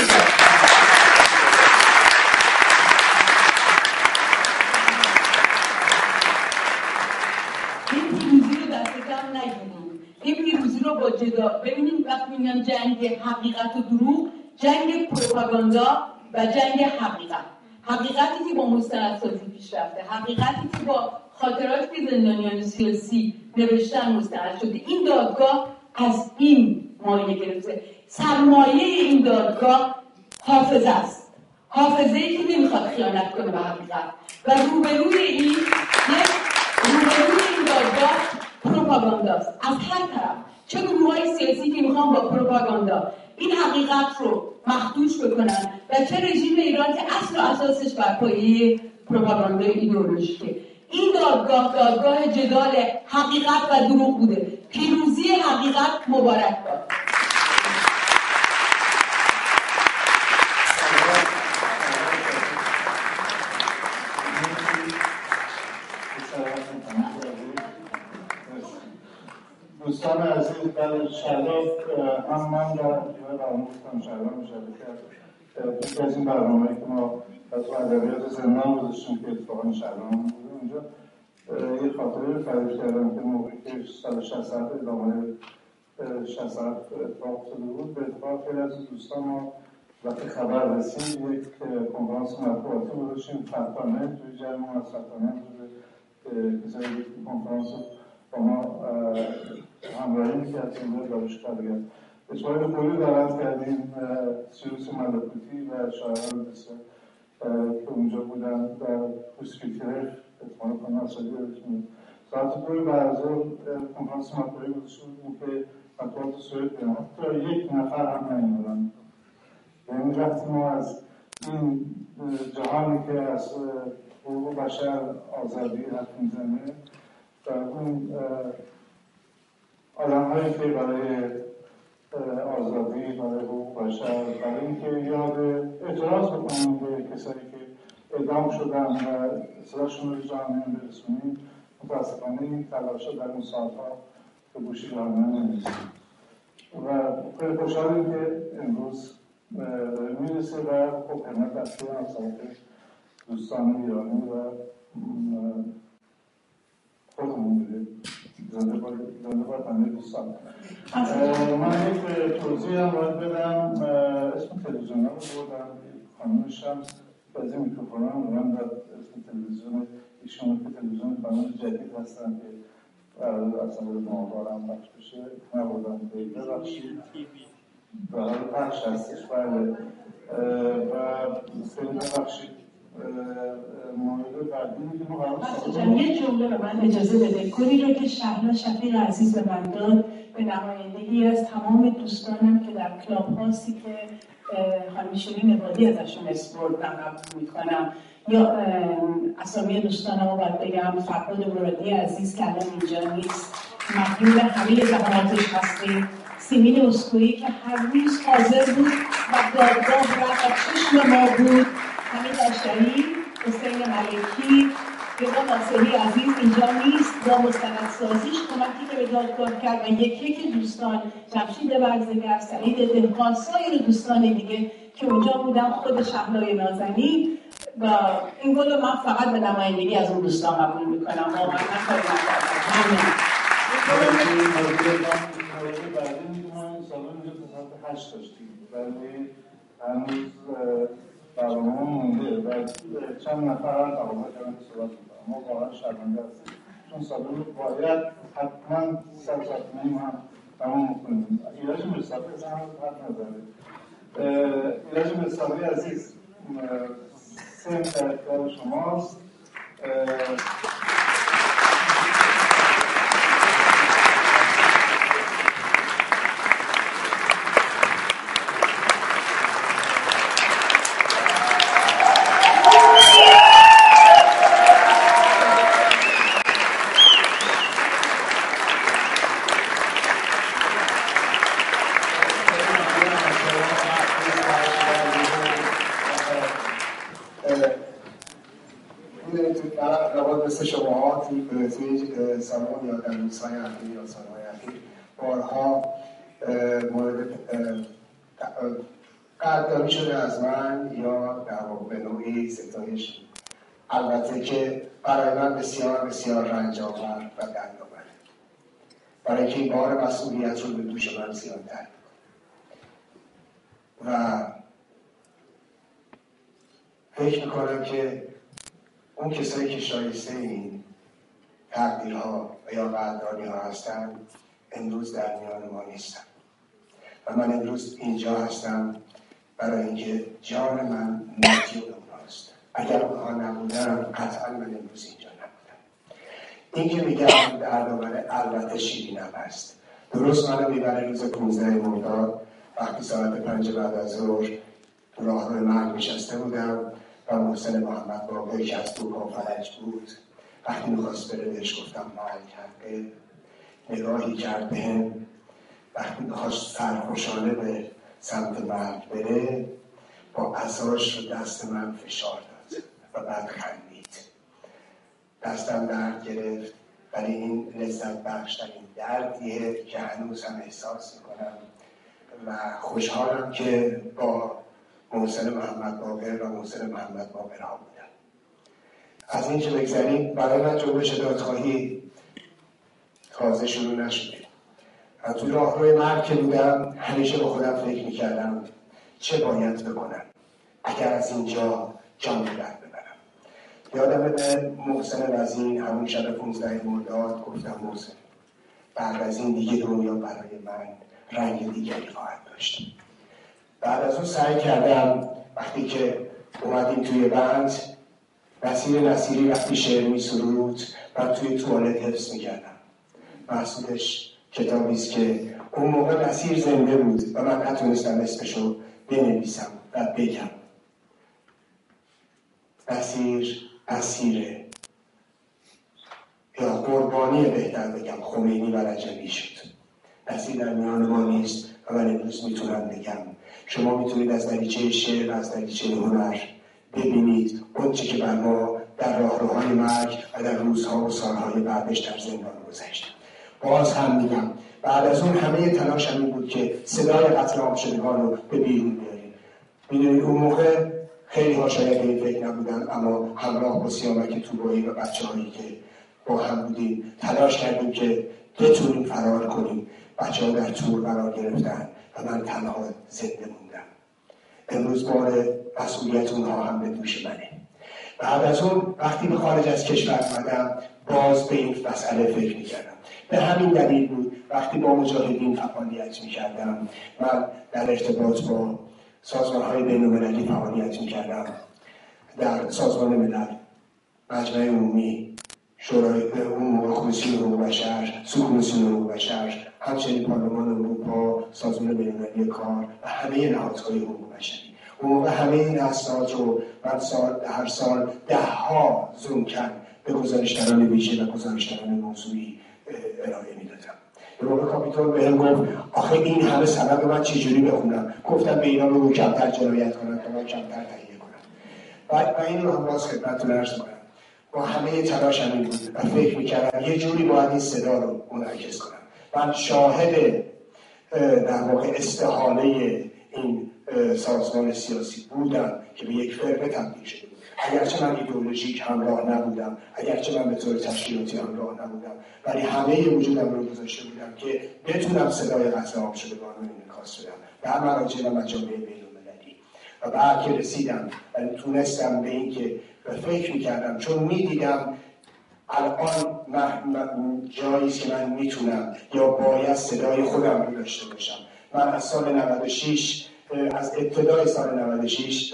این پیروزی رو دست کم نگیریم این پیروزی رو با جدا. ببینیم وقتی میگم جنگ حقیقت و دروغ جنگ پروپاگاندا و جنگ حقیقت. حقیقتی که با مستندسازی پیش رفته حقیقتی که با خاطراتی که زندانیان سیاسی نوشتن مستند شده. این دادگاه از این مایه گرفته. سرمایه این دادگاه حافظه است. حافظه که نمی‌خواد خیانت کنه به حقیقت. و روبروی این روبروی این دادگاه پروپاگانداست از هر طرف. چه گروه های سیاسی که می‌خوان با پروپاگاندا. این حقیقت رو مخدوش بکنن و چه رژیم ایران که اصل و اساسش بر پایه پروپاگاندا ایدئولوژیکه. این دادگاه دادگاه جدال حقیقت و دروغ بوده. پیروزی حقیقت مبارک باد. دوستان عزیز در شلاف هم من در دیوار آموختم شلاف مشارکت یکی از این برنامه که ما از ادبیات زندان گذاشتیم که اتفاقا شهرام بوده اونجا یه خاطره تعریف کردم که موقعی که سال 67 ادامه 67 اتفاق افتاده بود. به اتفاق خیلی از دوستان ما وقتی خبر رسید یک کنفرانس مطبوعاتی گذاشتیم. فتانه توی جمع از فتانه کسایی کنفرانس با ما همراهی می‌کرد اینجا دانشگاه کرد اسماعیل خوری دعوت کردیم سیروس ملکوتی و شاعران بسیار که اونجا بودن در پوسکیترف اتفاقا کنم اصلی یادتونه ساعت دوی برزار کنفرانس مطبوعی گذاشته بودیم که مطبوعات سوئد بیان. حتی یک نفر هم نیومدن. یعنی وقتی ما از این جهانی که از حقوق بشر آزادی حرف می‌زنه و اون آدم هایی که برای آزادی برای حقوق بشر برای اینکه یاد اعتراض بکنیم به کسایی که اعدام شدن و صداشون رو جامعه برسونیم متاسفانه این تلاش در اون سالها به گوشی جامعه نمی‌رسیم و خیلی خوشحالیم که امروز می‌رسه و خب حمایت از سمت دوستان ایرانی و من یک توضیح هم باید بدم اسم تلویزیون رو بردم خانم شمس از این میکروفون هم من در اسم تلویزیون ایشون که تلویزیون خانم. جدید هستن که قرار اصلا به ماهوار هم بخش بشه نبردم ببخشید برای پخش هستش بله و خیلی ببخشید مورد یه جمله به من اجازه بده. گلی رو که شهلا شفیق عزیز به من داد به نمایندگی از تمام دوستانم که در کلاب هاستی که خانم شیرین عبادی ازشون اسپورت قبول می‌کنم. یا اسامی دوستانم رو باید بگم فرهاد مرادی عزیز که الان اینجا نیست. مدیون همه زحماتش هستیم. سیمین اسکویی که هر روز حاضر بود و دادگاه و چشم ما بود. همین اشتری حسین ملکی رضا ناصری عزیز اینجا نیست. با مستندسازیش کمکی که به دادگاه کرد و یکی یک دوستان جمشید برزگر سعید دهقان سایر دوستان دیگه که اونجا بودن خود شهلای نازنین. و این گل من فقط به نمایندگی از اون دوستان قبول می‌کنم. واقعا من کاری نکردم هشت داشتیم ولی هنوز برنامه مونده و چند نفر هم تقاضا کردن که صحبت می‌کنم ما واقعا شرمنده هستیم چون سالون باید حتما سر ساعت هم تمام کنیم. ایراج مصطفی هم حرف نداره ایراج مصطفی عزیز سه شماست قدردانی شده از من یا به نوعی ستایش. البته که برای من بسیار بسیار رنج آور و درد آور برای اینکه این بار مسئولیت رو به دوش من زیادتر و فکر می‌کنم که اون کسایی که شایسته این تقدیرها و یا قدردانی ها هستن امروز در میان ما نیستن. و من امروز اینجا هستم برای اینکه جان من مدیون اونهاست اگر اونها نبودن قطعا من امروز اینجا نبودم. این که میگم در دوباره البته شیرینم هست درست منو می‌بره روز 15 مرداد. وقتی ساعت پنج بعد از ظهر راه مرگ نشسته بودم و محسن محمد باقر که از تو فلج بود. وقتی می‌خواست بره بهش گفتم کرده نگاهی کرد به هم وقتی می‌خواست سرخوشانه به سمت مرگ بره با اساش رو دست من فشار داد و بعد خندید. دستم درد گرفت ولی این لذت بخشترین دردیه که هنوز هم احساس می‌کنم. و خوشحالم که با محسن محمد باقر و محسن محمد باقر ها بودم. از این که بگذریم برای من جنبش دادخواهی تازه شروع نشده. توی راهروی مرگ که بودم همیشه با خودم فکر می‌کردم چه باید بکنم اگر از اینجا جان بر ببرم. یادم به محسن وزین همون شب 15 مرداد گفتم محسن بعد از این دیگه دنیا برای من رنگ دیگری خواهد داشت. بعد از اون سعی کردم وقتی که اومدیم توی بند نصیر نصیری وقتی شعر می سرود و توی توالت حفظ می‌کردم. محصولش کتابی است که اون موقع نصیر زنده بود و من نتونستم اسمشو بنویسم و بگم. نصیر اسیره. یا قربانی بهتر بگم خمینی و رجبی شد. نصیر در میان ما نیست و من امروز می‌تونم بگم. شما می‌تونید از دریچه شعر از دریچه هنر ببینید اونچه که بر ما در راهروهای مرگ و در روزها و سالهای بعدش در زندان گذشت باز هم میگم. بعد از اون همه تلاش این بود که صدای قتل عام رو به بیرون بیاریم. می‌دونید اون موقع خیلی ها شاید این فکر نبودن اما همراه با سیامک توبایی و بچه هایی که با هم بودیم تلاش کردیم که بتونیم فرار کنیم. بچه ها در تور قرار گرفتن و من تنها زنده موندم. امروز بار مسئولیت اونها هم به دوش منه. بعد از اون وقتی به خارج از کشور آمدم باز به این مسئله فکر می‌کردم. به همین دلیل بود وقتی با مجاهدین فعالیت می‌کردم من در ارتباط با سازمان های بین فعالیت می‌کردم در سازمان ملل مجمع عمومی شورای موقع کمیسیون حقوق بشر سوکمیسیون حقوق بشر همچنین پارلمان اروپا سازمان بینالمللی کار و همه نهادهای حقوق بشری. موقع همه این اسناد رو من سال هر سال ده ها زوم کرد به گزارشگران ویژه و گزارشگران موضوعی. ارائه می‌دادم. به موقع کاپیتان به گفت آخه این همه سبب من چجوری بخونم گفتم به اینا بگو کمتر جنایت کنم تا من کمتر تهیه کنم. و, و این رو هم باز خدمتتون عرض کنم با همه تلاش همین بود. و فکر می‌کردم یه جوری باید این صدا رو منعکس کنم. من شاهد در واقع استحاله این سازمان سیاسی بودم که به یک فرقه تبدیل شده اگرچه من ایدئولوژیک همراه نبودم اگرچه من به طور تشکیلاتی همراه نبودم ولی همه وجودم رو گذاشته بودم که بتونم صدای قطع آب شدگان رو انعکاس بدم. در مراجع و مجامع بین المللی و بعد که رسیدم تونستم به اینکه فکر می‌کردم چون می‌دیدم الان جایی که من می‌تونم یا باید صدای خودم رو داشته باشم. من از سال 96 از ابتدای سال 96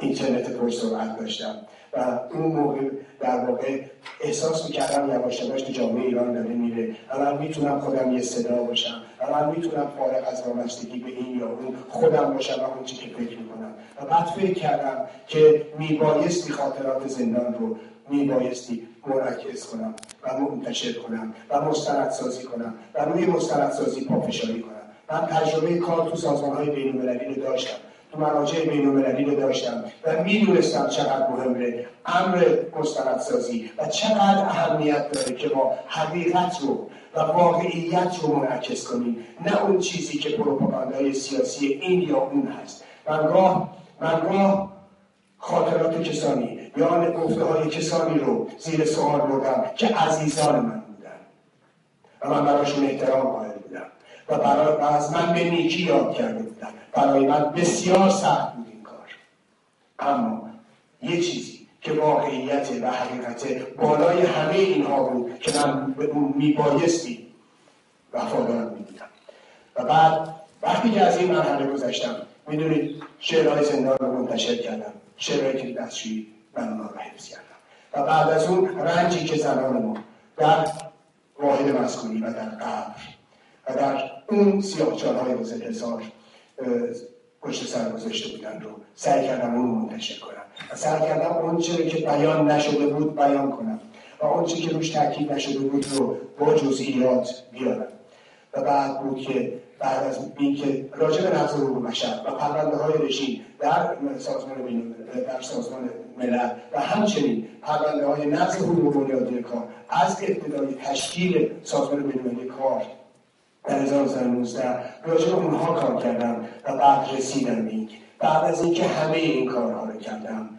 اینترنت پرسرعت داشتم. و اون موقع در واقع احساس می‌کردم یواش یواش جامعه ایران داره میره و من می‌تونم خودم یه صدا باشم و من می‌تونم فارغ از وابستگی به این یا اون خودم باشم و اون چی که فکر می‌کنم. و بعد فکر کردم که میبایستی خاطرات زندان رو میبایستی مرکز کنم و منتشر کنم و مستندسازی کنم و روی مستندسازی پافشاری کنم. من تجربه کار تو سازمان های بین رو داشتم. تو مراجع بین المللی رو داشتم و می‌دونستم چقدر مهمه امر مستندسازی و چقدر اهمیت داره که ما حقیقت رو و واقعیت رو منعکس کنیم. نه اون چیزی که پروپاگاندای سیاسی این یا اون هست. من گاه من گاه خاطرات کسانی یا گفته های کسانی رو زیر سوال بردم که عزیزان من بودن. و من براشون احترام قائل بودم. و, برای از من به نیکی یاد کرده بودم برای من بسیار سخت بود این کار. اما یه چیزی که واقعیت و حقیقت بالای همه اینها بود که من به اون میبایستی وفادار میبودم و بعد وقتی که از این مرحله گذشتم می‌دونید شعرهای زندان رو منتشر کردم شعرهایی که دستشویی من اونها رو حفظ کردم. و بعد از اون رنجی که زنان ما در واحد مسکونی و در قبر و در اون سیاه های روز هزار پشت سر گذاشته بودن رو. سعی کردم اون منتشر کنم. و سعی کردم اون چیزی که بیان نشده بود بیان کنم. و اون چیزی که روش تاکید نشده بود رو با جزئیات بیارم. و بعد بود که بعد از اینکه راجع به نقض حقوق بشر و پرونده های رژیم در سازمان در سازمان ملل و همچنین پرونده های نقض حقوق بنیادی کار از ابتدای تشکیل سازمان بینالمللی کار در 1919 راجع به اونها کار کردم و بعد رسیدم به بعد از اینکه همه این کارها رو کردم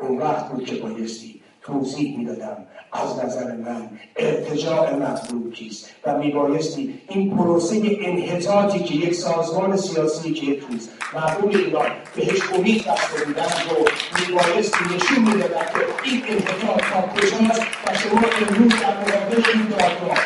اون وقت بود که بایستی توضیح می‌دادم از نظر من ارتجاع مطلوب کیست و میبایستی این پروسه انحطاطی که یک سازمان سیاسی که یک روز مردم ایران بهش امید بسته بودن رو میبایستی نشون می‌دادن که این انحطاط تا کجاست و شما امروز در مقابل این دادگاه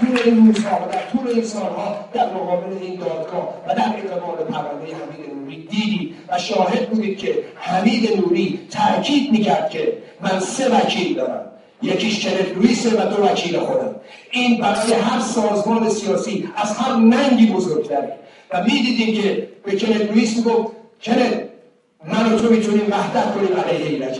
طول این روزها و در طول این سالها در مقابل این دادگاه. و در اقبال پرونده حمید نوری دیدید و شاهد بودید که حمید نوری تاکید می‌کرد که من سه وکیل دارم. یکیش کنت لویسه و دو وکیل خودم. این برای هر سازمان سیاسی از هر ننگی بزرگتره. و می‌دیدیم که به کنت لویس می‌گفت کنت من و تو می‌تونیم وحدت کنیم علیه ایرج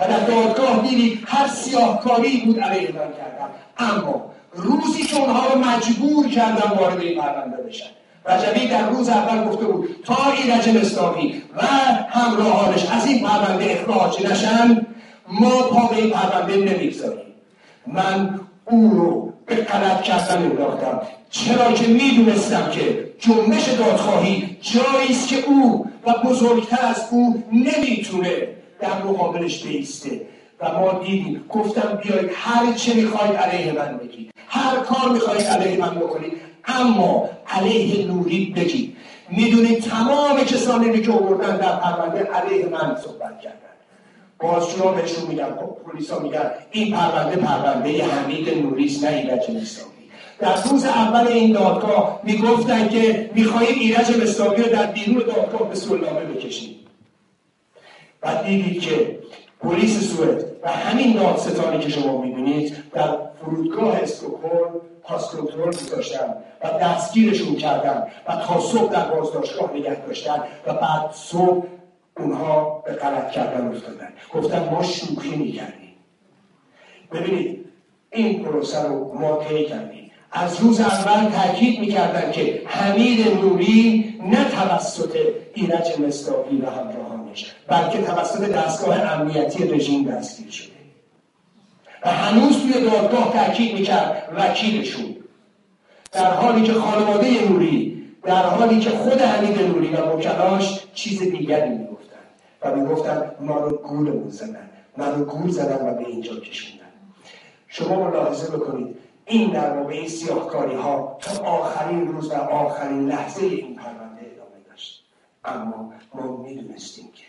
و در دادگاه دیدید هر سیاهکاری بود علیه من کردم. اما روزی که اونها رو مجبور کردم وارد این پرونده بشن. رجبی در روز اول گفته بود تا ایرج اسلامی و همراهانش از این پرونده اخراج نشن ما پا به این پرونده نمی‌گذاریم. من او رو به غلط کردن انداختم. چرا که می‌دونستم که جنبش دادخواهی جایی است که او و بزرگتر از او نمی‌تونه در مقابلش بیسته. و ما دیدیم. گفتم بیایید هر چه می‌خواید علیه من بگید. هر کار می‌خواید علیه من بکنید. اما علیه نوری بگید. می‌دونید تمام کسانی که آوردن در پرونده علیه من صحبت کردن. بازجوها بهشون میگن خب پلیسا میگن این پرونده پرونده حمید نوریس نه ایرج اسلامی در روز اول این دادگاه می‌گفتن که می‌خواهیم ایرج مستاقی رو در بیرون دادگاه به سلامه بکشیم. بعد دیدید که پلیس سوئد و همین دادستانی که شما می‌بینید در فرودگاه استکهلم پاس کنترل گذاشتن و دستگیرشون کردن و تا صبح در بازداشتگاه نگه داشتن و بعد صبح اونها به غلط کردن افتادن. گفتن ما شوخی می‌کردیم. ببینید این پروسه رو ما طی کردیم. از روز اول تاکید می‌کردن که حمید نوری نه توسط ایرج مستاقی و همراهانش بلکه توسط دستگاه امنیتی رژیم دستگیر شده. و هنوز توی دادگاه تاکید می‌کرد وکیلشون. در حالی که خانواده نوری در حالی که خود حمید نوری و وکلاش چیز دیگری می‌گفتن. و می‌گفتن ما رو گولمون زدن. ما رو گول زدن و به اینجا کشوندن. شما ملاحظه بکنید این در واقع این سیاهکاری ها تا آخرین روز و آخرین لحظه این پرونده ادامه داشت. اما ما می‌دونستیم که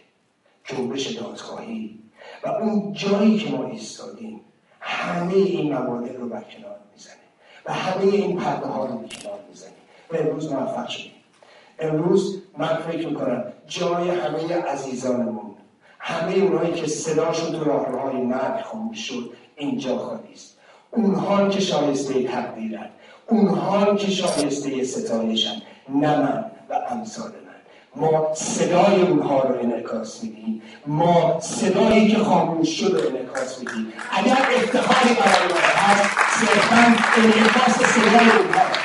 جنبش دادخواهی و اون جایی که ما ایستادیم همه این موانع رو برکنار می‌زنه و همه این پرده ها رو کنار می‌زنه. و امروز موفق شدیم. امروز من فکر می‌کنم جای همه عزیزانمون همه اونهایی که صداشون تو راهروهای مرگ خاموش شد اینجا خالی است. اونها که شایسته تقدیرن اونها که شایسته ستایشن نه من و امثال ما صدای اونها رو انعکاس میدیم. ما صدایی که خاموش شد رو انعکاس میدیم. اگر افتخاری برای ما هست صرفا انعکاس صدای اونها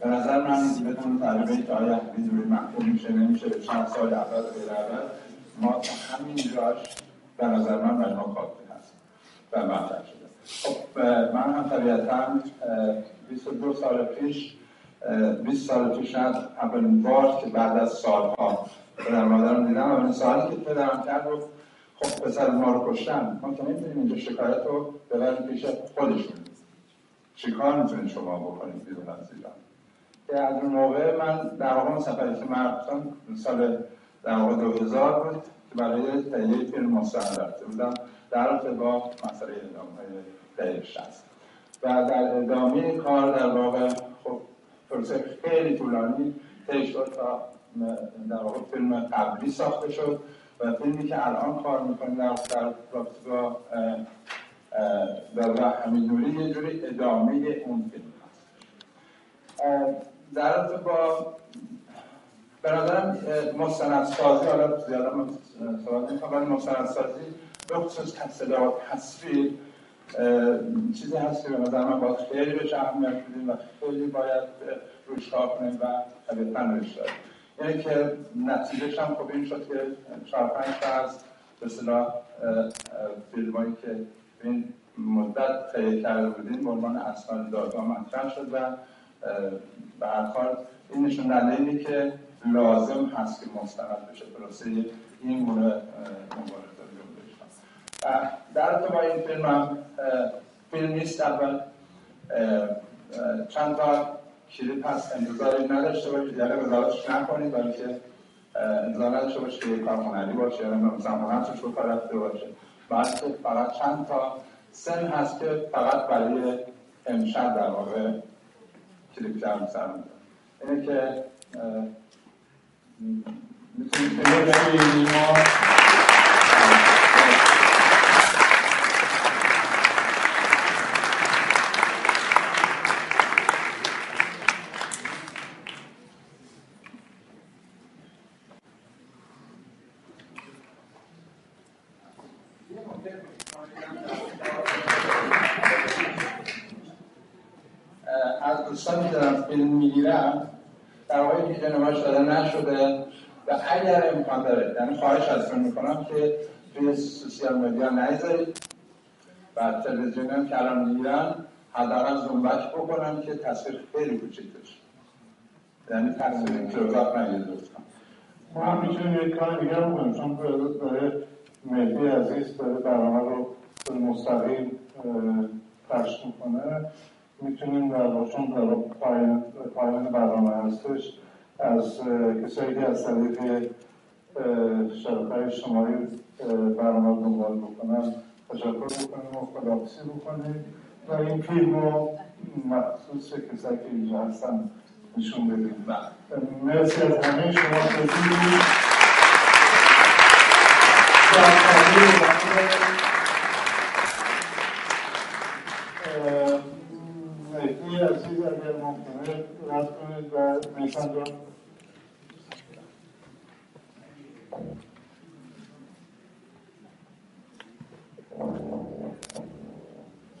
به نظر من بدون تجربه که آیا حدیدوری محکوم میشه نمیشه چند سال اول غیر اول ما همین جاش به نظر من مجموع کافی هست و مطرح شده. خب من هم طبیعتا 22 سال پیش 20 سال پیش اولین بار که بعد از سالها پدر مادرم دیدم اولین سوالی که پدرم کرد رو خب پسر ما رو کشتن. ما که نمی‌تونیم اینجا شکایت رو ببریم پیش خودشون. چیکار می‌تونید شما بکنید بیرون از ایران؟ که از اون موقع من در واقع سفری که من سال در واقع 2000 بود که برای تهیه فیلم مستند رفته بودم. در رابطه با مسئله های دهه 60 و در ادامه کار در واقع خب پروسه خیلی طولانی طی شد تا در واقع فیلم قبلی ساخته شد و فیلمی که الان کار می‌کنیم در رابطه با در حمید نوری یه جوری ادامه اون فیلم هست. در رابطه با به نظرم مستندسازی حالا زیاده صحبت نمی‌کنم ولی مستندسازی به خصوص و تصویر چیزی هست که به نظر من باید خیلی بهش اهمیت بدیم و خیلی باید روش کار کنیم و طبیعتا روش داریم. یعنی که نتیجهش هم خب این شد که چهار پنج تا از به صلاح فیلمایی که این مدت تهیه کرده بودیم به عنوان اسناد دادگاه مطرح شد و به هر این نشون دهنده که لازم هست که مستند بشه. پروسه این گونه رو در تو با این فیلم هم فیلم نیست. اول چند تا کلیپ هست انتظاری نداشته باشید. یعنی وزارتش نکنید بلکه انتظار نداشته باشید که کار هنری باشه یعنی زمانتش رو رفته باشه. بلکه فقط چند تا سن هست که فقط برای امشب در واقع کلیپ جمع سر اینه که می‌تونید دوستانی که دارن فیلم می‌گیرن در واقع ویدیو نمایش داده نشده و اگر امکان داره یعنی خواهش ازتون می‌کنم که توی سوسیال مدیا نذارید و تلویزیون هم که الان می‌گیرن حداقل زومبک بکنم که تصویر خیلی کوچیک بشه یعنی تصویر کلوزاپ نگید لطفا. ما هم می‌تونیم یک کار دیگر بکنیم چون داره مهدی عزیز داره برنامه رو مستقیم پخش می‌کنه. می‌تونیم در چون در پایان, پایان برنامه هستش. از کسایی که از طریق شبکه اجتماعی برنامه دنبال بکنن تشکر بکنیم و خدافسی بکنیم و این فیلم رو مخصوص کسایی که اینجا هستن نشون بدیم. مرسی از همه شما بزیدید عزیز اگر ممکنه رد کنید. و در زندان گوهردش اون هیئت تصدیق جلسه دارم در مورد شوشتری منتها یک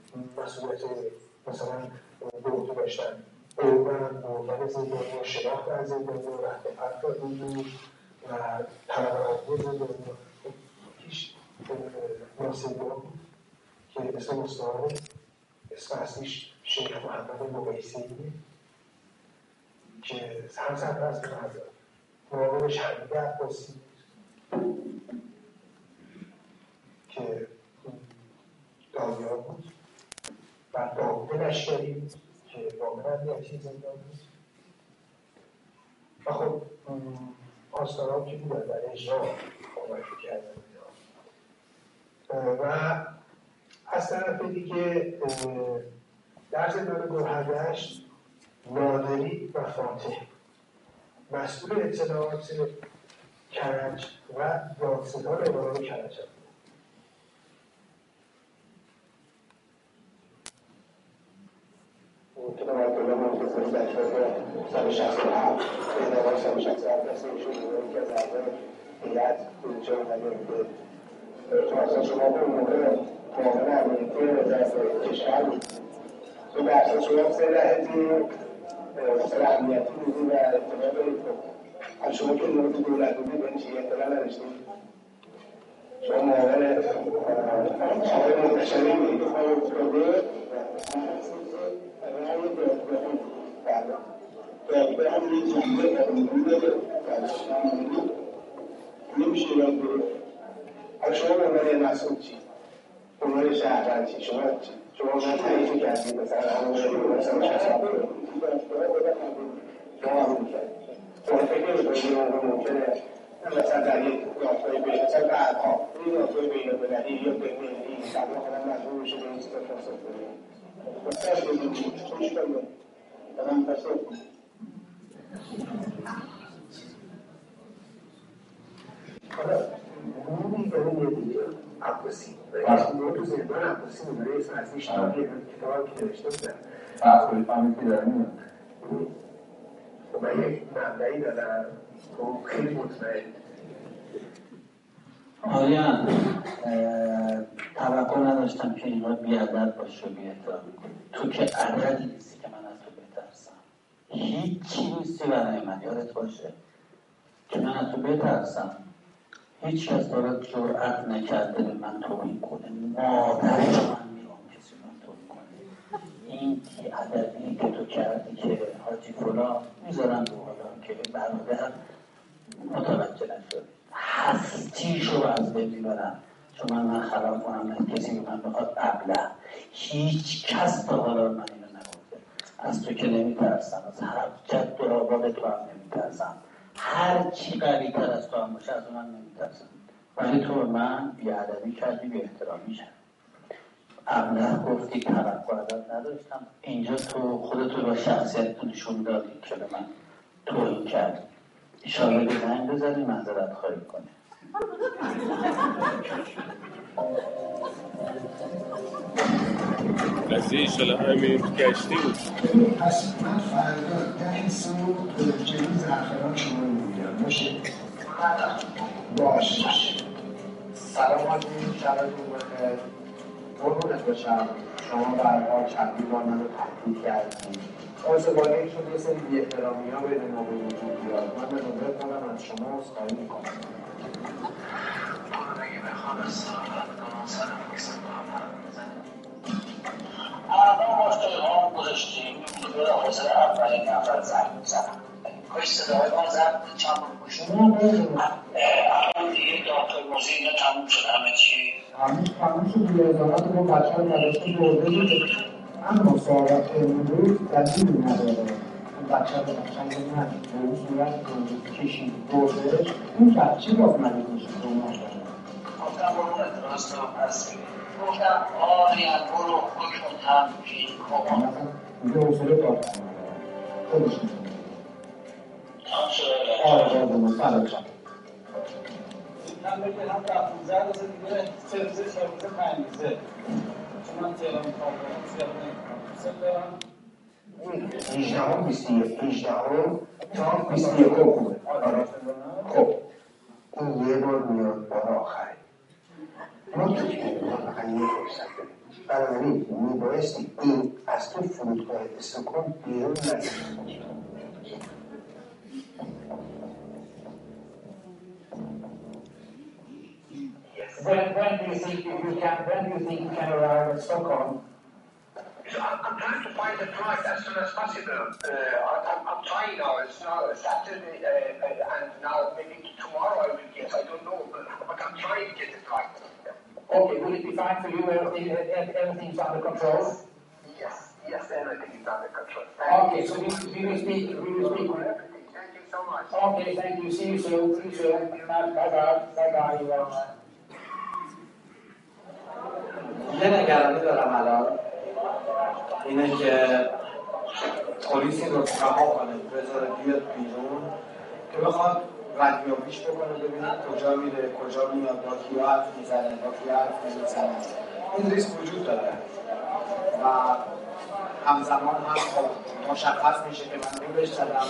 مسئولیت مثلا گروه داشتن بردن بردن زندانی و شناخت از زندانی و رفت فرق زندانی و طلبه زندانی هیچ ناصر بود که اسم مستعاره اسم اصلیش شیخ محمد مقیسیه که هم سفر از نداره مراقبش حمیده عباسی که دادیار بود. و داود لشکری که واقعا زندان بود و خب آستارا که بودن در اجرا کمک کردن و از طرف دیگه در زندان گوهردشت نادری و فاتح. مسئول اطلاعات کرج و دادستان اداره کرج. که در مورد منتظر در سال 167 به اداره 167 دست ایشون که از اول هیئت اینجا اومده بوده تو اصلا شما به اون موقع معاون امنیتی وزارت کشور بود تو به اساس شما سه لحظه مثلا امنیتی بودی و اطلاع دارید از شما که مورد دولت بودی به این چیزی اطلاع نمیشه یاد حالا شما به عنوان مسئول چی؟ به عنوان شهروند چی؟ شما؟ شما من تعریف کردید مثلا مثلا شما فکر می‌کنید ممکنه مثلا در یک یافتای بین مثلا بعدها این یافتای بین المللی یا بین المللی سبا کنم مجبور بشه به این چیزا دارم عباسی و تو زندان عباسی نمره شتابی کتاب که نوشته بودن مسئول فهمی که میاد و یک مبدعی دادن تو خیلی آریان توقع نداشتم که اینقدر بیادت باشه و بیاحترامی تو که عددی نیستی که من از تو بترسم. هیچی نیستی برای من یادت باشه که من از تو بترسم. هیچ کس دارد جرأت نکرده به من توهین کنه. مادر من میرم کسی من توهین کنه. این ادبی که تو کردی که حاجی فلان می‌ذارم رو حالا که برادر متوجه نشد هستیشو از بین می‌برم. چون من من خراب کنم نه کسی به من بخواد ابله هیچ کس تا حالا من اینو نگفته. از تو که نمیترسم از هر جد و آباد تو هم نمیترسم. هر چی قوی تر از تو هم باشه از من نمیترسم. ولی تو به من بیادبی کردی بی احترامی کرد ابله گفتی توقع ازت نداشتم. اینجا تو خودتو با شخصیت نشون دادی که به من توهین کردی. به زنگ بزنی منظرت خواهی کنی قضیه ایشالا همین گشتی بود. پس من فردا ده صبح جلوی زعفران شما رو می‌گیرم. باشه؟ باش سلام حاجی شبتون بخیر. قربونت باشم شما به هر حال چندین بار منو تهدید کردید؟ آزبانه ای شد یه سری بی احترامی ها بین ما به وجود بیاد. من به نوبه کنم از شما عذرخواهی می‌کنم. الان ما پیغام گذاشتیم. که به حاضر اولین نفر زنگ می‌زنم کاش صدای ما زد چند گوشون الان دیگه داخل موزی اینا تموم شد همه چی. همین تموم شد. دیگه ادارت ما بچه ها نداشته برده اما ثروت امروز دلیل نداره. وحشت بخشنگ نه، به اون صورت کشید بردش اون بچه چی باز مدید میشه به اون نشده اون درست رو پس گفتم آریت برو خودشون تمکین کن اونجا حوصله دار کنم خودش آره آره, آره،, آره،, آره. دیگه 18 18 تا 21 خوبه خب این خب، خب، یه بار میاد بار آخری ما تو فقط یه فرصت داریم بنابراین بله، یعنی میبایستی این از تو فرودگاه استکهلم بیرون نزنیم When, when do you think you can, when do you think you can arrive at Stockholm? I'm, I'm trying to find the flight as soon as possible. Uh, I, I'm, I'm trying now. It's now Saturday, uh, uh, and now maybe tomorrow I will get. I don't know, but, but I'm trying to get the flight. Okay, will it be fine for you? Everything, everything's under control? Yes, yes, everything is under control. Okay, so we, we will speak, we will speak. Thank you so much. Okay, thank you. See you soon. See you soon. Bye bye. Bye bye. You are. یه نگرانی دارم الان اینه که پلیس این رو رها کنه بذاره بیاد بیرون که بخواد ردیابیش بکنه ببینید کجا میره کجا میاد با کیا حرف می‌زنه با کیا حرف نمی‌زنه. این ریسک وجود داره. و همزمان هم خب مشخص میشه که من رو زدم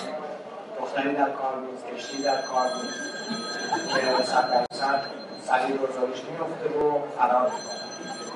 دختری در کار نیست کشتی در کار نیست که صد درصد سریع گذاریش میفته و فرار می‌کنه.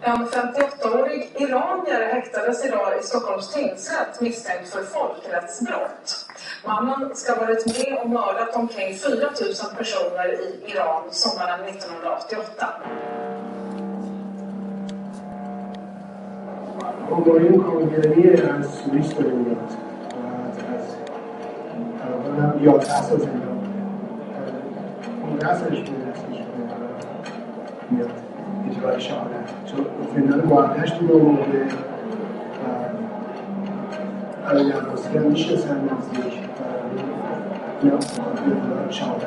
En 58-årig iranier häktades idag i Stockholms tingsrätt misstänkt för folkrättsbrott. Mannen ska ha varit med och mördat omkring 4 000 personer i Iran sommaren 1988. اجرای شهادت چون زندان بازگشت رو آورده و برای عباسی هم می‌شناسن نزدیک. شما. آره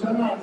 دوستان